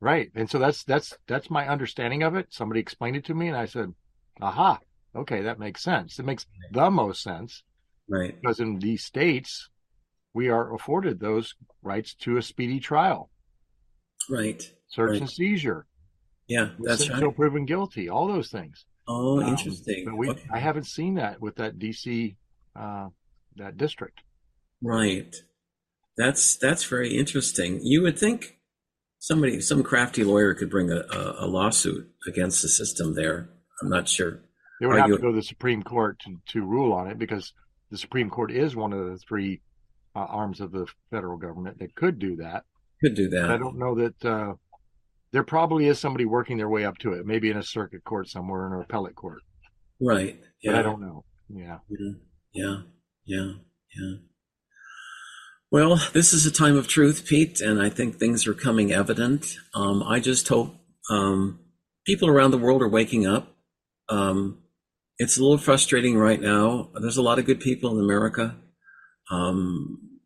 Right. And so that's that's that's my understanding of it. Somebody explained it to me and I said, Aha, okay, that makes sense. It makes the most sense right, because in these states we are afforded those rights to a speedy trial, right. search Right. and seizure, Yeah, that's until right. proven guilty, all those things. Oh, Um, interesting. But we Okay. I haven't seen that with that DC uh that district. Right. That's that's very interesting. You would think somebody, some crafty lawyer, could bring a, a, a lawsuit against the system there. I'm not sure. They would Are have you- to go to the Supreme Court to, to rule on it because the Supreme Court is one of the three uh, arms of the federal government that could do that. Could do But I don't know that uh, there probably is somebody working their way up to it, maybe in a circuit court somewhere in an appellate court. Right. But Yeah. I don't know. Yeah. Yeah. Yeah. Yeah. Yeah. Well, this is a time of truth, Pete, and I think things are coming evident. Um, I just hope um, people around the world are waking up. Um, it's a little frustrating right now. There's a lot of good people in America. Um,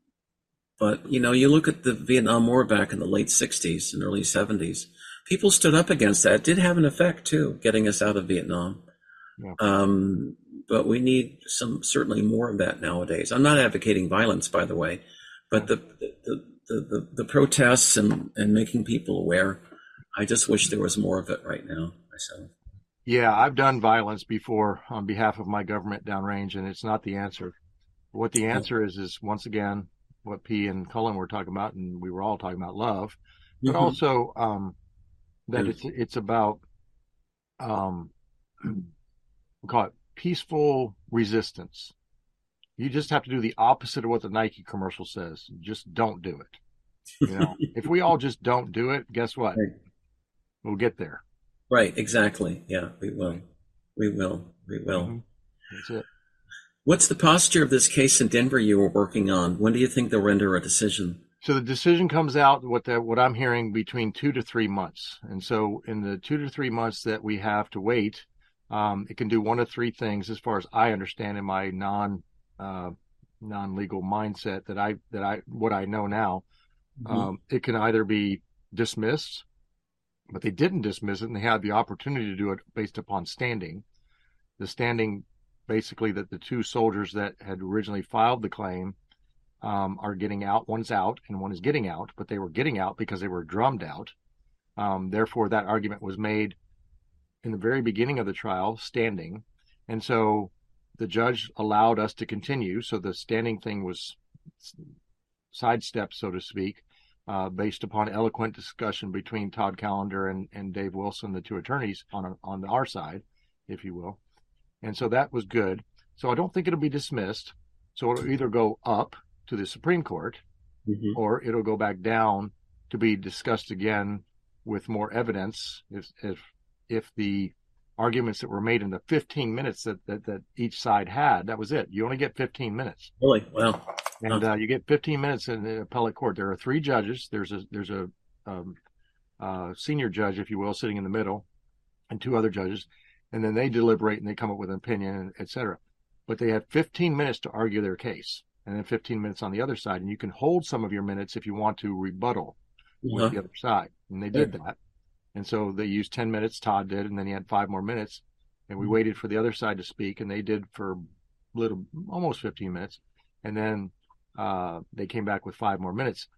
but, you know, you look at the Vietnam War back in the late 60s and early 70s, people stood up against that. It did have an effect, too, getting us out of Vietnam. Yeah. Um, but we need some certainly more of that nowadays. I'm not advocating violence, by the way, but the the, the, the, the protests and, and making people aware. I just wish there was more of it right now myself. Yeah, I've done violence before on behalf of my government downrange, and it's not the answer. What the answer is is once again what Pia and Cullen were talking about, and we were all talking about love, but Mhm. also um, that Mm. it's it's about um, *clears throat* we call it peaceful resistance. You just have to do the opposite of what the Nike commercial says. Just don't do it. You know, *laughs* if we all just don't do it, guess what? Right. We'll get there. right, exactly. Yeah, we will. We will. We will. Mhm. That's it. What's the posture of this case in Denver you were working on? When do you think they'll render a decision? So the decision comes out what the, what I'm hearing between two to three months, and so in the two to three months that we have to wait, um, it can do one of three things, as far as I understand in my non uh, non legal mindset that I that I what I know now. Um, it can either be dismissed, but they didn't dismiss it, and they had the opportunity to do it based upon standing. The standing, basically, that the two soldiers that had originally filed the claim um, are getting out. One's out, and one is getting out, but they were getting out because they were drummed out. Um, therefore, that argument was made in the very beginning of the trial, standing, and so the judge allowed us to continue. So the standing thing was sidestepped, so to speak, uh, based upon eloquent discussion between Todd Callender and, and Dave Wilson, the two attorneys on on our side, if you will. And so that was good. So I don't think it'll be dismissed. So it'll either go up to the Supreme Court Mhm. or it'll go back down to be discussed again with more evidence if if if the arguments that were made in the 15 minutes that, that, that each side had, that was it. You only get 15 minutes. Really? Well, And uh, you get 15 minutes in the appellate court. There are three judges. There's a there's a um, uh, senior judge, if you will, sitting in the middle, and two other judges, and then they deliberate and they come up with an opinion, and et cetera. But they have 15 minutes to argue their case, and then 15 minutes on the other side, and you can hold some of your minutes if you want to rebuttal with uh-huh. the other side, and they did that. And so they used 10 minutes. Todd did, and then he had five more minutes, and we waited for the other side to speak, and they did for little almost 15 minutes, and then uh, they came back with five more minutes.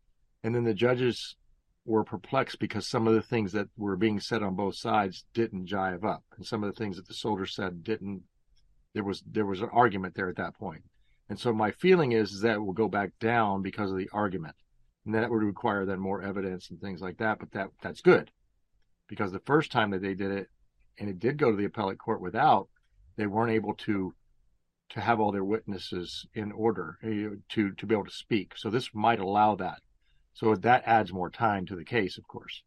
And then the judges were perplexed because some of the things that were being said on both sides didn't jive up. And some of the things that the soldier said didn't, there was, there was an argument there at that point. And so my feeling is, is that it will go back down because of the argument. And that would require then more evidence and things like that. But that, that's good because the first time that they did it and it did go to the appellate court without, they weren't able to to have all their witnesses in order eh, to to be able to speak. So this might allow that. So that adds more time to the case, of course,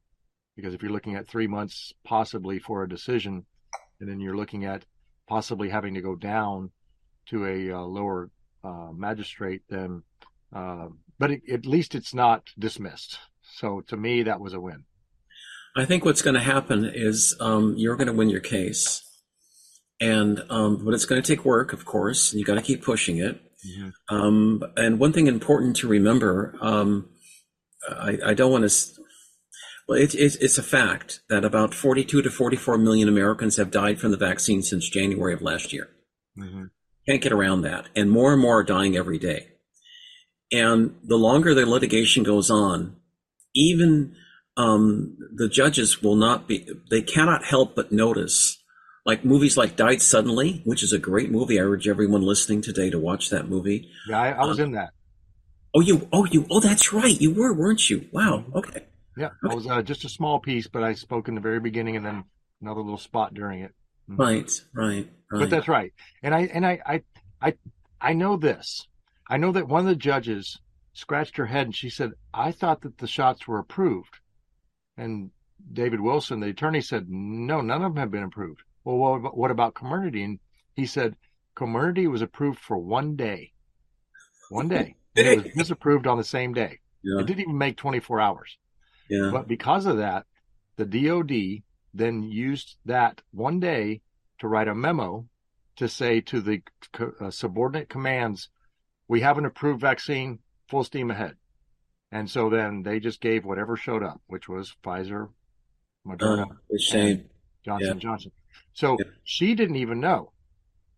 because if you're looking at three months possibly for a decision, and then you're looking at possibly having to go down to a uh, lower uh, magistrate, then uh, but it, at least it's not dismissed. So to me, that was a win. I think what's going to happen is um, you're going to win your case, and um, but it's going to take work, of course, and you got to keep pushing it. Mm-hmm. Um, and one thing important to remember, um, I, I, don't want to. Well, it, it, it's a fact that about 42 to 44 million Americans have died from the vaccine since January of last year. Mm-hmm. Can't get around that, and more and more are dying every day. And the longer the litigation goes on, even um, the judges will not be, they cannot help but notice, like movies like Died Suddenly, which is a great movie. I urge everyone listening today to watch that movie. Yeah, I, I was in that. Oh, you, oh, you, oh, that's right. You were, weren't you? Wow. Mm-hmm. Okay. Yeah, okay. I was uh, just a small piece, but I spoke in the very beginning and then another little spot during it. Mm-hmm. Right, right, right. But that's right. And I, and I, I, I, I know this. I know that one of the judges scratched her head and she said, I thought that the shots were approved. And David Wilson, the attorney, said, no, none of them have been approved. Well, what about, what about Comirnaty? And he said, Comirnaty was approved for one day. One day. *laughs* And it was disapproved on the same day. Yeah. It didn't even make 24 hours. Yeah. But because of that, the DOD then used that one day to write a memo to say to the uh, subordinate commands, we have an approved vaccine full steam ahead. And so then they just gave whatever showed up, which was Pfizer, Moderna, oh, shame. Johnson yeah. Johnson. So yeah. she didn't even know.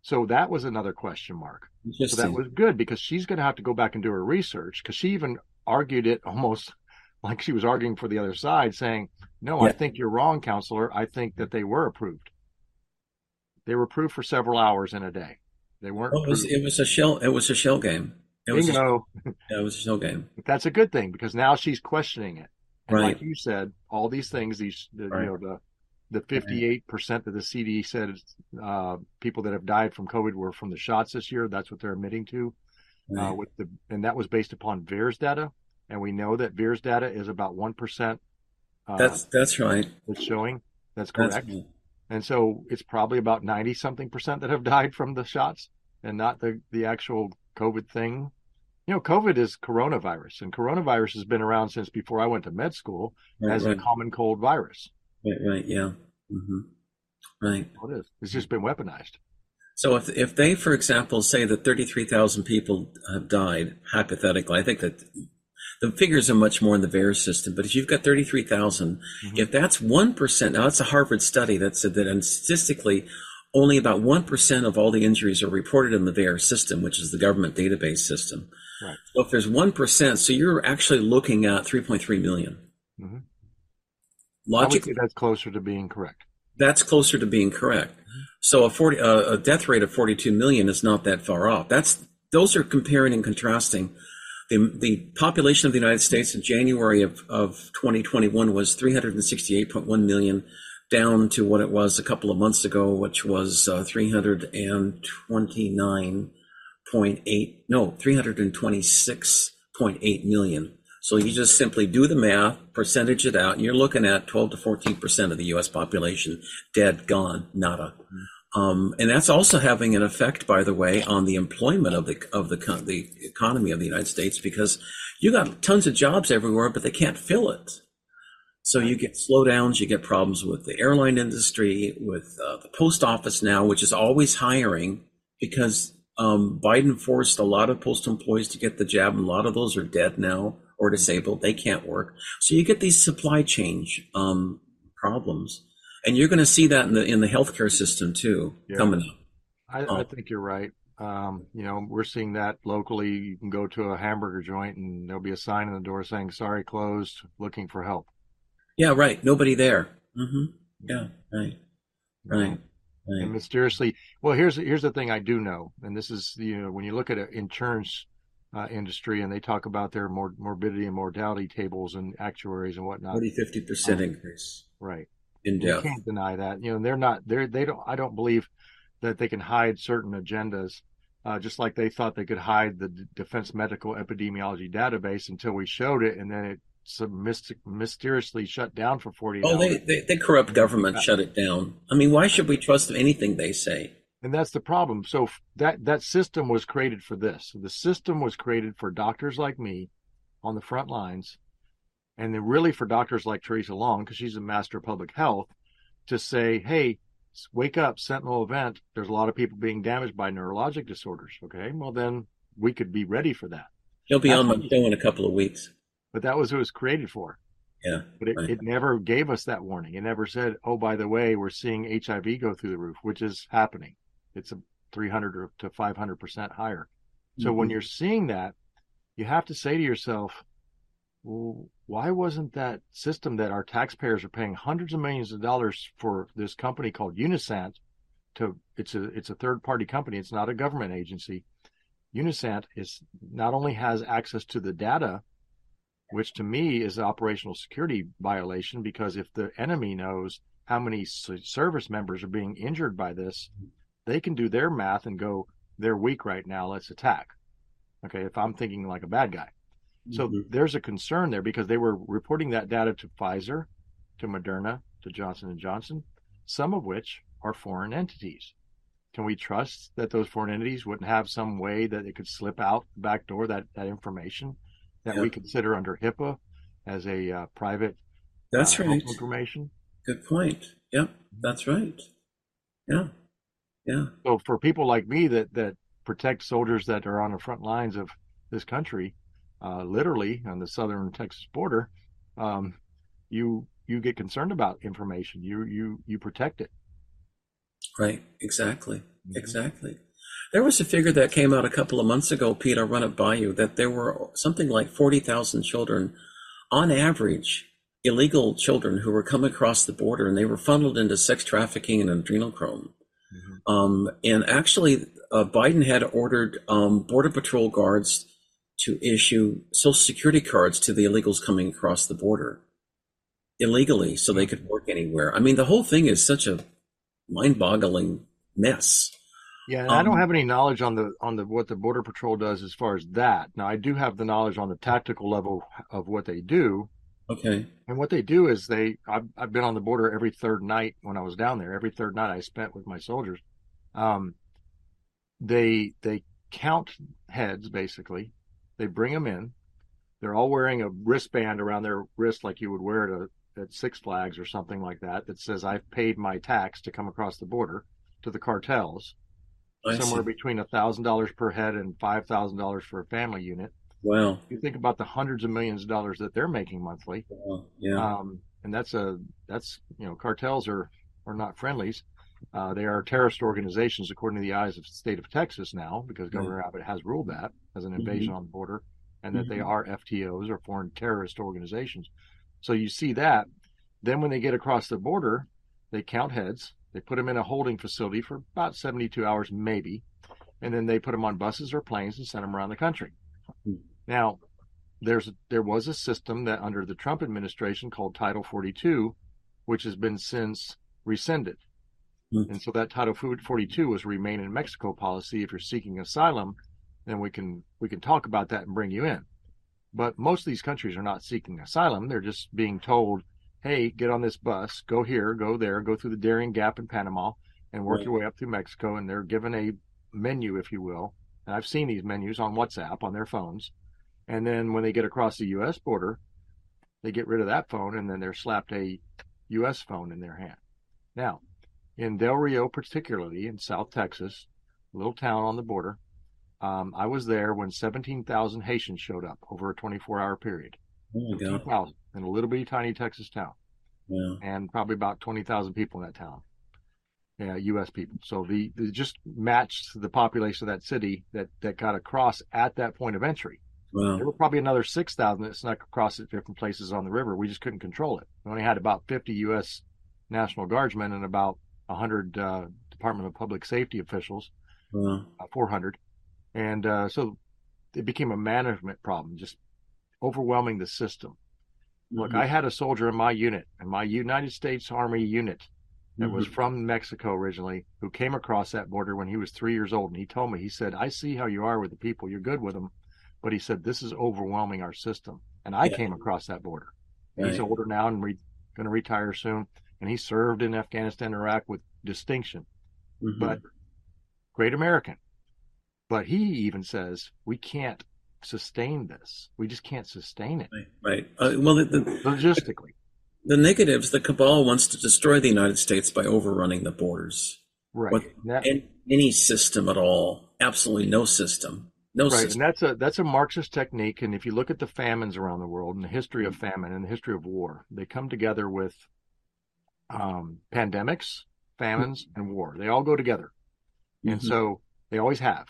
So that was another question mark. So that was good because she's going to have to go back and do her research because she even argued it *laughs* almost like she was arguing for the other side, saying, "No, yeah. I think you're wrong, counselor. I think that they were approved. They were approved for several hours in a day. They weren't. Well, it, was, it was a shell. It was a shell game. It was Bingo. *laughs* Yeah, it was a game. But that's a good thing because now she's questioning it. And right. like you said, all these things, these the, right. you know the the 58 percent that the CD said uh, people that have died from COVID were from the shots this year. That's what they're admitting to. Uh, right. Uh, with the and that was based upon VAERS data, and we know that VAERS data is about one percent. Uh, that's that's right. It's showing that's correct. That's and so it's probably about 90 something percent that have died from the shots and not the the actual COVID thing. You know, COVID is coronavirus, and coronavirus has been around since before I went to med school right, as right. a common cold virus. Right, right, yeah. Mm-hmm. Right. It is. It's just been weaponized. So if if they, for example, say that thirty three thousand people have died, hypothetically, I think that the figures are much more in the VAERS system. But if you've got thirty three thousand, mm mm-hmm. if that's one percent, now that's a Harvard study that said that, and statistically, only about 1% of all the injuries are reported in the VAERS system, which is the government database system. Right. So if there's 1%, so you're actually looking at 3.3 million. Mm-hmm. Logically, that's closer to being correct. That's closer to being correct. Mm-hmm. So a 40, uh, a death rate of 42 million is not that far off. That's, those are comparing and contrasting. The, the population of the United States in January of, of 2021 was 368.1 million down to what it was a couple of months ago, which was uh, 329.8, no, 326.8 million. So you just simply do the math, percentage it out, and you're looking at 12 to 14 percent of the U.S. population dead, gone, nada. Um, and that's also having an effect, by the way, on the employment of the of the the economy of the United States because you got tons of jobs everywhere, but they can't fill it. So you get slowdowns, you get problems with the airline industry, with uh, the post office now, which is always hiring because um, Biden forced a lot of postal employees to get the jab, and a lot of those are dead now or disabled. They can't work. So you get these supply chain um, problems, and you're going to see that in the in the healthcare system too yeah. coming up. I, I, think you're right. Um, you know, we're seeing that locally. You can go to a hamburger joint, and there'll be a sign on the door saying "Sorry, closed. Looking for help." Yeah, right. Nobody there. Mm-hmm. Yeah, right, right. Right. And mysteriously, well, here's here's the thing I do know, and this is you know when you look at an insurance uh, industry and they talk about their mor- morbidity and mortality tables and actuaries and whatnot, 40 50 percent um, increase, right? In depth, you can't deny that. You know, they're not they're they don't I don't believe that they can hide certain agendas. Uh, just like they thought they could hide the D- Defense Medical Epidemiology database until we showed it, and then it mystic, mysteriously shut down for 40 oh, they, they, corrupt government shut it down. I mean, why should we trust anything they say? And that's the problem. So that, that system was created for this. The system was created for doctors like me on the front lines And then really for doctors like Theresa Long, because she's a master of public health, to say, hey, wake up, sentinel event. There's a lot of people being damaged by neurologic disorders. Okay. Well, then we could be ready for that. He'll be That's on the show in a couple of weeks. But that was who it was created for. Yeah. But it, right. it never gave us that warning. It never said, oh, by the way, we're seeing HIV go through the roof, which is happening. It's a 300 to 500% higher. So mm-hmm. when you're seeing that, you have to say to yourself, well, why wasn't that system that our taxpayers are paying hundreds of millions of dollars for this company called Unisant to it's a it's a third party company, it's not a government agency. Unisant is not only has access to the data which to me is an operational security violation because if the enemy knows how many service members are being injured by this, they can do their math and go, they're weak right now, let's attack. Okay, if I'm thinking like a bad guy. So mm-hmm. there's a concern there because they were reporting that data to Pfizer, to Moderna, to Johnson and Johnson, some of which are foreign entities. Can we trust that those foreign entities wouldn't have some way that it could slip out the back door that, that information that we consider under HIPAA as a uh, private that's uh, right information. Good point. Yep, that's right. Yeah, yeah. So for people like me that that protect soldiers that are on the front lines of this country, uh, literally on the southern Texas border, um, you you get concerned about information. You you you protect it. Right. Exactly. Mm-hmm. Exactly. There was a figure that came out a couple of months ago, Pete. I'll run it by you. That there were something like forty thousand children, on average, illegal children who were coming across the border, and they were funneled into sex trafficking and adrenochrome. Mm-hmm. Um, and actually, uh, Biden had ordered um, border patrol guards to issue social security cards to the illegals coming across the border illegally, so they could work anywhere. I mean, the whole thing is such a mind-boggling mess. Yeah, um, I don't um, have any knowledge on the on the what the border patrol does as far as that. Now I do have the knowledge on the tactical level of what they do. Okay. And what they do is they I've I've been on the border every third night when I was down there. Every third night I spent with my soldiers. Um, they they count heads basically. They bring them in. They're all wearing a wristband around their wrist like you would wear at a, at Six Flags or something like that that says I've paid my tax to come across the border to the cartels I somewhere see. between a thousand dollars per head and five thousand dollars for a family unit. Wow! You think about the hundreds of millions of dollars that they're making monthly. Wow. Yeah. Um, and that's a that's you know cartels are are not friendlies. Uh, they are terrorist organizations according to the eyes of the state of Texas now because Governor. Abbott has ruled that as an invasion mm-hmm. on the border and that mm-hmm. they are FTOs or foreign terrorist organizations. So you see that. Then when they get across the border, they count heads they put them in a holding facility for about 72 hours, maybe, and then they put them on buses or planes and send them around the country. Now, there's there was a system that under the Trump administration called Title 42, which has been since rescinded. Mm-hmm. And so that Title 42 was remain in Mexico policy. If you're seeking asylum, then we can we can talk about that and bring you in. But most of these countries are not seeking asylum; they're just being told hey, get on this bus, go here, go there, go through the Darien Gap in Panama, and work right. your way up through Mexico. And they're given a menu, if you will. And I've seen these menus on WhatsApp on their phones. And then when they get across the U.S. border, they get rid of that phone and then they're slapped a U.S. phone in their hand. Now, in Del Rio, particularly in South Texas, a little town on the border, um, I was there when 17,000 Haitians showed up over a 24 hour period. Oh God in a little bitty tiny Texas town. Yeah. And probably about 20,000 people in that town. Yeah, U.S. people. So the, the just matched the population of that city that, that got across at that point of entry. Wow. There were probably another 6,000 that snuck across at different places on the river. We just couldn't control it. We only had about 50 U.S. National Guardsmen and about 100 uh, Department of Public Safety officials, wow. uh, 400. And uh, so it became a management problem, just overwhelming the system. Look, mm-hmm. I had a soldier in my unit, in my United States Army unit, that mm-hmm. was from Mexico originally, who came across that border when he was three years old. And he told me, he said, I see how you are with the people. You're good with them. But he said, this is overwhelming our system. And I yeah. came across that border. Right. He's older now and re- going to retire soon. And he served in Afghanistan, Iraq with distinction. Mm-hmm. But great American. But he even says, we can't sustain this. We just can't sustain it. Right. right. Uh, well, the, the, logistically, the negatives. The cabal wants to destroy the United States by overrunning the borders. Right. With That- an- any system at all. Absolutely no system. No right, system. and that's a that's a Marxist technique. And if you look at the famines around the world and the history of famine and the history of war, they come together with um, pandemics, famines, and war. They all go together, and Mhm. so they always have.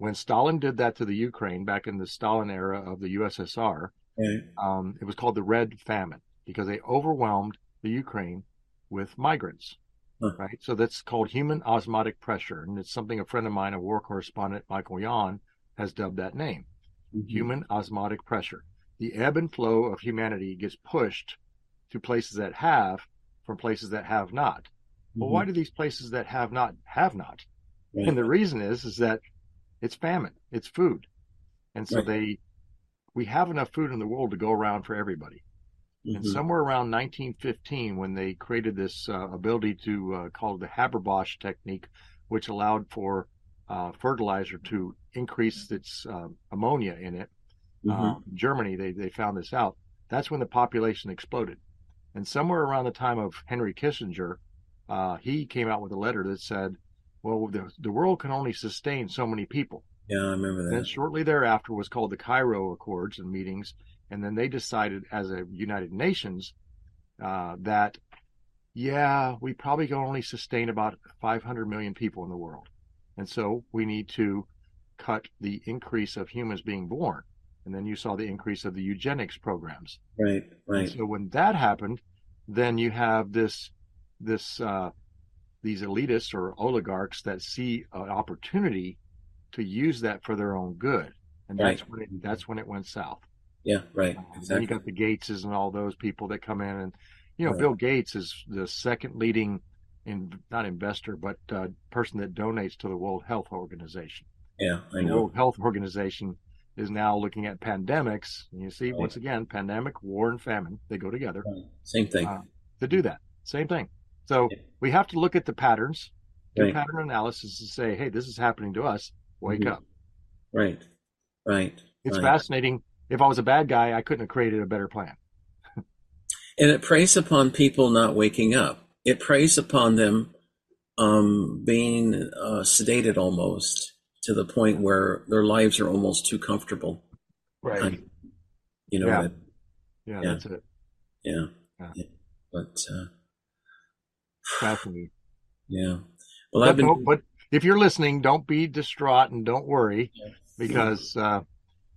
When Stalin did that to the Ukraine back in the Stalin era of the USSR, Right. um, it was called the Red Famine because they overwhelmed the Ukraine with migrants. Huh. Right. So that's called human osmotic pressure. And it's something a friend of mine, a war correspondent, Michael Yon, has dubbed that name Mhm. human osmotic pressure. The ebb and flow of humanity gets pushed to places that have from places that have not. Well, why do these places that have not have not? Right. And the reason is is that it's famine, it's food, and so Right. they we have enough food in the world to go around for everybody. And Mhm. somewhere around 1915, when they created this uh, ability to uh, call it the Haber-Bosch technique, which allowed for uh, fertilizer to increase its uh, ammonia in it, Mhm. uh, Germany, they, they found this out. That's when the population exploded. And somewhere around the time of Henry Kissinger, uh, he came out with a letter that said, well, the, the world can only sustain so many people. yeah, I remember that. Then shortly thereafter was called the Cairo Accords and meetings. And then they decided as a United Nations uh, that, yeah, we probably can only sustain about 500 million people in the world. And so we need to cut the increase of humans being born. And then you saw the increase of the eugenics programs. Right. And Right. so when that happened, then you have this, this, uh, these elitists or oligarchs that see an opportunity to use that for their own good, and that's Right. when it, that's when it went south. Yeah. Right. And Then you got the Gateses and all those people that come in, and you know Right. Bill Gates is the second leading, in not investor, but uh, person that donates to the World Health Organization. Yeah. I The know. World Health Organization is now looking at pandemics. And you see, Right. once again, pandemic, war, and famine, they go together. Same thing. Uh, to do that. Same thing. So we have to look at the patterns, do Right. pattern analysis and say, hey, this is happening to us. Wake Mhm. up. Right. Right. It's right. fascinating. If I was a bad guy, I couldn't have created a better plan. And it preys upon people not waking up. It preys upon them um, being uh, sedated almost to the point where their lives are almost too comfortable. Right. You know, Yeah. that- Yeah, Yeah. that's it. yeah. Yeah. yeah. But uh, Fascinating. yeah. Well, But, I've been. don't- but if you're listening, don't be distraught and don't worry because uh,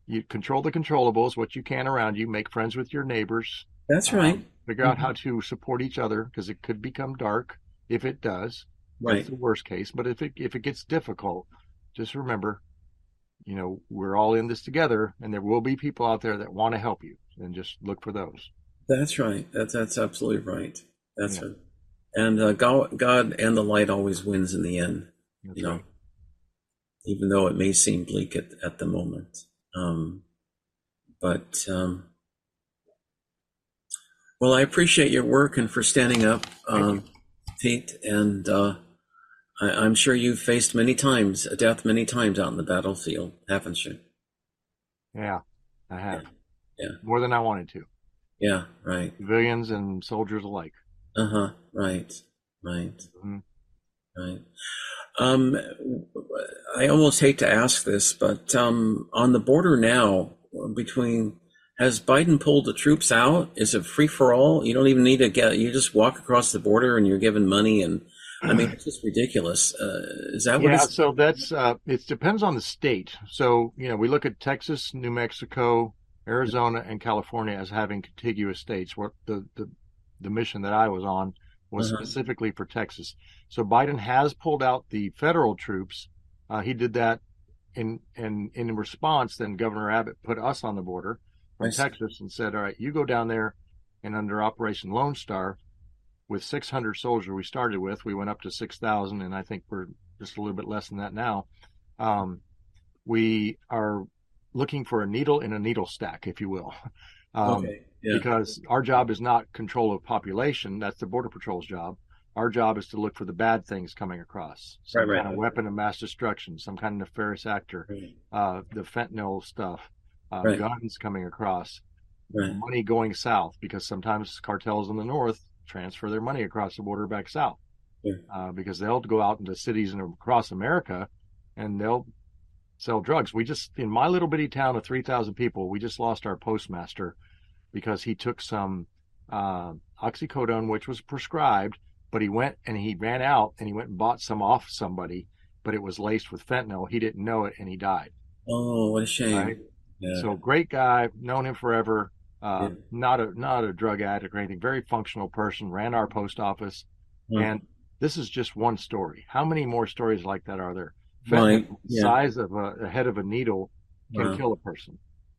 you control the controllables, what you can around you. Make friends with your neighbors. That's right. Figure out Mhm. how to support each other because it could become dark if it does. Right. That's the worst case. But if it if it gets difficult, just remember, you know, we're all in this together, and there will be people out there that want to help you, and just look for those. That's right. That's that's absolutely right. That's Yeah. right. And uh, God, God and the light always wins in the end. That's you know, right. even though it may seem bleak at, at the moment. Um, but um, well, I appreciate your work and for standing up, um, Pete. And uh, I, I'm sure you've faced many times a death many times out in the battlefield, haven't you? Yeah, I have. Yeah. More than I wanted to. Yeah. Right. Civilians and soldiers alike. Uh huh. Right. Right. Mhm. Right. Um, I almost hate to ask this, but um, on the border now, between has Biden pulled the troops out? Is it free for all? You don't even need to get. You just walk across the border and you're given money, and I mean, it's just ridiculous. Uh, is that what Yeah, it's? so that's uh, it depends on the state. So you know, we look at Texas, New Mexico, Arizona, and California as having contiguous states. What the the, the mission that I was on was Uh-huh. specifically for Texas. So Biden has pulled out the federal troops. Uh, he did that in in in response. Then Governor Abbott put us on the border from. Texas and said, "All right, you go down there." And under Operation Lone Star, with 600 soldiers we started with, we went up to 6,000, and I think we're just a little bit less than that now. Um, we are looking for a needle in a needle stack, if you will. *laughs* Um, okay. Yeah. Because our job is not control of population. That's the Border Patrol's job. Our job is to look for the bad things coming across. Some Right, right. kind of weapon of mass destruction, some kind of nefarious actor, Right. uh, the fentanyl stuff, uh, guns coming across, money going south because sometimes cartels in the north transfer their money across the border back south uh, because they'll go out into cities and across America and they'll sell drugs. We just in my little bitty town of three thousand people, we just lost our postmaster because he took some uh, oxycodone, which was prescribed, but he went and he ran out and he went and bought some off somebody, but it was laced with fentanyl. He didn't know it and he died. Oh, what a shame. Right. Yeah. So great guy, known him forever. Uh, Yeah. Not a not a drug addict or anything. Very functional person. Ran our post office, Hmm. and this is just one story. How many more stories like that are there? Fentanyl, Yeah. Size of a, a head of a needle can Wow. kill a person.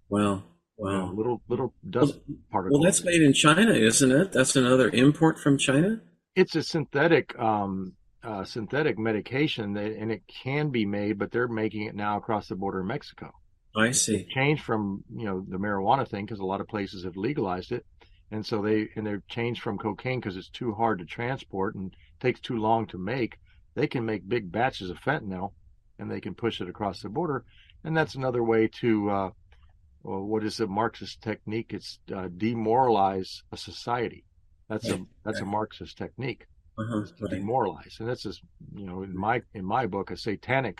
Wow. Wow. little little dust particles. Well, that's made in China, isn't it? That's another import from China. it's a synthetic um, uh, synthetic medication, that, and it can be made, but they're making it now across the border in Mexico. I see. changed from you know the marijuana thing because a lot of places have legalized it, and so they and they've changed from cocaine because it's too hard to transport and takes too long to make. They can make big batches of fentanyl, and they can push it across the border, and that's another way to. Uh, well, what is a Marxist technique? It's uh, demoralize a society. That's a Right, that's a. Marxist technique Uh-huh. to Right. demoralize, and this is you know in my in my book a satanic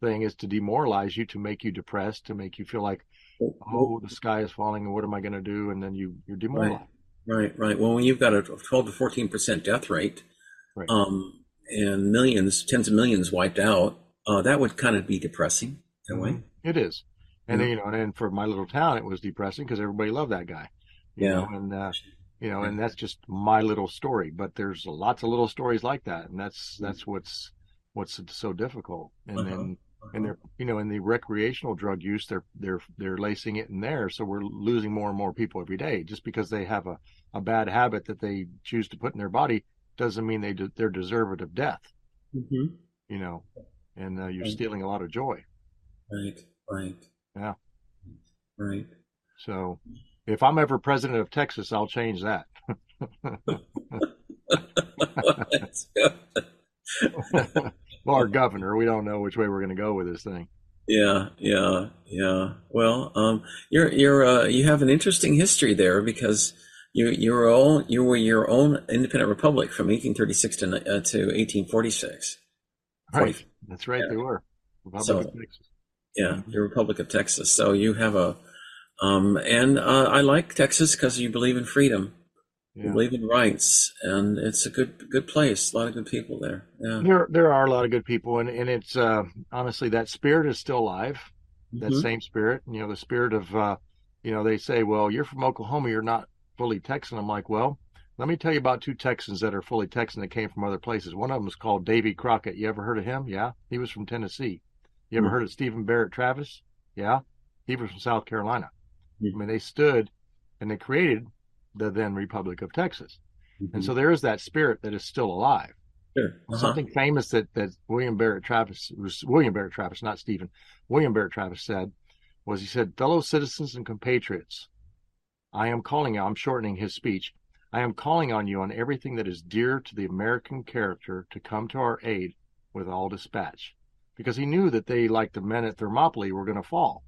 thing is to demoralize you to make you depressed to make you feel like oh the sky is falling and what am I going to do and then you you're demoralized. Right, right. Well, when you've got a 12 to 14 percent death rate, Right. um, and millions, tens of millions wiped out, uh, that would kind of be depressing in a way. Mhm. It is, and Yeah. then, you know, and then for my little town it was depressing because everybody loved that guy. You Yeah. know, and uh, you know, and that's just my little story. But there's lots of little stories like that, and that's that's what's what's so difficult. And Uh-huh. then and they're you know in the recreational drug use they're they're they're lacing it in there so we're losing more and more people every day just because they have a, a bad habit that they choose to put in their body doesn't mean they de- they're deserved of death hmm you know and uh, you're Right. stealing a lot of joy Right, right. Yeah. Right. so if i'm ever president of texas i'll change that That's good. well our governor we don't know which way we're going to go with this thing Yeah, yeah, yeah. Well, um, you're you're uh, you have an interesting history there because you you were all you were your own independent republic from 1836 to uh, to 1846. right that's right Yeah. they were Republic So- of Texas. Yeah, the Republic of Texas. So you have a, um, and uh, I like Texas because you believe in freedom, you believe in rights, and it's a good good place. A lot of good people there. Yeah. there there are a lot of good people and and it's uh honestly that spirit is still alive that Mhm. same spirit you know the spirit of uh you know they say well you're from oklahoma you're not fully texan i'm like well let me tell you about two texans that are fully texan that came from other places one of them is called davy crockett you ever heard of him yeah he was from tennessee you ever Hmm. heard of stephen barrett travis yeah he was from south carolina Hmm. i mean they stood and they created the then republic of texas Mhm. and so there is that spirit that is still alive Sure. Uh-huh. Something famous that, that William Barrett Travis was William Barrett Travis, not Stephen. William Barrett Travis said was he said, fellow citizens and compatriots, I am calling I'm shortening his speech. I am calling on you on everything that is dear to the American character to come to our aid with all dispatch. Because he knew that they, like the men at Thermopylae, were going to fall.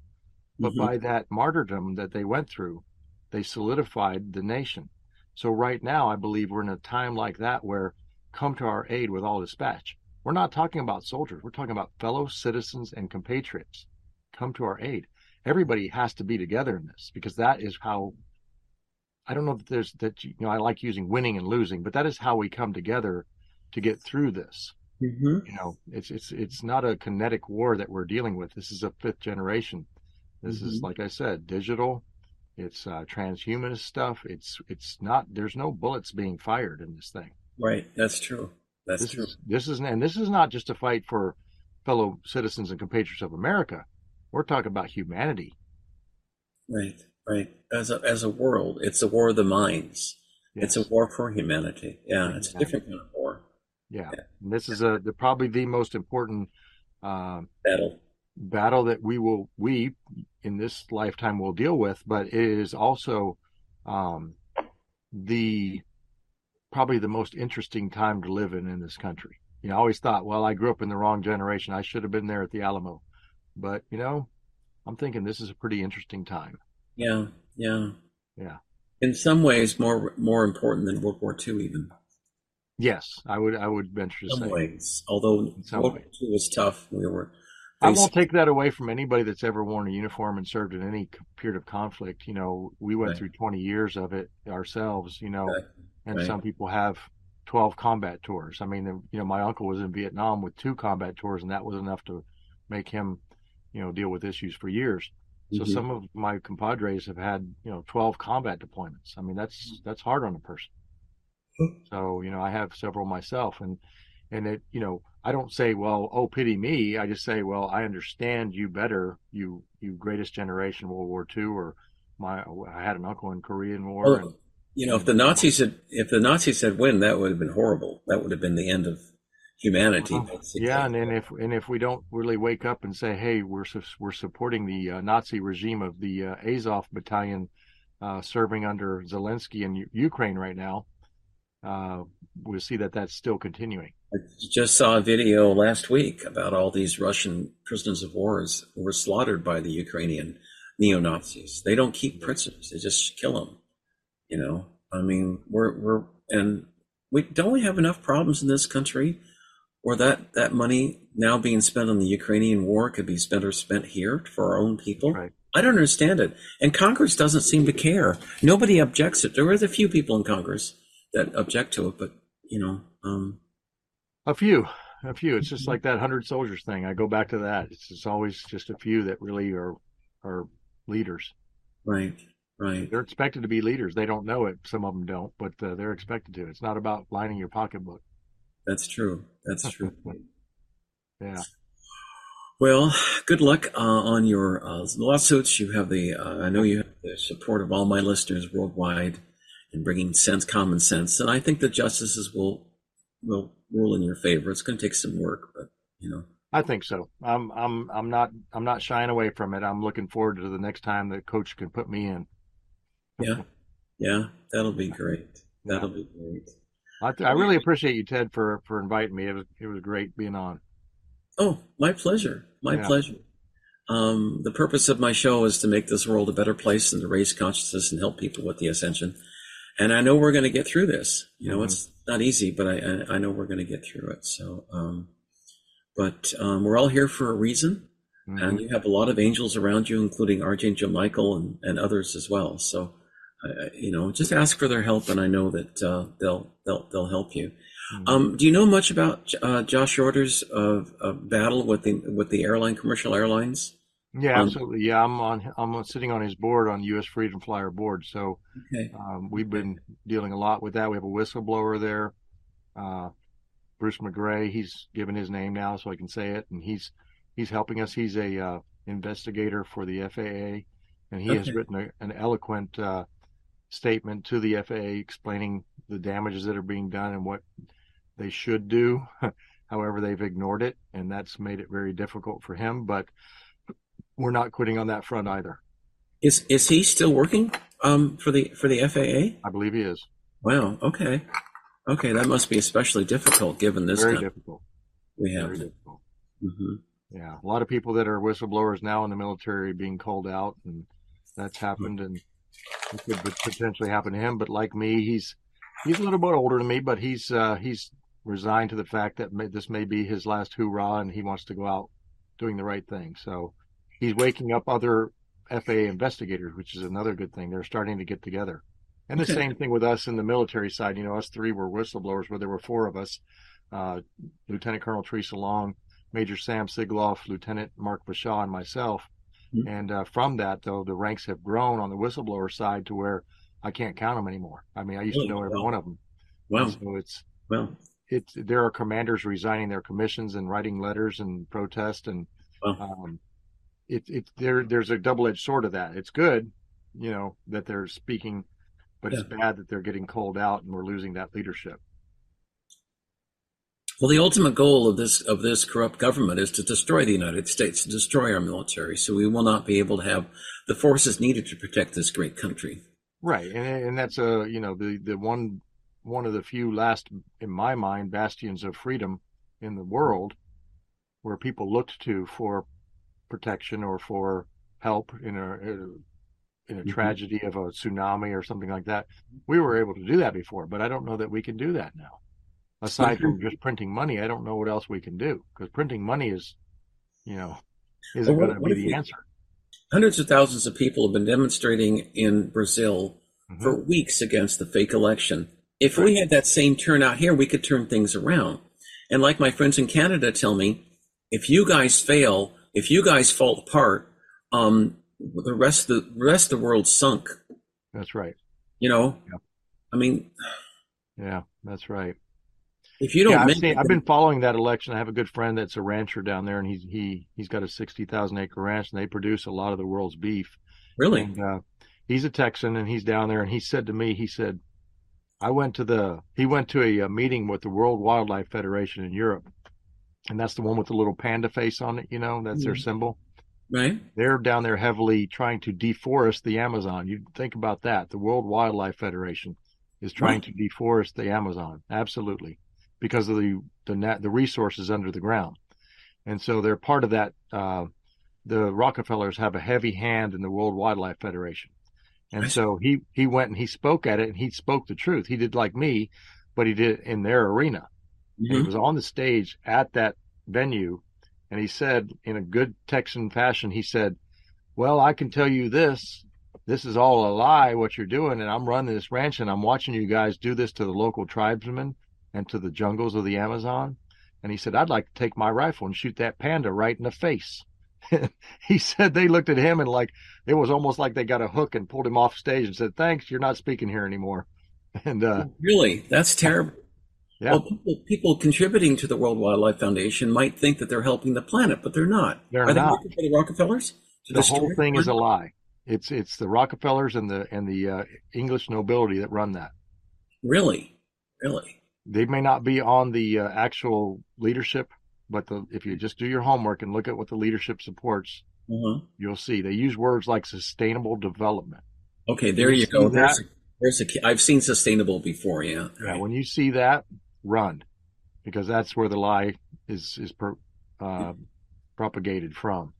But Mhm. by that martyrdom that they went through, they solidified the nation. So right now, I believe we're in a time like that where come to our aid with all dispatch. We're not talking about soldiers. We're talking about fellow citizens and compatriots. Come to our aid. Everybody has to be together in this because that is how. I don't know that there's that you know I like using winning and losing, but that is how we come together to get through this. Mhm. You know, it's it's it's not a kinetic war that we're dealing with. This is a fifth generation. This is Mhm. like I said, digital. It's uh, transhumanist stuff. It's it's not. There's no bullets being fired in this thing. Right. That's true. That's this true. is this is and this is not just a fight for fellow citizens and compatriots of America. We're talking about humanity. Right. Right. As a as a world, it's a war of the minds. It's a war for humanity. Yeah. It's a different kind of war. Yeah. And this is a the, probably the most important uh, Battle. battle that we will we in this lifetime will deal with, but it is also um, the probably the most interesting time to live in in this country. You know, I always thought, well, I grew up in the wrong generation. I should have been there at the Alamo, but you know, I'm thinking this is a pretty interesting time. Yeah, yeah, yeah. In some ways, more more important than World War II, even. Yes, I would I would venture to say. ways, although World War II was tough. We were. I won't take that away from anybody that's ever worn a uniform and served in any period of conflict. You know, we went Right. through 20 years of it ourselves. You know, Right. and Right. some people have 12 combat tours. I mean, you know, my uncle was in Vietnam with two combat tours, and that was enough to make him, you know, deal with issues for years. So Mhm. some of my compadres have had, you know, 12 combat deployments. I mean, that's that's hard on a person. So, you know, I have several myself and and it, you know, I don't say, well, oh pity me. I just say, well, I understand you better, you you greatest generation World War II or my I had an uncle in Korean War and you know, if the Nazis had if the Nazis had win, that would have been horrible. That would have been the end of humanity. Uh-huh. Yeah, and then if and if we don't really wake up and say, "Hey, we're su- we're supporting the uh, Nazi regime of the uh, Azov battalion uh, serving under Zelensky in U- Ukraine right now," uh, we'll see that that's still continuing. I just saw a video last week about all these Russian prisoners of wars who were slaughtered by the Ukrainian neo Nazis. They don't keep prisoners; they just kill them. You know, I mean, we're we're and we don't we have enough problems in this country where that that money now being spent on the Ukrainian war could be spent or spent here for our own people. Right. I don't understand it, and Congress doesn't seem to care. Nobody objects it. There are a few people in Congress that object to it, but you know. Um, A few, a few. It's just like that hundred soldiers thing. I go back to that. It's, it's always just a few that really are are leaders. Right, right. They're expected to be leaders. They don't know it. Some of them don't, but uh, they're expected to. It's not about lining your pocketbook. That's true. That's true. *laughs* Yeah. Well, good luck uh, on your uh, lawsuits. You have the, uh, I know you have the support of all my listeners worldwide in bringing sense, common sense, and I think the justices will will rule in your favor. It's going to take some work, but you know, I think so. I'm I'm I'm not I'm not shying away from it. I'm looking forward to the next time that coach can put me in. yeah, yeah, that'll be great. That'll be great. I, I really appreciate you, Ted, for for inviting me. It was it was great being on. Oh, my pleasure. My Yeah. pleasure. Um, the purpose of my show is to make this world a better place and to raise consciousness and help people with the ascension. And I know we're going to get through this. You know, Mhm. it's not easy, but I, I, I know we're going to get through it. So, um, but um, we're all here for a reason, Mhm. and you have a lot of angels around you, including Archangel Michael and, and others as well. So, uh, you know, just ask for their help, and I know that uh, they'll they'll they'll help you. Mhm. Um, do you know much about uh, Josh Yoder's of, of battle with the with the airline commercial airlines? Yeah, um, absolutely. Yeah, I'm on. I'm sitting on his board on U.S. Freedom Flyer board. So Okay. um, we've been dealing a lot with that. We have a whistleblower there, uh, Bruce McGray. He's given his name now, so I can say it, and he's he's helping us. He's a uh, investigator for the FAA, and he has written a, an eloquent uh, statement to the FAA explaining the damages that are being done and what they should do. *laughs* However, they've ignored it, and that's made it very difficult for him. But we're not quitting on that front either. Is is he still working um, for the for the FAA? I believe he is Wow. Okay. Okay, that must be especially difficult given this very difficult. we have. Very difficult. hmm Yeah, a lot of people that are whistleblowers now in the military being called out, and that's happened, and it could potentially happen to him. But like me, he's he's a little bit older than me, but he's uh, he's resigned to the fact that may, this may be his last hoorah, and he wants to go out doing the right thing. So he's waking up other FAA investigators, which is another good thing. They're starting to get together. And the Okay. same thing with us in the military side. You know, us three were whistleblowers, where there were four of us. Uh, Lieutenant Colonel Theresa Long, Major Sam Sigoloff, Lieutenant Mark Bashaw, and myself. Mhm. And uh, from that, though, the ranks have grown on the whistleblower side to where I can't count them anymore. I mean, I used to Really? know every Wow. one of them. Wow. So it's Well, it's there are commanders resigning their commissions and writing letters and protest and Wow. um, it it there there's a double edged sword of that. It's good, you know, that they're speaking, but it's bad that they're getting called out and we're losing that leadership. well, the ultimate goal of this of this corrupt government is to destroy the United States, to destroy our military, so we will not be able to have the forces needed to protect this great country. Right, and and that's a you know the the one one of the few last in my mind bastions of freedom in the world where people looked to for protection or for help in a in a Mhm. tragedy of a tsunami or something like that. We were able to do that before, but I don't know that we can do that now. Aside from just printing money, I don't know what else we can do because printing money is, you know, isn't Well, going to be the we- answer. Hundreds of thousands of people have been demonstrating in Brazil Mhm. for weeks against the fake election. If we had that same turnout here, we could turn things around. And like my friends in Canada tell me, if you guys fail, if you guys fall apart, um, the rest of the rest of the world sunk. That's right. You know, Yep. I mean, Yeah, that's right. if you don't yeah, I've, seen, it, I've been following that election. I have a good friend that's a rancher down there, and he's he he's got a sixty thousand acre ranch, and they produce a lot of the world's beef. really, And uh, he's a Texan, and he's down there, and he said to me, he said, I went to the he went to a, a meeting with the World Wildlife Federation in Europe, and that's the one with the little panda face on it. You know, that's their Mhm. symbol. right? They're down there heavily trying to deforest the Amazon. You think about that. The World Wildlife Federation is trying to deforest the Amazon. Absolutely. Because of the, the the resources under the ground. And so they're part of that. Uh, the Rockefellers have a heavy hand in the World Wildlife Federation. And Right. so he, he went and he spoke at it and he spoke the truth. He did like me, but he did it in their arena. And he was on the stage at that venue and he said in a good Texan fashion, he said, well, I can tell you this, this is all a lie, what you're doing. And I'm running this ranch and I'm watching you guys do this to the local tribesmen and to the jungles of the Amazon. And he said, I'd like to take my rifle and shoot that panda right in the face. *laughs* he said they looked at him and like, it was almost like they got a hook and pulled him off stage and said, thanks, you're not speaking here anymore. *laughs* And, uh, Really, that's terrible. Yeah, Well, people, people contributing to the World Wildlife Foundation might think that they're helping the planet, but they're not. They're Are they not. working for the Rockefellers? the whole thing is a lie. It's it's the Rockefellers and the and the uh, English nobility that run that. Really, really. They may not be on the uh, actual leadership, but the, if you just do your homework and look at what the leadership supports, Uh-huh. you'll see they use words like sustainable development. Okay, there You you go. There's, that? there's a. I've seen sustainable before. Yeah. Yeah, when you see that, run, because that's where the lie is is pro, uh, propagated from.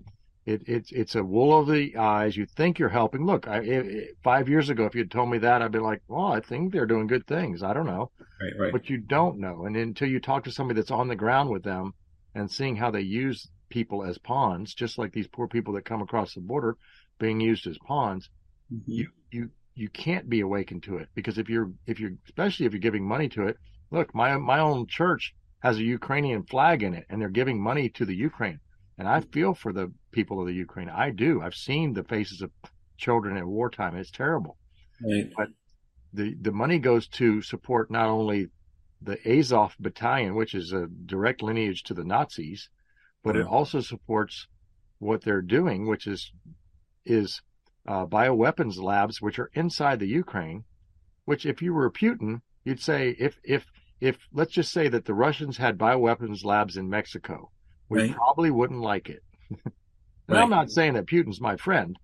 It, it's it's a wool of the eyes. You think you're helping. Look, I, i i five years ago, if you'd told me that, I'd be like, "Well, I think they're doing good things." I don't know, Right. Right. but you don't know, and until you talk to somebody that's on the ground with them and seeing how they use people as pawns, just like these poor people that come across the border being used as pawns, Mhm. you you you can't be awakened to it because if you're if you're especially if you're giving money to it look my my own church has a ukrainian flag in it and they're giving money to the ukraine. And i feel for the people of the ukraine. I do. I've seen the faces of children at wartime. It's terrible. Right. the the money goes to support not only the azov battalion which is a direct lineage to the nazis but it also supports what they're doing which is is uh, bioweapons labs which are inside the Ukraine, which if you were Putin, you'd say if if if let's just say that the Russians had bioweapons labs in Mexico, we Right. probably wouldn't like it. *laughs* and Right. I'm not saying that Putin's my friend,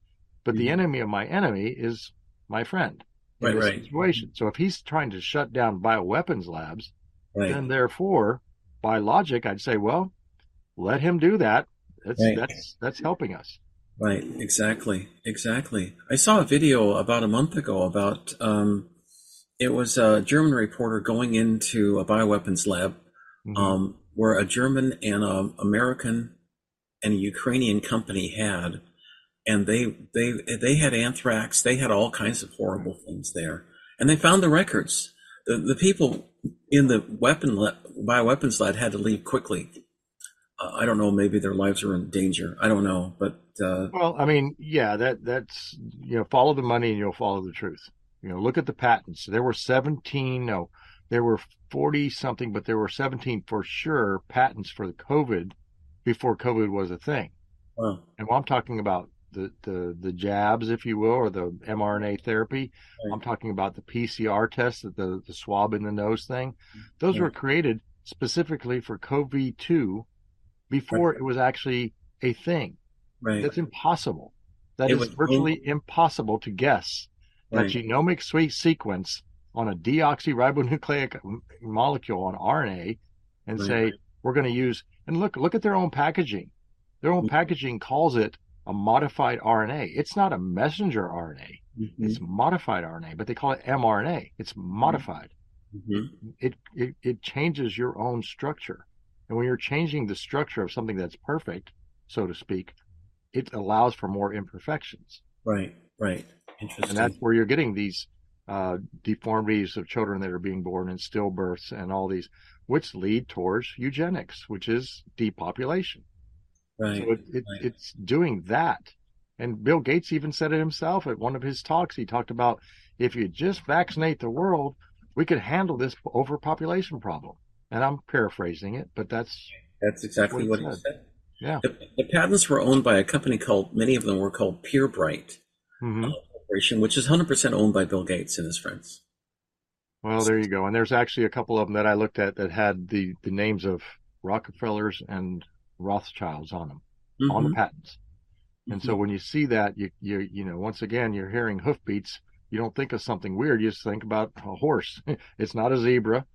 but the Mhm. enemy of my enemy is my friend in Right, this right. situation. So if he's trying to shut down bioweapons labs, Right. then therefore, by logic, I'd say, well, let him do that. That's Right. that's that's helping us. Right, exactly, exactly. I saw a video about a month ago about um, it was a German reporter going into a bioweapons lab Mhm. um, where a German and a American and a Ukrainian company had, and they they they had anthrax. They had all kinds of horrible things there, and they found the records. The the people in the weapon la- bioweapons lab had to leave quickly. Uh, I don't know. Maybe their lives were in danger. I don't know, but uh, Well, I mean, yeah, that that's you know, follow the money and you'll follow the truth. You know, look at the patents. There were 17, no, there were 40 something, but there were 17 for sure patents for the COVID before COVID was a thing. wow. And while I'm talking about the the the jabs, if you will, or the mRNA therapy, Right. I'm talking about the PCR test, the the swab in the nose thing. Those Yeah. were created specifically for COVID two before it was actually a thing. Right. That's impossible. That It is virtually impossible to guess that genomic suite sequence on a deoxyribonucleic molecule on RNA and Right. say we're going to use and look look at their own packaging. Their own Mhm. packaging calls it a modified RNA. It's not a messenger RNA. Mm-hmm. It's modified RNA, but they call it mRNA. It's modified. Mm-hmm. It, it it changes your own structure. And when you're changing the structure of something that's perfect, so to speak, it allows for more imperfections. Right, right. Interesting. And that's where you're getting these uh, deformities of children that are being born in stillbirths and all these, which lead towards eugenics, which is depopulation. right. So it, it, right. it's doing that. And Bill Gates even said it himself at one of his talks. He talked about if you just vaccinate the world, we could handle this overpopulation problem. And I'm paraphrasing it, but that's That's exactly what he said. said. yeah. The, the patents were owned by a company called, many of them were called Pirbright Mhm. Corporation, which is 100% owned by Bill Gates and his friends. Well, there you go. And there's actually a couple of them that I looked at that had the, the names of Rockefellers and Rothschilds on them, on the Mhm. patents. And so when you see that, you, you, you know, once again, you're hearing hoofbeats. You don't think of something weird. You just think about a horse. *laughs* it's not a zebra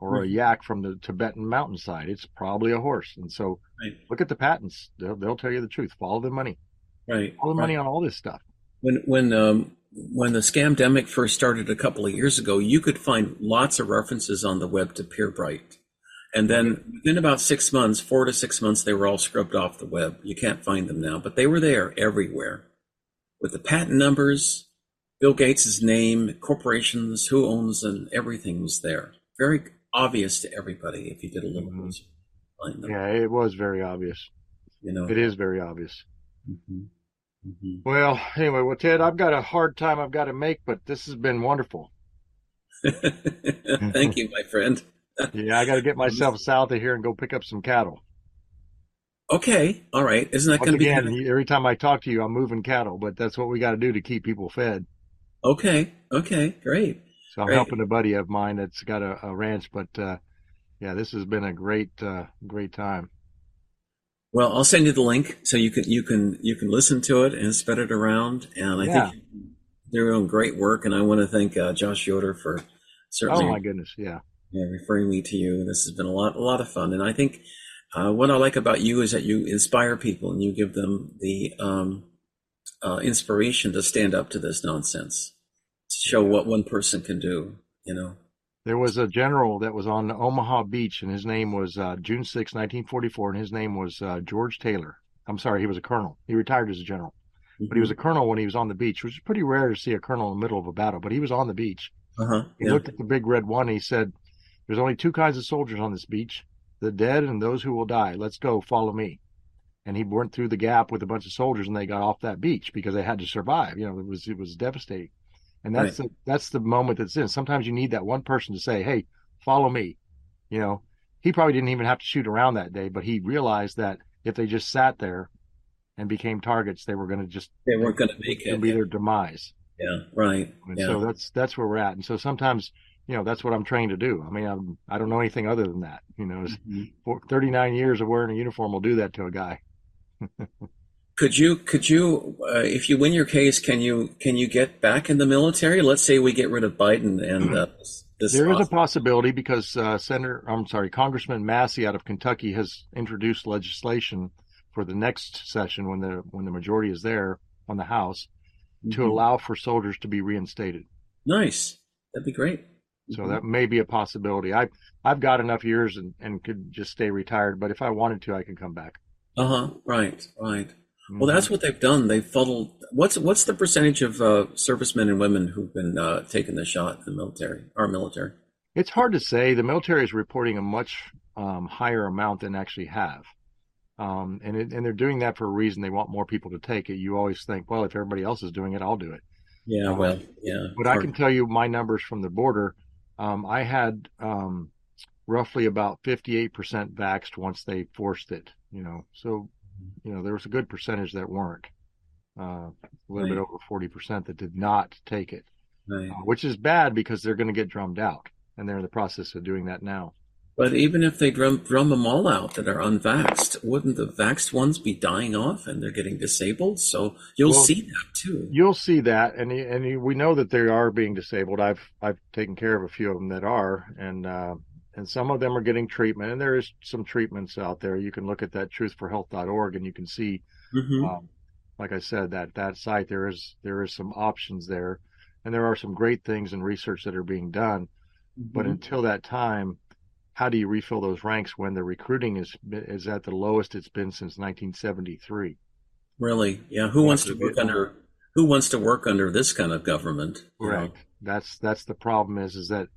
or a Mhm. yak from the Tibetan mountainside. It's probably a horse. And so Right. look at the patents. They'll, they'll tell you the truth. Follow the money. Right. Follow the right. money on all this stuff. When when um, when the scamdemic first started a couple of years ago, you could find lots of references on the web to Pirbright, and then within about six months, four to six months, they were all scrubbed off the web. You can't find them now, but they were there everywhere, with the patent numbers, Bill Gates' name, corporations, who owns them, everything was there. Very obvious to everybody if you did a little Mhm. research. Yeah, it was very obvious. you know. It is very obvious. Mhm. Mhm. Well, anyway, well, Ted, I've got a hard time I've got to make, but this has been wonderful. *laughs* Thank you, my friend. *laughs* Yeah, I got to get *laughs* myself south of here and go pick up some cattle. Okay, all right. Isn't that going to be again, every time I talk to you, I'm moving cattle, but that's what we got to do to keep people fed. okay? Okay, great. So I'm Great. helping a buddy of mine that's got a, a ranch, but uh, yeah, this has been a great, uh, great time. Well, I'll send you the link so you can you can you can listen to it and spread it around. And I Yeah. think they're doing great work. And I want to thank uh, Josh Yoder for certainly Oh my goodness, yeah, yeah, referring me to you. This has been a lot a lot of fun. And I think uh, what I like about you is that you inspire people and you give them the um, uh, inspiration to stand up to this nonsense, to show what one person can do. You know. There was a general that was on Omaha Beach, and his name was uh, June 6, 1944, and his name was uh, George Taylor. I'm sorry, he was a colonel. He retired as a general. but he was a colonel when he was on the beach, which is pretty rare to see a colonel in the middle of a battle. But he was on the beach. Uh huh. He Yeah. looked at the big red one and he said, There's only two kinds of soldiers on this beach the dead and those who will die. Let's go, follow me. And he went through the gap with a bunch of soldiers and they got off that beach because they had to survive. You know, it was it was devastating. And that's the that's the moment that's in. Sometimes you need that one person to say, Hey, follow me. You know, he probably didn't even have to shoot around that day, but he realized that if they just sat there and became targets, they were gonna just They weren't going to make it. be their demise. Yeah. Right. And Yeah. so that's that's where we're at. And so sometimes, you know, that's what I'm trained to do. I mean, I'm, I don't know anything other than that. You know, Mhm. 39 years of wearing a uniform will do that to a guy. *laughs* Could you, could you, uh, if you win your case, can you, can you get back in the military? Let's say we get rid of Biden and uh, *clears throat* this. There is a possibility because uh, Senator, I'm sorry, Congressman Massie out of Kentucky has introduced legislation for the next session when the when the majority is there on the House to Mhm. allow for soldiers to be reinstated. Nice. That'd be great. So Mhm. that may be a possibility. I I've got enough years and, and could just stay retired, but if I wanted to, I could come back. Uh huh. Right. Right. Mm-hmm. Well, that's what they've done. They've funneled. What's what's the percentage of uh, servicemen and women who've been uh, taking the shot in the military? Our military. It's hard to say. The military is reporting a much um, higher amount than actually have. Um, and it, and they're doing that for a reason. They want more people to take it. You always think, well, if everybody else is doing it, I'll do it. Yeah. Uh, Well. Yeah. But I can tell you my numbers from the border. Um, I had um, roughly about 58% vaxxed once they forced it. You know, so you know there was a good percentage that weren't. Uh, a little bit over 40% that did not take it, Right. uh, which is bad because they're going to get drummed out, and they're in the process of doing that now. But even if they drum drum them all out that are unvaxxed, wouldn't the vaxxed ones be dying off and they're getting disabled? So you'll Well, see that too. You'll see that, and and we know that they are being disabled. I've I've taken care of a few of them that are, and uh, and some of them are getting treatment, and there is some treatments out there. You can look at that truthforhealth.org, and you can see hmm um, like I said, that that site there is there is some options there, and there are some great things in research that are being done. But Mhm. until that time, how do you refill those ranks when the recruiting is is at the lowest it's been since 1973? Really? Yeah. Who wants to work under? Who wants to work under this kind of government? you know? Right. That's that's the problem is is that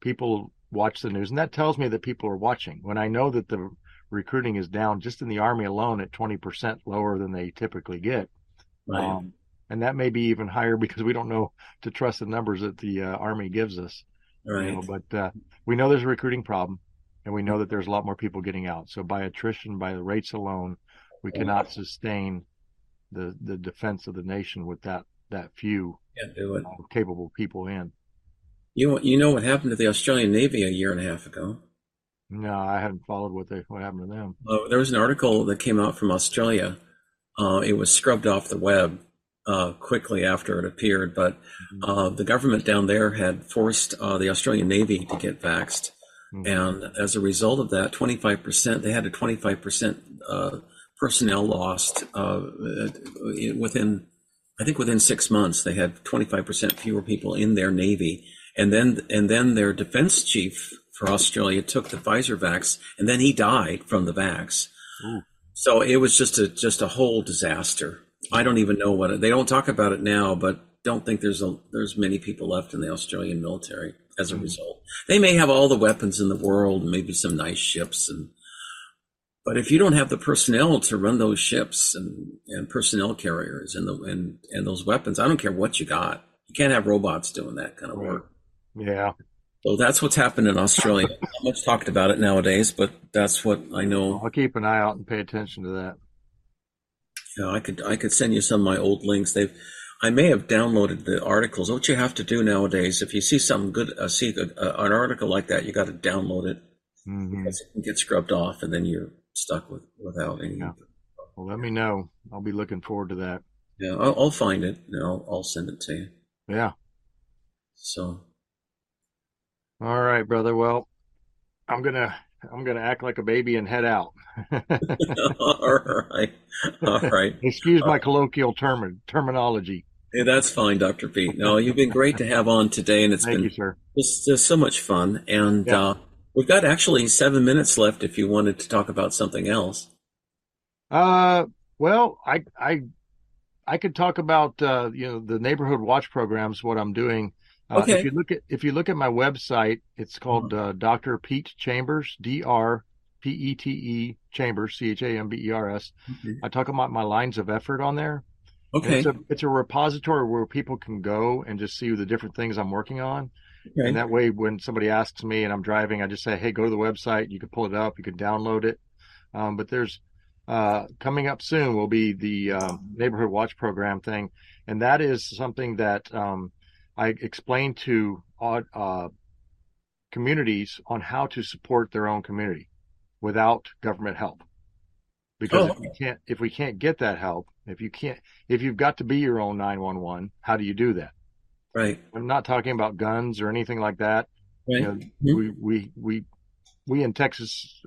people watch the news, and that tells me that people are watching. When I know that the recruiting is down just in the army alone at 20% lower than they typically get, Right. um, and that may be even higher *laughs* because we don't know to trust the numbers that the uh, army gives us. you right. know, but uh, we know there's a recruiting problem, and we know that there's a lot more people getting out. So by attrition, by the rates alone, we cannot sustain the the defense of the nation with that that few Can't do it. uh, capable people in. You you know what happened to the Australian Navy a year and a half ago? No, I haven't followed what they what happened to them. Uh, there was an article that came out from Australia. Uh, it was scrubbed off the web uh, quickly after it appeared, but uh, the government down there had forced uh, the Australian Navy to get vaxxed. Mhm. And as a result of that, 25%, they had a 25% uh, personnel lost uh, within, I think within six months, they had 25% fewer people in their Navy. And then, and then their defense chief for Australia took the Pfizer vax and then he died from the vax. Ooh. So it was just a, just a whole disaster. I don't even know what it, they don't talk about it now, but don't think there's a, there's many people left in the Australian military as a Mhm. result. They may have all the weapons in the world, maybe some nice ships and but if you don't have the personnel to run those ships and, and personnel carriers and the and, and those weapons, I don't care what you got. You can't have robots doing that kind of Right. work. Yeah, So that's what's happened in Australia. *laughs* Not much talked about it nowadays, but that's what I know. I'll keep an eye out and pay attention to that. Yeah, I could I could send you some of my old links. They've I may have downloaded the articles. What you have to do nowadays, if you see something good, uh, see a, a, an article like that, you got to download it hmm because it can get scrubbed off, and then you're stuck with without any. Yeah. Well, let me know. I'll be looking forward to that. Yeah, I'll, I'll find it I'll, I'll send it to you. Yeah. So, All right, brother. Well, I'm gonna I'm gonna act like a baby and head out. *laughs* all right, all right. Excuse my colloquial term terminology. Hey, that's fine, Doctor Pete. No, you've been great to have on today, and it's Thank been you, sir. just, just so much fun. And Yeah. uh, we've got actually seven minutes left if you wanted to talk about something else. Uh, well, I I I could talk about uh, you know the neighborhood watch programs. What I'm doing. Uh, Okay. If you look at if you look at my website, it's called uh, Dr. Pete Chambers. D R P E T E Chambers. C H A M B E R S. I talk about my lines of effort on there. Okay. It's a it's a repository where people can go and just see the different things I'm working on. okay. And that way, when somebody asks me and I'm driving, I just say, "Hey, go to the website. You can pull it up. You can download it." Um, but there's uh, coming up soon will be the um, neighborhood watch program thing, and that is something that um, I explain to uh, uh, communities on how to support their own community without government help. Because Oh, if we can't if we can't get that help, if you can't if you've got to be your own 911, how do you do that? right. I'm not talking about guns or anything like that. Right. You know, Mhm. we, we, we, we in Texas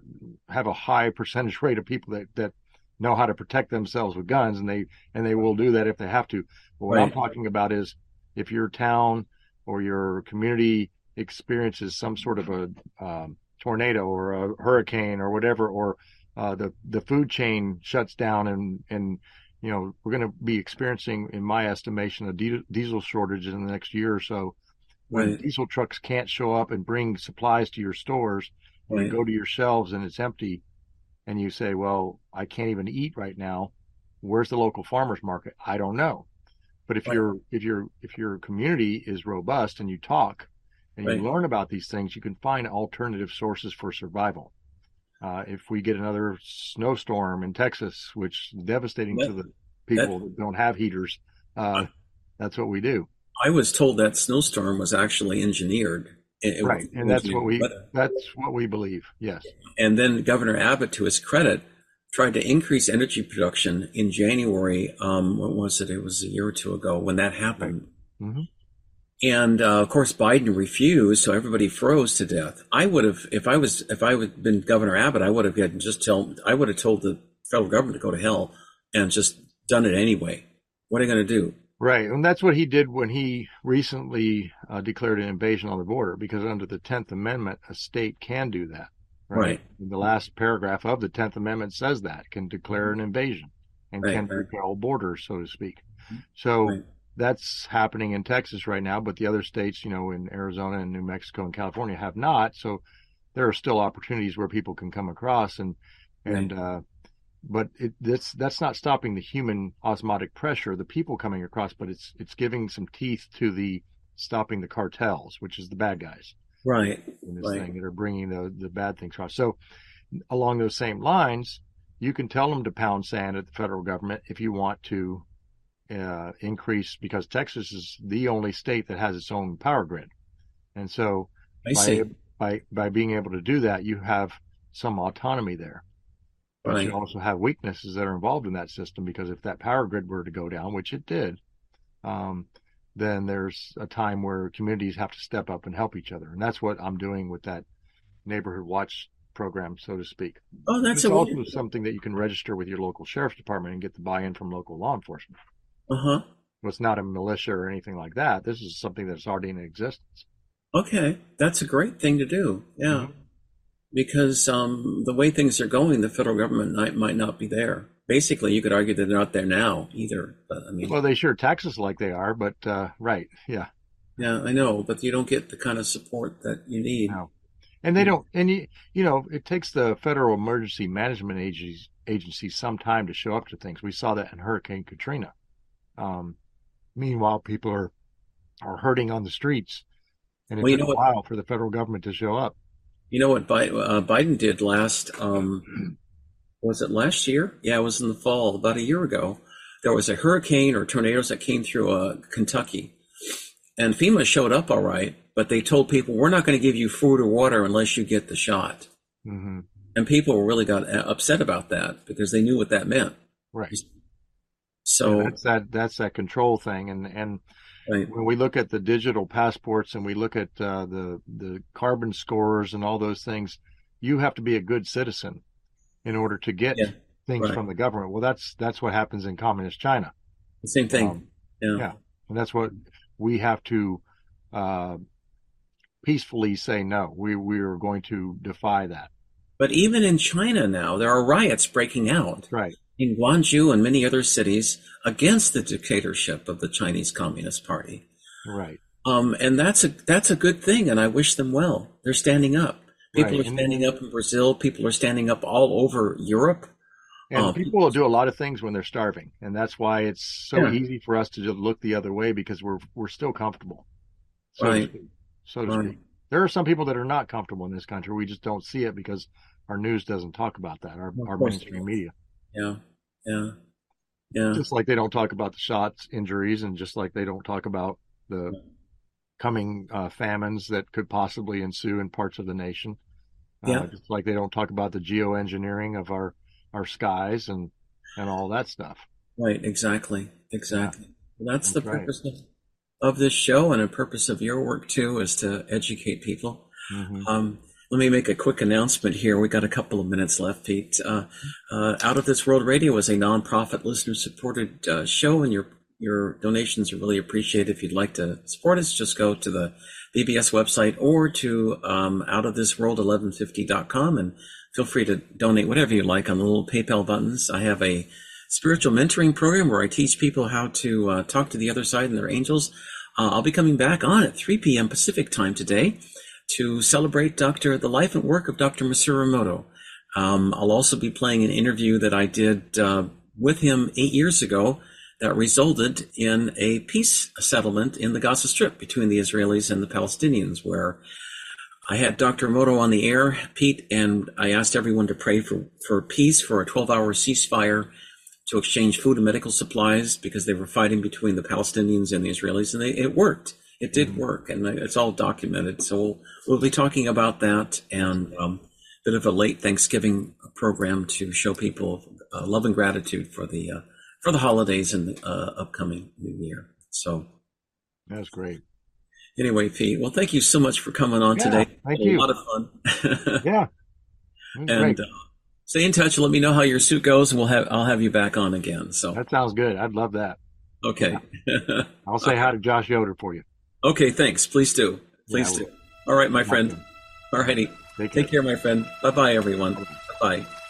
have a high percentage rate of people that, that know how to protect themselves with guns and they, and they will do that if they have to. But what I'm talking about is if your town or your community experiences some sort of a, um, tornado or a hurricane or whatever, or, uh, the, the food chain shuts down and, and, you know, we're going to be experiencing, in my estimation, a di- diesel shortage in the next year or so when Right. diesel trucks can't show up and bring supplies to your stores, and Right. you go to your shelves and it's empty, and you say, "Well, I can't even eat right now. Where's the local farmers market? I don't know." But if Right. your if your if your community is robust and you talk and Right. you learn about these things, you can find alternative sources for survival. Uh, if we get another snowstorm in Texas, which is devastating That- to the people that don't have heaters, uh, that's what we do. I was told that snowstorm was actually engineered. It- it right was and that's what we weather. that's what we believe yes And then Governor Abbott, to his credit, tried to increase energy production in January. Um, what was it? It was a year or two ago when that happened. Mhm. And uh, of course, Biden refused, so everybody froze to death. I would have, if I was, if I had been Governor Abbott, I would have had just tell, I would have told the federal government to go to hell and just done it anyway. What are you going to do? Right, and that's what he did when he recently uh, declared an invasion on the border, because under the Tenth Amendment, a state can do that. Right. The last paragraph of the Tenth Amendment says that can declare an invasion and Right, can right. repel borders, so to speak. So Right. that's happening in Texas right now, but the other states, you know, in Arizona and New Mexico and California have not. So there are still opportunities where people can come across and and uh, but it, that's that's not stopping the human osmotic pressure, the people coming across, but it's it's giving some teeth to the stopping the cartels, which is the bad guys Right. in this Right. thing that are bringing the the bad things across. So along those same lines, you can tell them to pound sand at the federal government if you want to uh, increase because Texas is the only state that has its own power grid, and so I by, see. by by being able to do that, you have some autonomy there. But Right. you also have weaknesses that are involved in that system because if that power grid were to go down, which it did, um, then there's a time where communities have to step up and help each other, and that's what I'm doing with that neighborhood watch program, so to speak. Oh, that's also something that you can register with your local sheriff's department and get the buy-in from local law enforcement. Uh huh. Well, It's not a militia or anything like that. This is something that's already in existence. Okay, that's a great thing to do. Yeah, Mhm. because um, the way things are going, the federal government might, might not be there. Basically, you could argue that they're not there now either. But I mean, Well, they sure tax us like they are, but uh, right, yeah. yeah, I know, but you don't get the kind of support that you need. No. And they don't, and you, you know, it takes the Federal Emergency Management Agency, agency some time to show up to things. We saw that in Hurricane Katrina. Um, meanwhile, people are are hurting on the streets, and it Well, took a what- while for the federal government to show up. You know what Biden, uh, Biden did last? Um, was it last year? Yeah, it was in the fall, about a year ago. There was a hurricane or tornadoes that came through uh, Kentucky, and FEMA showed up all right, but they told people we're not going to give you food or water unless you get the shot. hmm And people really got uh, upset about that because they knew what that meant. Right. So, that's that. That's that control thing, and and right, when we look at the digital passports and we look at uh, the the carbon scores and all those things, you have to be a good citizen in order to get Yeah, things right. from the government. Well, that's that's what happens in communist China, the same thing. Um, yeah. yeah. and that's what we have to uh, peacefully say no. We we are going to defy that. But even in China now, there are riots breaking out. Right. in Guangzhou and many other cities against the dictatorship of the Chinese Communist Party. Right. Um, and that's a that's a good thing, and I wish them well. They're standing up. People Right, are and- standing up in Brazil. People are standing up all over Europe. And Um, people will do a lot of things when they're starving, and that's why it's so Yeah. easy for us to just look the other way because we're we're still comfortable. So Right. To speak. So to Right. speak. There are some people that are not comfortable in this country. We just don't see it because our news doesn't talk about that. Our, our mainstream media, Yeah, yeah, yeah. just like they don't talk about the shots, injuries, and just like they don't talk about the coming uh, famines that could possibly ensue in parts of the nation. Uh, Yeah. just like they don't talk about the geoengineering of our our skies and and all that stuff. Right, exactly, exactly. Well, that's, That's the right. purpose of, of this show, and a purpose of your work too, is to educate people. Mhm. Um, let me make a quick announcement here. We got a couple of minutes left, Pete. Uh, uh, Out of This World Radio is a nonprofit, listener-supported uh, show, and your your donations are really appreciated. If you'd like to support us, just go to the BBS website or to um, outofthisworld1150.com and feel free to donate whatever you like on the little PayPal buttons. I have a spiritual mentoring program where I teach people how to uh, talk to the other side and their angels. Uh, I'll be coming back on at 3 p.m. Pacific time today to celebrate Dr. the life and work of Dr. Masaru Emoto. Um, I'll also be playing an interview that I did uh, with him eight years ago that resulted in a peace settlement in the Gaza Strip between the Israelis and the Palestinians, where I had Dr. Emoto on the air, Pete, and I asked everyone to pray for, for peace, for a 12 hour ceasefire to exchange food and medical supplies because they were fighting between the Palestinians and the Israelis, and they, it worked. It did work, and it's all documented. So we'll, we'll be talking about that and um, a bit of a late Thanksgiving program to show people uh, love and gratitude for the uh, for the holidays and the uh, upcoming New Year. So That's great. anyway, Pete, well, thank you so much for coming on Yeah, today. thank you. A lot of fun. *laughs* Yeah. And uh, Stay in touch. Let me know how your suit goes, and we'll have I'll have you back on again. So that sounds good. I'd love that. Okay. Yeah. *laughs* I'll say hi to Josh Yoder for you. Okay, thanks. Please do. Please yeah, do. All right, my friend. All righty. Take care. Take care, my friend. Bye bye, everyone. Bye bye.